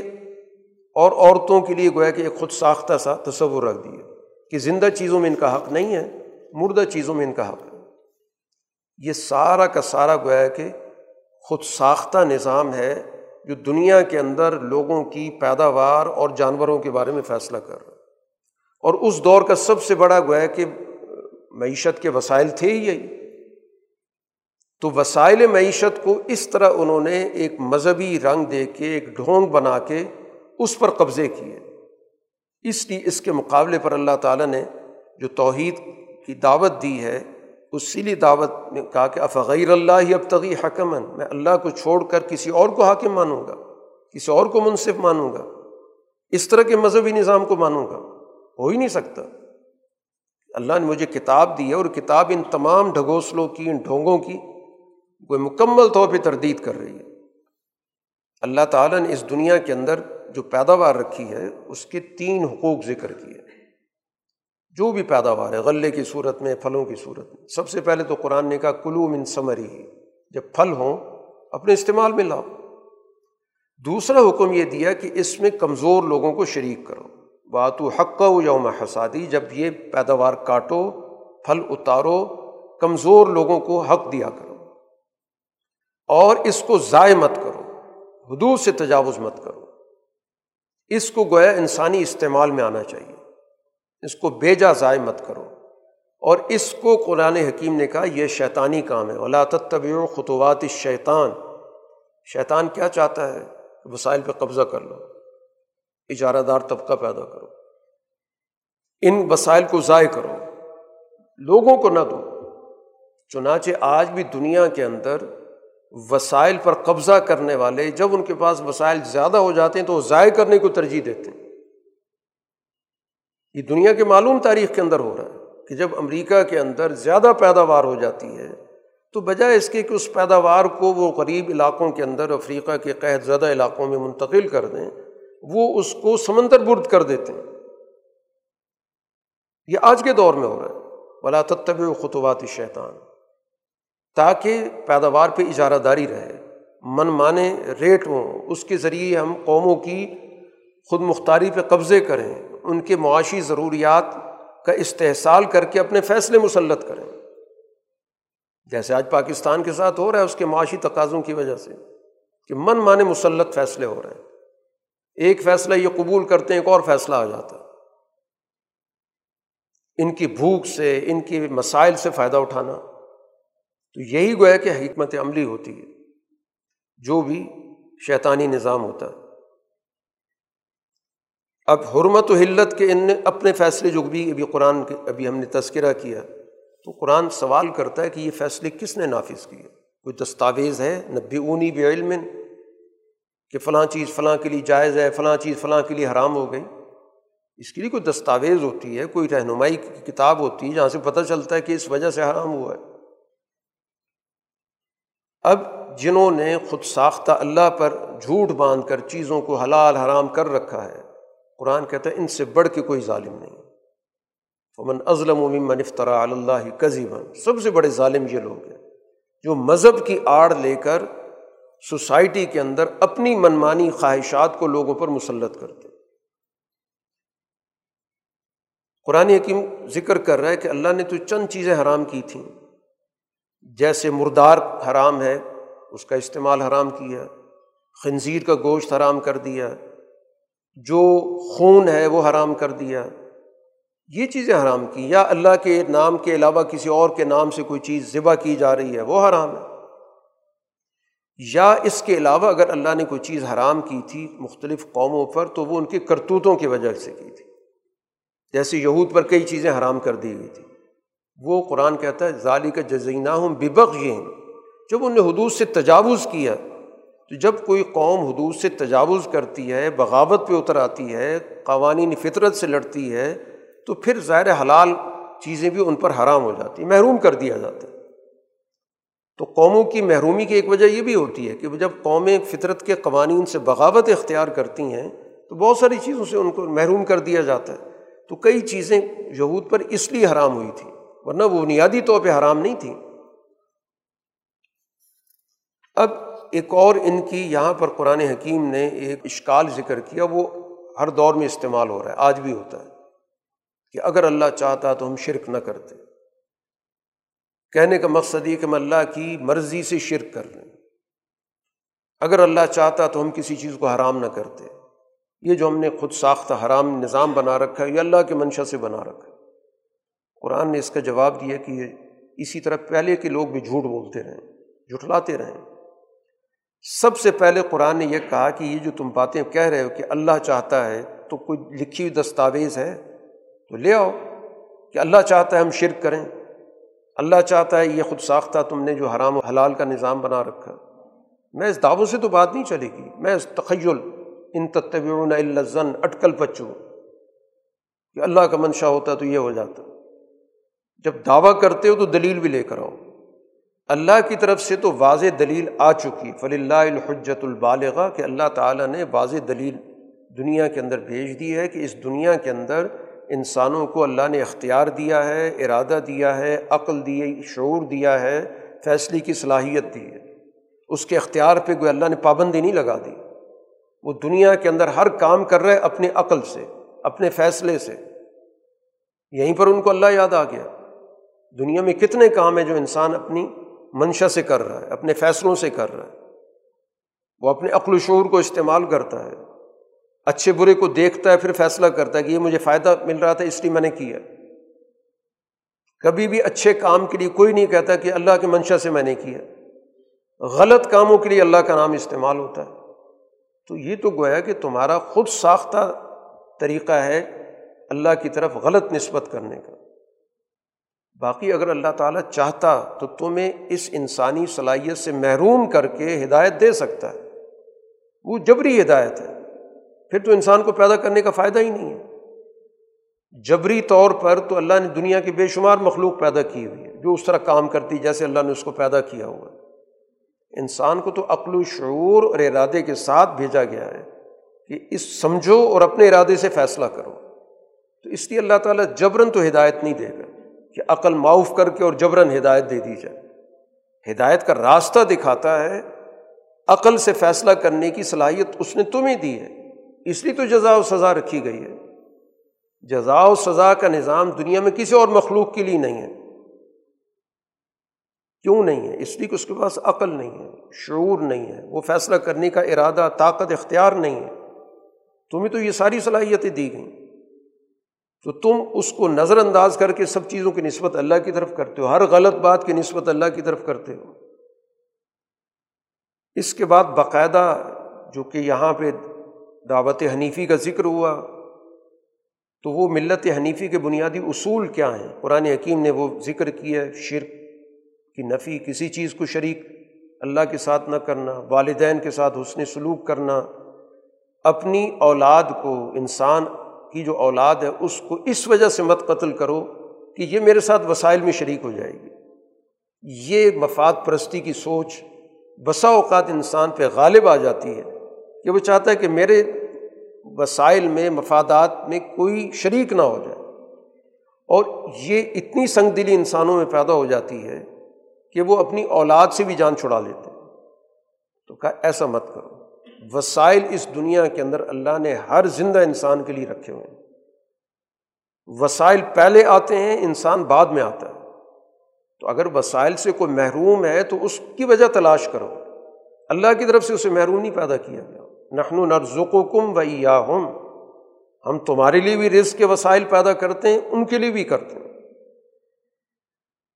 Speaker 1: اور عورتوں کے لیے گویا کہ ایک خود ساختہ سا تصور رکھ دیے کہ زندہ چیزوں میں ان کا حق نہیں ہے، مردہ چیزوں میں ان کا حق ہے۔ یہ سارا کا سارا گویا کہ خود ساختہ نظام ہے۔ جو دنیا کے اندر لوگوں کی پیداوار اور جانوروں کے بارے میں فیصلہ کر رہا اور اس دور کا سب سے بڑا گویا کہ معیشت کے وسائل تھے ہی یہی۔ تو وسائل معیشت کو اس طرح انہوں نے ایک مذہبی رنگ دے کے، ایک ڈھونگ بنا کے اس پر قبضے کیے۔ اس لیے اس کے مقابلے پر اللہ تعالیٰ نے جو توحید کی دعوت دی ہے اسی لیے دعوت نے کہا کہ افغیر اللہ ہی اب تغی حکمن میں اللہ کو چھوڑ کر کسی اور کو حاکم مانوں گا، کسی اور کو منصف مانوں گا، اس طرح کے مذہبی نظام کو مانوں گا، ہو ہی نہیں سکتا۔ اللہ نے مجھے کتاب دی ہے اور کتاب ان تمام ڈھگوسلوں کی، ان ڈھونگوں کی کوئی مکمل طور پہ تردید کر رہی ہے۔ اللہ تعالیٰ نے اس دنیا کے اندر جو پیداوار رکھی ہے، اس کے تین حقوق ذکر کیے۔ جو بھی پیداوار ہے، غلے کی صورت میں، پھلوں کی صورت میں۔ سب سے پہلے تو قرآن نے کہا، کلو من سمری جب پھل ہوں، اپنے استعمال میں لاؤ۔ دوسرا حکم یہ دیا کہ اس میں کمزور لوگوں کو شریک کرو۔ بات و حق و یوم حسادی۔ جب یہ پیداوار کاٹو، پھل اتارو، کمزور لوگوں کو حق دیا کرو۔ اور اس کو ضائع مت کرو، حدود سے تجاوز مت کرو۔ اس کو گویا انسانی استعمال میں آنا چاہیے۔ اس کو بیجا ضائع مت کرو۔ اور اس کو قرآن حکیم نے کہا، یہ شیطانی کام ہے۔ ولا تب خطوات شیطان شیطان کیا چاہتا ہے؟ وسائل پہ قبضہ کر لو۔ اجارہ دار طبقہ پیدا کرو۔ ان وسائل کو ضائع کرو۔ لوگوں کو نہ دو۔ چنانچہ آج بھی دنیا کے اندر وسائل پر قبضہ کرنے والے جب ان کے پاس وسائل زیادہ ہو جاتے ہیں تو وہ ضائع کرنے کو ترجیح دیتے ہیں۔ یہ دنیا کے معلوم تاریخ کے اندر ہو رہا ہے کہ جب امریکہ کے اندر زیادہ پیداوار ہو جاتی ہے، تو بجائے اس کے کہ اس پیداوار کو وہ غریب علاقوں کے اندر، افریقہ کے قحط زدہ علاقوں میں منتقل کر دیں، وہ اس کو سمندر برد کر دیتے ہیں۔ یہ آج کے دور میں ہو رہا ہے۔ بلا تب خطوات شیطان تاکہ پیداوار پہ اجارہ داری رہے، من مانے ریٹ ہوں، اس کے ذریعے ہم قوموں کی خود مختاری پہ قبضے کریں۔ ان کے معاشی ضروریات کا استحصال کر کے اپنے فیصلے مسلط کریں۔ جیسے آج پاکستان کے ساتھ ہو رہا ہے اس کے معاشی تقاضوں کی وجہ سے کہ من مانے مسلط فیصلے ہو رہے ہیں۔ ایک فیصلہ یہ قبول کرتے ہیں، ایک اور فیصلہ آ جاتا ہے۔ ان کی بھوک سے، ان کی مسائل سے فائدہ اٹھانا۔ تو یہی گویا کہ حکمت عملی ہوتی ہے۔ جو بھی شیطانی نظام ہوتا ہے۔ اب حرمت و حلت کے ان اپنے فیصلے جو بھی ابھی قرآن کے ابھی ہم نے تذکرہ کیا، تو قرآن سوال کرتا ہے کہ یہ فیصلے کس نے نافذ کیے؟ کوئی دستاویز ہے؟ نبی اونی بے علم کہ فلاں چیز فلاں کے لیے جائز ہے، فلاں چیز فلاں کے لیے حرام ہو گئی۔ اس کے لیے کوئی دستاویز ہوتی ہے، کوئی رہنمائی کی کتاب ہوتی ہے جہاں سے پتہ چلتا ہے کہ اس وجہ سے حرام ہوا ہے۔ اب جنہوں نے خود ساختہ اللہ پر جھوٹ باندھ کر چیزوں کو حلال حرام کر رکھا ہے قرآن کہتا ہے، ان سے بڑھ کے کوئی ظالم نہیں۔ فمن ازلم ممن افطرا اللہ کذیبن سب سے بڑے ظالم یہ لوگ ہیں۔ جو مذہب کی آڑ لے کر سوسائٹی کے اندر اپنی منمانی خواہشات کو لوگوں پر مسلط کرتے قرآن حکیم ذکر کر رہا ہے کہ اللہ نے تو چند چیزیں حرام کی تھیں۔ جیسے مردار حرام ہے، اس کا استعمال حرام کیا۔ خنزیر کا گوشت حرام کر دیا۔ جو خون ہے وہ حرام کر دیا۔ یہ چیزیں حرام کی، یا اللہ کے نام کے علاوہ کسی اور کے نام سے کوئی چیز ذبح کی جا رہی ہے، وہ حرام ہے۔ یا اس کے علاوہ اگر اللہ نے کوئی چیز حرام کی تھی مختلف قوموں پر، تو وہ ان کے کرتوتوں کی وجہ سے کی تھی۔ جیسے یہود پر کئی چیزیں حرام کر دی گئی تھیں وہ قرآن کہتا ہے ظالی کا جزینہ ہوں ببق یہ جب انہوں نے حدود سے تجاوز کیا تو جب کوئی قوم حدود سے تجاوز کرتی ہے، بغاوت پہ اتر آتی ہے، قوانین فطرت سے لڑتی ہے، تو پھر ظاہر حلال چیزیں بھی ان پر حرام ہو جاتی ہیں محروم کر دیا جاتا ہے۔ تو قوموں کی محرومی کی ایک وجہ یہ بھی ہوتی ہے کہ جب قومیں فطرت کے قوانین سے بغاوت اختیار کرتی ہیں، تو بہت ساری چیزوں سے ان کو محروم کر دیا جاتا ہے۔ تو کئی چیزیں یہود پر اس لیے حرام ہوئی تھیں، ورنہ وہ بنیادی طور پہ حرام نہیں تھیں۔ اب ایک اور ان کی یہاں پر قرآن حکیم نے ایک اشکال ذکر کیا، وہ ہر دور میں استعمال ہو رہا ہے، آج بھی ہوتا ہے کہ اگر اللہ چاہتا تو ہم شرک نہ کرتے۔ کہنے کا مقصد یہ کہ ہم اللہ کی مرضی سے شرک کر لیں۔ اگر اللہ چاہتا تو ہم کسی چیز کو حرام نہ کرتے۔ یہ جو ہم نے خود ساختہ حرام نظام بنا رکھا ہے، یہ اللہ کے منشا سے بنا رکھا ہے۔ قرآن نے اس کا جواب دیا کہ یہ اسی طرح پہلے کے لوگ بھی جھوٹ بولتے رہیں جھٹلاتے رہیں سب سے پہلے قرآن نے یہ کہا کہ یہ جو تم باتیں کہہ رہے ہو کہ اللہ چاہتا ہے، تو کوئی لکھی ہوئی دستاویز ہے؟ تو لے آؤ کہ اللہ چاہتا ہے ہم شرک کریں۔ اللہ چاہتا ہے یہ خود ساختہ تم نے جو حرام و حلال کا نظام بنا رکھا۔ میں اس دعووں سے تو بات نہیں چلے گی۔ میں اس تخیل، ان تتبعون الزن اٹکل پچو کہ اللہ کا منشا ہوتا تو یہ ہو جاتا۔ جب دعویٰ کرتے ہو تو دلیل بھی لے کر آؤ۔ اللہ کی طرف سے تو واضح دلیل آ چکی۔ فلی اللہ الحجت البالغ کہ اللہ تعالیٰ نے واضح دلیل دنیا کے اندر بھیج دی ہے کہ اس دنیا کے اندر انسانوں کو اللہ نے اختیار دیا ہے، ارادہ دیا ہے، عقل دی، شعور دیا ہے، فیصلے کی صلاحیت دی ہے۔ اس کے اختیار پہ کوئی اللہ نے پابندی نہیں لگا دی۔ وہ دنیا کے اندر ہر کام کر رہے اپنے عقل سے، اپنے فیصلے سے۔ یہیں پر ان کو اللہ یاد آ گیا۔ دنیا میں کتنے کام ہیں جو انسان اپنی منشا سے کر رہا ہے، اپنے فیصلوں سے کر رہا ہے۔ وہ اپنے عقل و شعور کو استعمال کرتا ہے۔ اچھے برے کو دیکھتا ہے، پھر فیصلہ کرتا ہے کہ یہ مجھے فائدہ مل رہا تھا، اس لیے میں نے کیا۔ کبھی بھی اچھے کام کے لیے کوئی نہیں کہتا کہ اللہ کے منشا سے میں نے کیا۔ غلط کاموں کے لیے اللہ کا نام استعمال ہوتا ہے۔ تو یہ تو گویا کہ تمہارا خود ساختہ طریقہ ہے اللہ کی طرف غلط نسبت کرنے کا۔ باقی اگر اللہ تعالیٰ چاہتا تو تمہیں اس انسانی صلاحیت سے محروم کر کے ہدایت دے سکتا ہے۔ وہ جبری ہدایت ہے۔ پھر تو انسان کو پیدا کرنے کا فائدہ ہی نہیں ہے۔ جبری طور پر تو اللہ نے دنیا کی بے شمار مخلوق پیدا کی ہوئی ہے، جو اس طرح کام کرتی جیسے اللہ نے اس کو پیدا کیا ہوا۔ ہے انسان کو تو عقل و شعور اور ارادے کے ساتھ بھیجا گیا ہے کہ اس سمجھو اور اپنے ارادے سے فیصلہ کرو۔ تو اس لیے اللہ تعالیٰ جبرن تو ہدایت نہیں دے گا۔ کہ عقل معاف کر کے اور جبرن ہدایت دے دی جائے۔ ہدایت کا راستہ دکھاتا ہے عقل سے فیصلہ کرنے کی صلاحیت اس نے تمہیں دی ہے، اس لیے تو جزا و سزا رکھی گئی ہے۔ جزا و سزا کا نظام دنیا میں کسی اور مخلوق کے لیے نہیں ہے۔ کیوں نہیں ہے؟ اس لیے کہ اس کے پاس عقل نہیں ہے، شعور نہیں ہے، وہ فیصلہ کرنے کا ارادہ، طاقت، اختیار نہیں ہے۔ تمہیں تو یہ ساری صلاحیتیں دی گئیں۔ تو تم اس کو نظر انداز کر کے سب چیزوں کی نسبت اللہ کی طرف کرتے ہو، ہر غلط بات کی نسبت اللہ کی طرف کرتے ہو۔ اس کے بعد باقاعدہ جو کہ یہاں پہ دعوت حنیفی کا ذکر ہوا، تو وہ ملت حنیفی کے بنیادی اصول کیا ہیں؟ قرآن حکیم نے وہ ذکر کیا ہے، شرک کی نفی، کسی چیز کو شریک اللہ کے ساتھ نہ کرنا، والدین کے ساتھ حسن سلوک کرنا، اپنی اولاد کو انسان کی جو اولاد ہے اس کو اس وجہ سے مت قتل کرو کہ یہ میرے ساتھ وسائل میں شریک ہو جائے گی۔ یہ مفاد پرستی کی سوچ بسا اوقات انسان پہ غالب آ جاتی ہے کہ وہ چاہتا ہے کہ میرے وسائل میں، مفادات میں کوئی شریک نہ ہو جائے۔ اور یہ اتنی سنگ دلی انسانوں میں پیدا ہو جاتی ہے کہ وہ اپنی اولاد سے بھی جان چھڑا لیتے۔ ہیں تو کہا، ایسا مت کرو۔ وسائل اس دنیا کے اندر اللہ نے ہر زندہ انسان کے لیے رکھے ہوئے ہیں۔ وسائل پہلے آتے ہیں، انسان بعد میں آتا ہے۔ تو اگر وسائل سے کوئی محروم ہے تو اس کی وجہ تلاش کرو۔ اللہ کی طرف سے اسے محروم نہیں پیدا کیا گیا۔ نخن و نرزک و کم و یا ہم تمہارے لیے بھی رزق کے وسائل پیدا کرتے ہیں، ان کے لیے بھی کرتے ہیں۔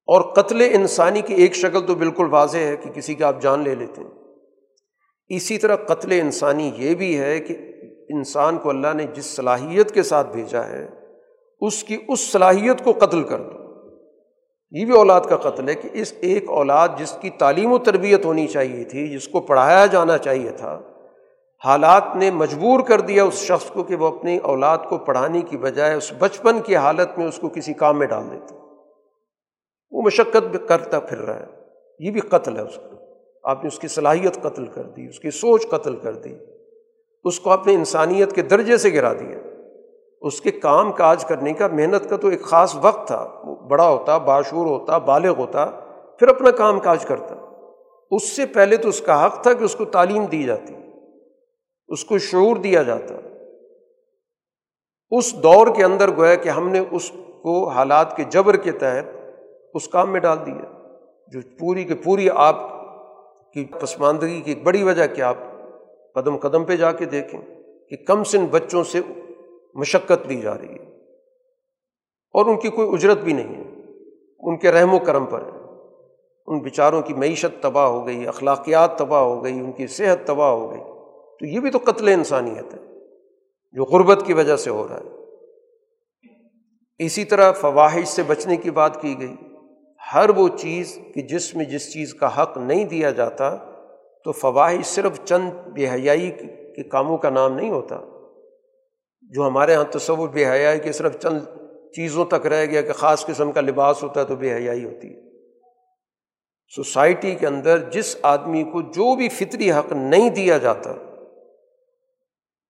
Speaker 1: اور قتل انسانی کی ایک شکل تو بالکل واضح ہے کہ کسی کا آپ جان لے لیتے ہیں۔ اسی طرح قتل انسانی یہ بھی ہے کہ انسان کو اللہ نے جس صلاحیت کے ساتھ بھیجا ہے، اس کی اس صلاحیت کو قتل کر دو۔ یہ بھی اولاد کا قتل ہے کہ اس ایک اولاد جس کی تعلیم و تربیت ہونی چاہیے تھی، جس کو پڑھایا جانا چاہیے تھا، حالات نے مجبور کر دیا اس شخص کو کہ وہ اپنی اولاد کو پڑھانے کی بجائے اس بچپن کی حالت میں اس کو کسی کام میں ڈال دیتا۔ وہ مشقت بھی کرتا پھر رہا ہے۔ یہ بھی قتل ہے اس کو آپ نے اس کی صلاحیت قتل کر دی، اس کی سوچ قتل کر دی، اس کو اپنے انسانیت کے درجے سے گرا دیا۔ اس کے کام کاج کرنے کا، محنت کا تو ایک خاص وقت تھا۔ وہ بڑا ہوتا باشور ہوتا، بالغ ہوتا، پھر اپنا کام کاج کرتا۔ اس سے پہلے تو اس کا حق تھا کہ اس کو تعلیم دی جاتی، اس کو شعور دیا جاتا۔ اس دور کے اندر گویا کہ ہم نے اس کو حالات کے جبر کے تحت اس کام میں ڈال دیا، جو پوری کے پوری آپ کی پسماندگی کی ایک بڑی وجہ کہ آپ قدم قدم پہ جا کے دیکھیں کہ کم سن بچوں سے مشقت دی جا رہی ہے اور ان کی کوئی اجرت بھی نہیں ہے۔ ان کے رحم و کرم پر ہے۔ ان بیچاروں کی معیشت تباہ ہو گئی، اخلاقیات تباہ ہو گئی، ان کی صحت تباہ ہو گئی۔ تو یہ بھی تو قتل انسانیت ہے جو غربت کی وجہ سے ہو رہا ہے۔ اسی طرح فواہش سے بچنے کی بات کی گئی۔ ہر وہ چیز کہ جس میں جس چیز کا حق نہیں دیا جاتا، تو فواہش صرف چند بے حیائی کے کاموں کا نام نہیں ہوتا۔ جو ہمارے یہاں تصور بے حیائی کے صرف چند چیزوں تک رہ گیا کہ خاص قسم کا لباس ہوتا ہے تو بے حیائی ہوتی۔ ہے سوسائٹی کے اندر جس آدمی کو جو بھی فطری حق نہیں دیا جاتا،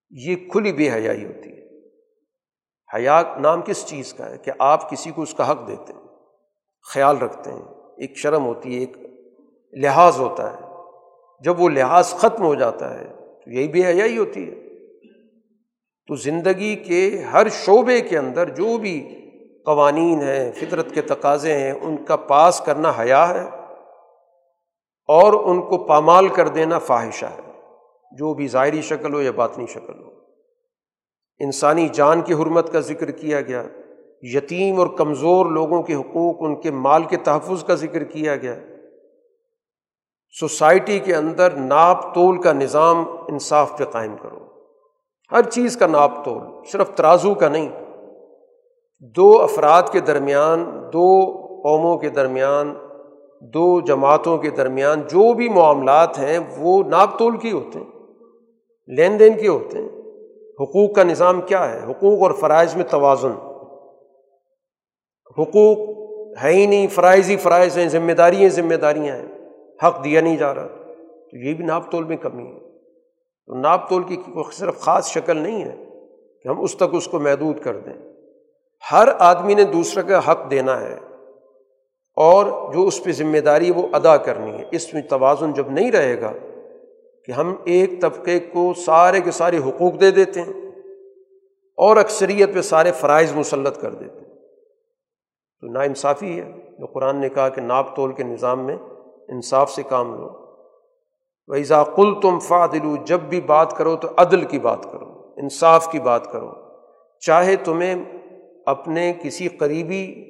Speaker 1: یہ کھلی بے حیائی ہوتی ہے۔ حیا نام کس چیز کا ہے کہ آپ کسی کو اس کا حق دیتے ہیں؟ خیال رکھتے ہیں۔ ایک شرم ہوتی ہے، ایک لحاظ ہوتا ہے۔ جب وہ لحاظ ختم ہو جاتا ہے، تو یہی بے حیائی ہوتی ہے۔ تو زندگی کے ہر شعبے کے اندر جو بھی قوانین ہیں، فطرت کے تقاضے ہیں، ان کا پاس کرنا حیا ہے اور ان کو پامال کر دینا فواہشہ ہے۔ جو بھی ظاہری شکل ہو یا باطنی شکل ہو۔ انسانی جان کی حرمت کا ذکر کیا گیا۔ یتیم اور کمزور لوگوں کے حقوق ان کے مال کے تحفظ کا ذکر کیا گیا۔ سوسائٹی کے اندر ناپ تول کا نظام انصاف پہ قائم کرو۔ ہر چیز کا ناپ تول، صرف ترازو کا نہیں۔ دو افراد کے درمیان، دو قوموں کے درمیان، دو جماعتوں کے درمیان جو بھی معاملات ہیں، وہ ناپ تول کی ہوتے ہیں، لین دین کے ہوتے ہیں۔ حقوق کا نظام کیا ہے؟ حقوق اور فرائض میں توازن۔ حقوق ہے ہی نہیں، فرائض ہی فرائض ہیں، ذمہ داریاں ذمہ داریاں ہیں۔ حق دیا نہیں جا رہا۔ تو یہ بھی ناپ تول میں کمی ہے۔ تو ناپ تول کی صرف خاص شکل نہیں ہے کہ ہم اس تک اس کو محدود کر دیں۔ ہر آدمی نے دوسرے کا حق دینا ہے اور جو اس پہ ذمہ داری وہ ادا کرنی ہے۔ اس میں توازن جب نہیں رہے گا کہ ہم ایک طبقے کو سارے کے سارے حقوق دے دیتے ہیں اور اکثریت پہ سارے فرائض مسلط کر دیتے ہیں۔ تو نا انصافی ہے۔ جو قرآن نے کہا کہ ناپ تول کے نظام میں انصاف سے کام لو۔ ویزا کل تم فادلو جب بھی بات کرو تو عدل کی بات کرو، انصاف کی بات کرو۔ چاہے تمہیں اپنے کسی قریبی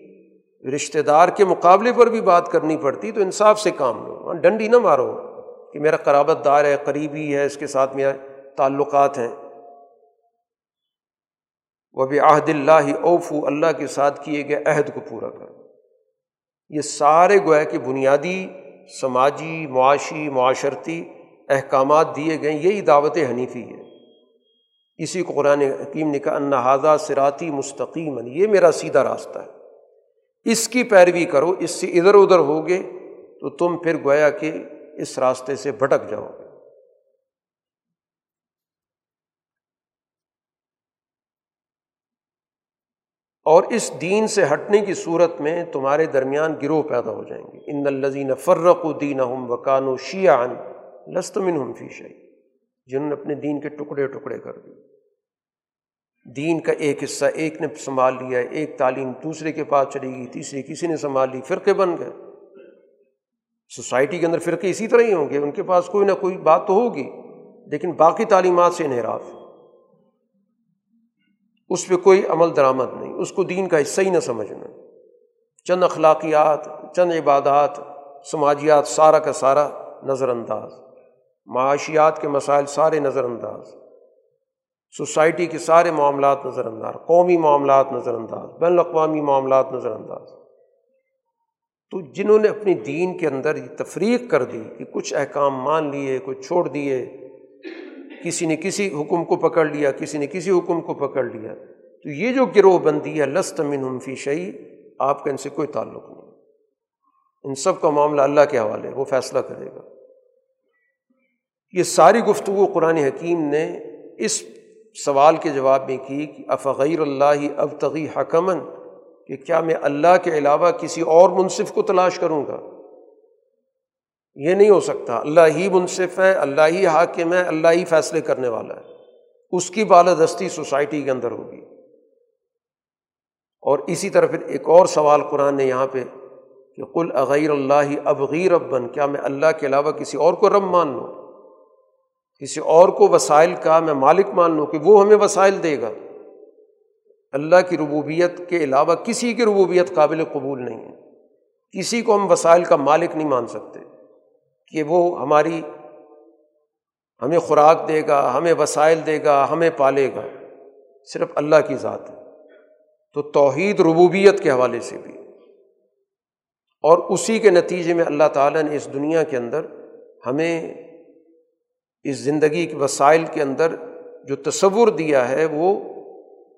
Speaker 1: رشتہ دار کے مقابلے پر بھی بات کرنی پڑتی تو انصاف سے کام لو۔ ہاں، ڈنڈی نہ مارو کہ میرا قرابت دار ہے، قریبی ہے، اس کے ساتھ میرا تعلقات ہیں۔ وہ بھی عہد اللہ اوفو، اللہ کے ساتھ کیے گئے عہد کو پورا کرو۔ یہ سارے گویا کہ بنیادی، سماجی، معاشی، معاشرتی احکامات دیے گئے، یہی دعوت حنیفی ہے۔ اسی کو قرآن حکیم نے کہا انحاظہ سراتی مستقیم یہ میرا سیدھا راستہ ہے۔ اس کی پیروی کرو، اس سے ادھر ادھر ہوگے تو تم پھر گویا کہ اس راستے سے بھٹک جاؤ گے۔ اور اس دین سے ہٹنے کی صورت میں تمہارے درمیان گروہ پیدا ہو جائیں گے۔ ان الزین فرق و دین ہم وکان و شیان لستمن ہم فی شعی جنہوں نے اپنے دین کے ٹکڑے ٹکڑے کر دیے۔ دین کا ایک حصہ ایک نے سنبھال لیا، ایک تعلیم دوسرے کے پاس چلی گئی، تیسری کسی نے سنبھال لی، فرقے بن گئے۔ سوسائٹی کے اندر فرقے اسی طرح ہی ہوں گے، ان کے پاس کوئی نہ کوئی بات تو ہوگی، لیکن باقی تعلیمات سے انحراف۔ ہے اس پہ کوئی عمل درآمد نہیں، اس کو دین کا حصہ ہی نہ سمجھنا۔ چند اخلاقیات، چند عبادات، سماجیات، سارا کا سارا نظر انداز معاشیات کے مسائل سارے نظر انداز سوسائٹی کے سارے معاملات نظر انداز قومی معاملات نظر انداز بین الاقوامی معاملات نظر انداز تو جنہوں نے اپنی دین کے اندر یہ تفریق کر دی کہ کچھ احکام مان لیے، کچھ چھوڑ دیے کسی نے کسی حکم کو پکڑ لیا، کسی نے کسی حکم کو پکڑ لیا۔ تو یہ جو گروہ بندی ہے، لست من فی شعی آپ کا ان سے کوئی تعلق نہیں۔ ان سب کا معاملہ اللہ کے حوالے، وہ فیصلہ کرے گا۔ یہ ساری گفتگو قرآن حکیم نے اس سوال کے جواب میں کی کہ افغیر اللہ اب تغی حکمن کہ کیا میں اللہ کے علاوہ کسی اور منصف کو تلاش کروں گا؟ یہ نہیں ہو سکتا۔ اللہ ہی منصف ہے، اللہ ہی حاکم ہے، اللہ ہی فیصلے کرنے والا ہے۔ اس کی بالادستی سوسائٹی کے اندر ہوگی۔ اور اسی طرح پھر ایک اور سوال قرآن نے یہاں پہ کہ کل اغیر اللہ ابغیر ابن کیا میں اللہ کے علاوہ کسی اور کو رب مان لوں؟ کسی اور کو وسائل کا میں مالک مان لوں کہ وہ ہمیں وسائل دے گا؟ اللہ کی ربوبیت کے علاوہ کسی کی ربوبیت قابل قبول نہیں ہے۔ کسی کو ہم وسائل کا مالک نہیں مان سکتے۔ کہ وہ ہماری، ہمیں خوراک دے گا، ہمیں وسائل دے گا، ہمیں پالے گا۔ صرف اللہ کی ذات ہے۔ تو توحید ربوبیت کے حوالے سے بھی۔ اور اسی کے نتیجے میں اللہ تعالیٰ نے اس دنیا کے اندر ہمیں اس زندگی کے وسائل کے اندر جو تصور دیا ہے، وہ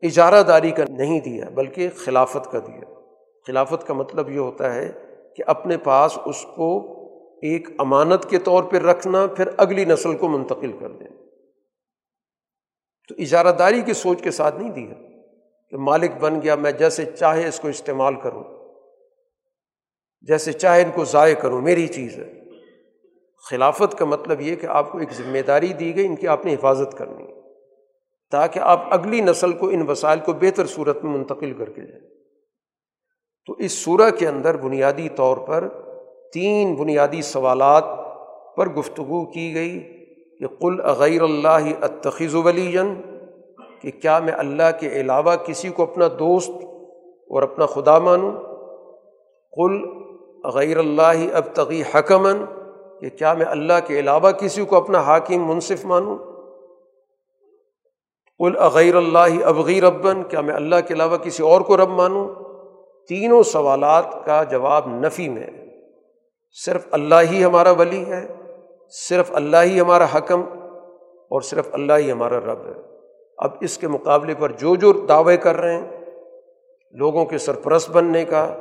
Speaker 1: اجارہ داری کا نہیں دیا، بلکہ خلافت کا دیا۔ خلافت کا مطلب یہ ہوتا ہے کہ اپنے پاس اس کو ایک امانت کے طور پہ رکھنا، پھر اگلی نسل کو منتقل کر دیں تو اجارہ داری کی سوچ کے ساتھ نہیں دیا کہ مالک بن گیا، میں جیسے چاہے اس کو استعمال کروں، جیسے چاہے ان کو ضائع کروں، میری چیز ہے۔ خلافت کا مطلب یہ کہ آپ کو ایک ذمہ داری دی گئی، ان کی آپ نے حفاظت کرنی ہے، تاکہ آپ اگلی نسل کو ان وسائل کو بہتر صورت میں منتقل کر کے جائیں۔ تو اس صورح کے اندر بنیادی طور پر تین بنیادی سوالات پر گفتگو کی گئی کہ قل اغیر اللہ اتخذ ولی کہ کیا میں اللہ کے علاوہ کسی کو اپنا دوست اور اپنا خدا مانوں؟ قل غیر اللہ اب تغی حکمن کہ کیا میں اللہ کے علاوہ کسی کو اپنا حاکم منصف مانوں؟ قل اغیر اللہ ابغیر ربن کیا میں اللہ کے علاوہ کسی اور کو رب مانوں؟ تینوں سوالات کا جواب نفی میں صرف اللہ ہی ہمارا ولی ہے، صرف اللہ ہی ہمارا حکم اور صرف اللہ ہی ہمارا رب ہے۔ اب اس کے مقابلے پر جو جو دعوے کر رہے ہیں، لوگوں کے سرپرست بننے کا،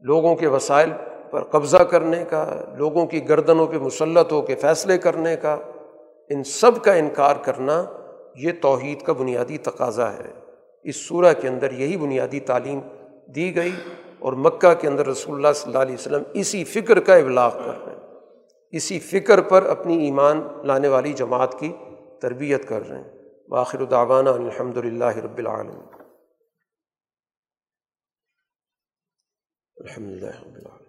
Speaker 1: لوگوں کے وسائل پر قبضہ کرنے کا، لوگوں کی گردنوں پہ مسلط ہو کے فیصلے کرنے کا، ان سب کا انکار کرنا یہ توحید کا بنیادی تقاضا ہے۔ اس صورح کے اندر یہی بنیادی تعلیم دی گئی۔ اور مکہ کے اندر رسول اللہ صلی اللہ علیہ وسلم اسی فکر کا ابلاغ کر رہے ہیں۔ اسی فکر پر اپنی ایمان لانے والی جماعت کی تربیت کر رہے ہیں۔ باخر الدعانہ الحمد للہ رب العالم الحمد للہ رب العالم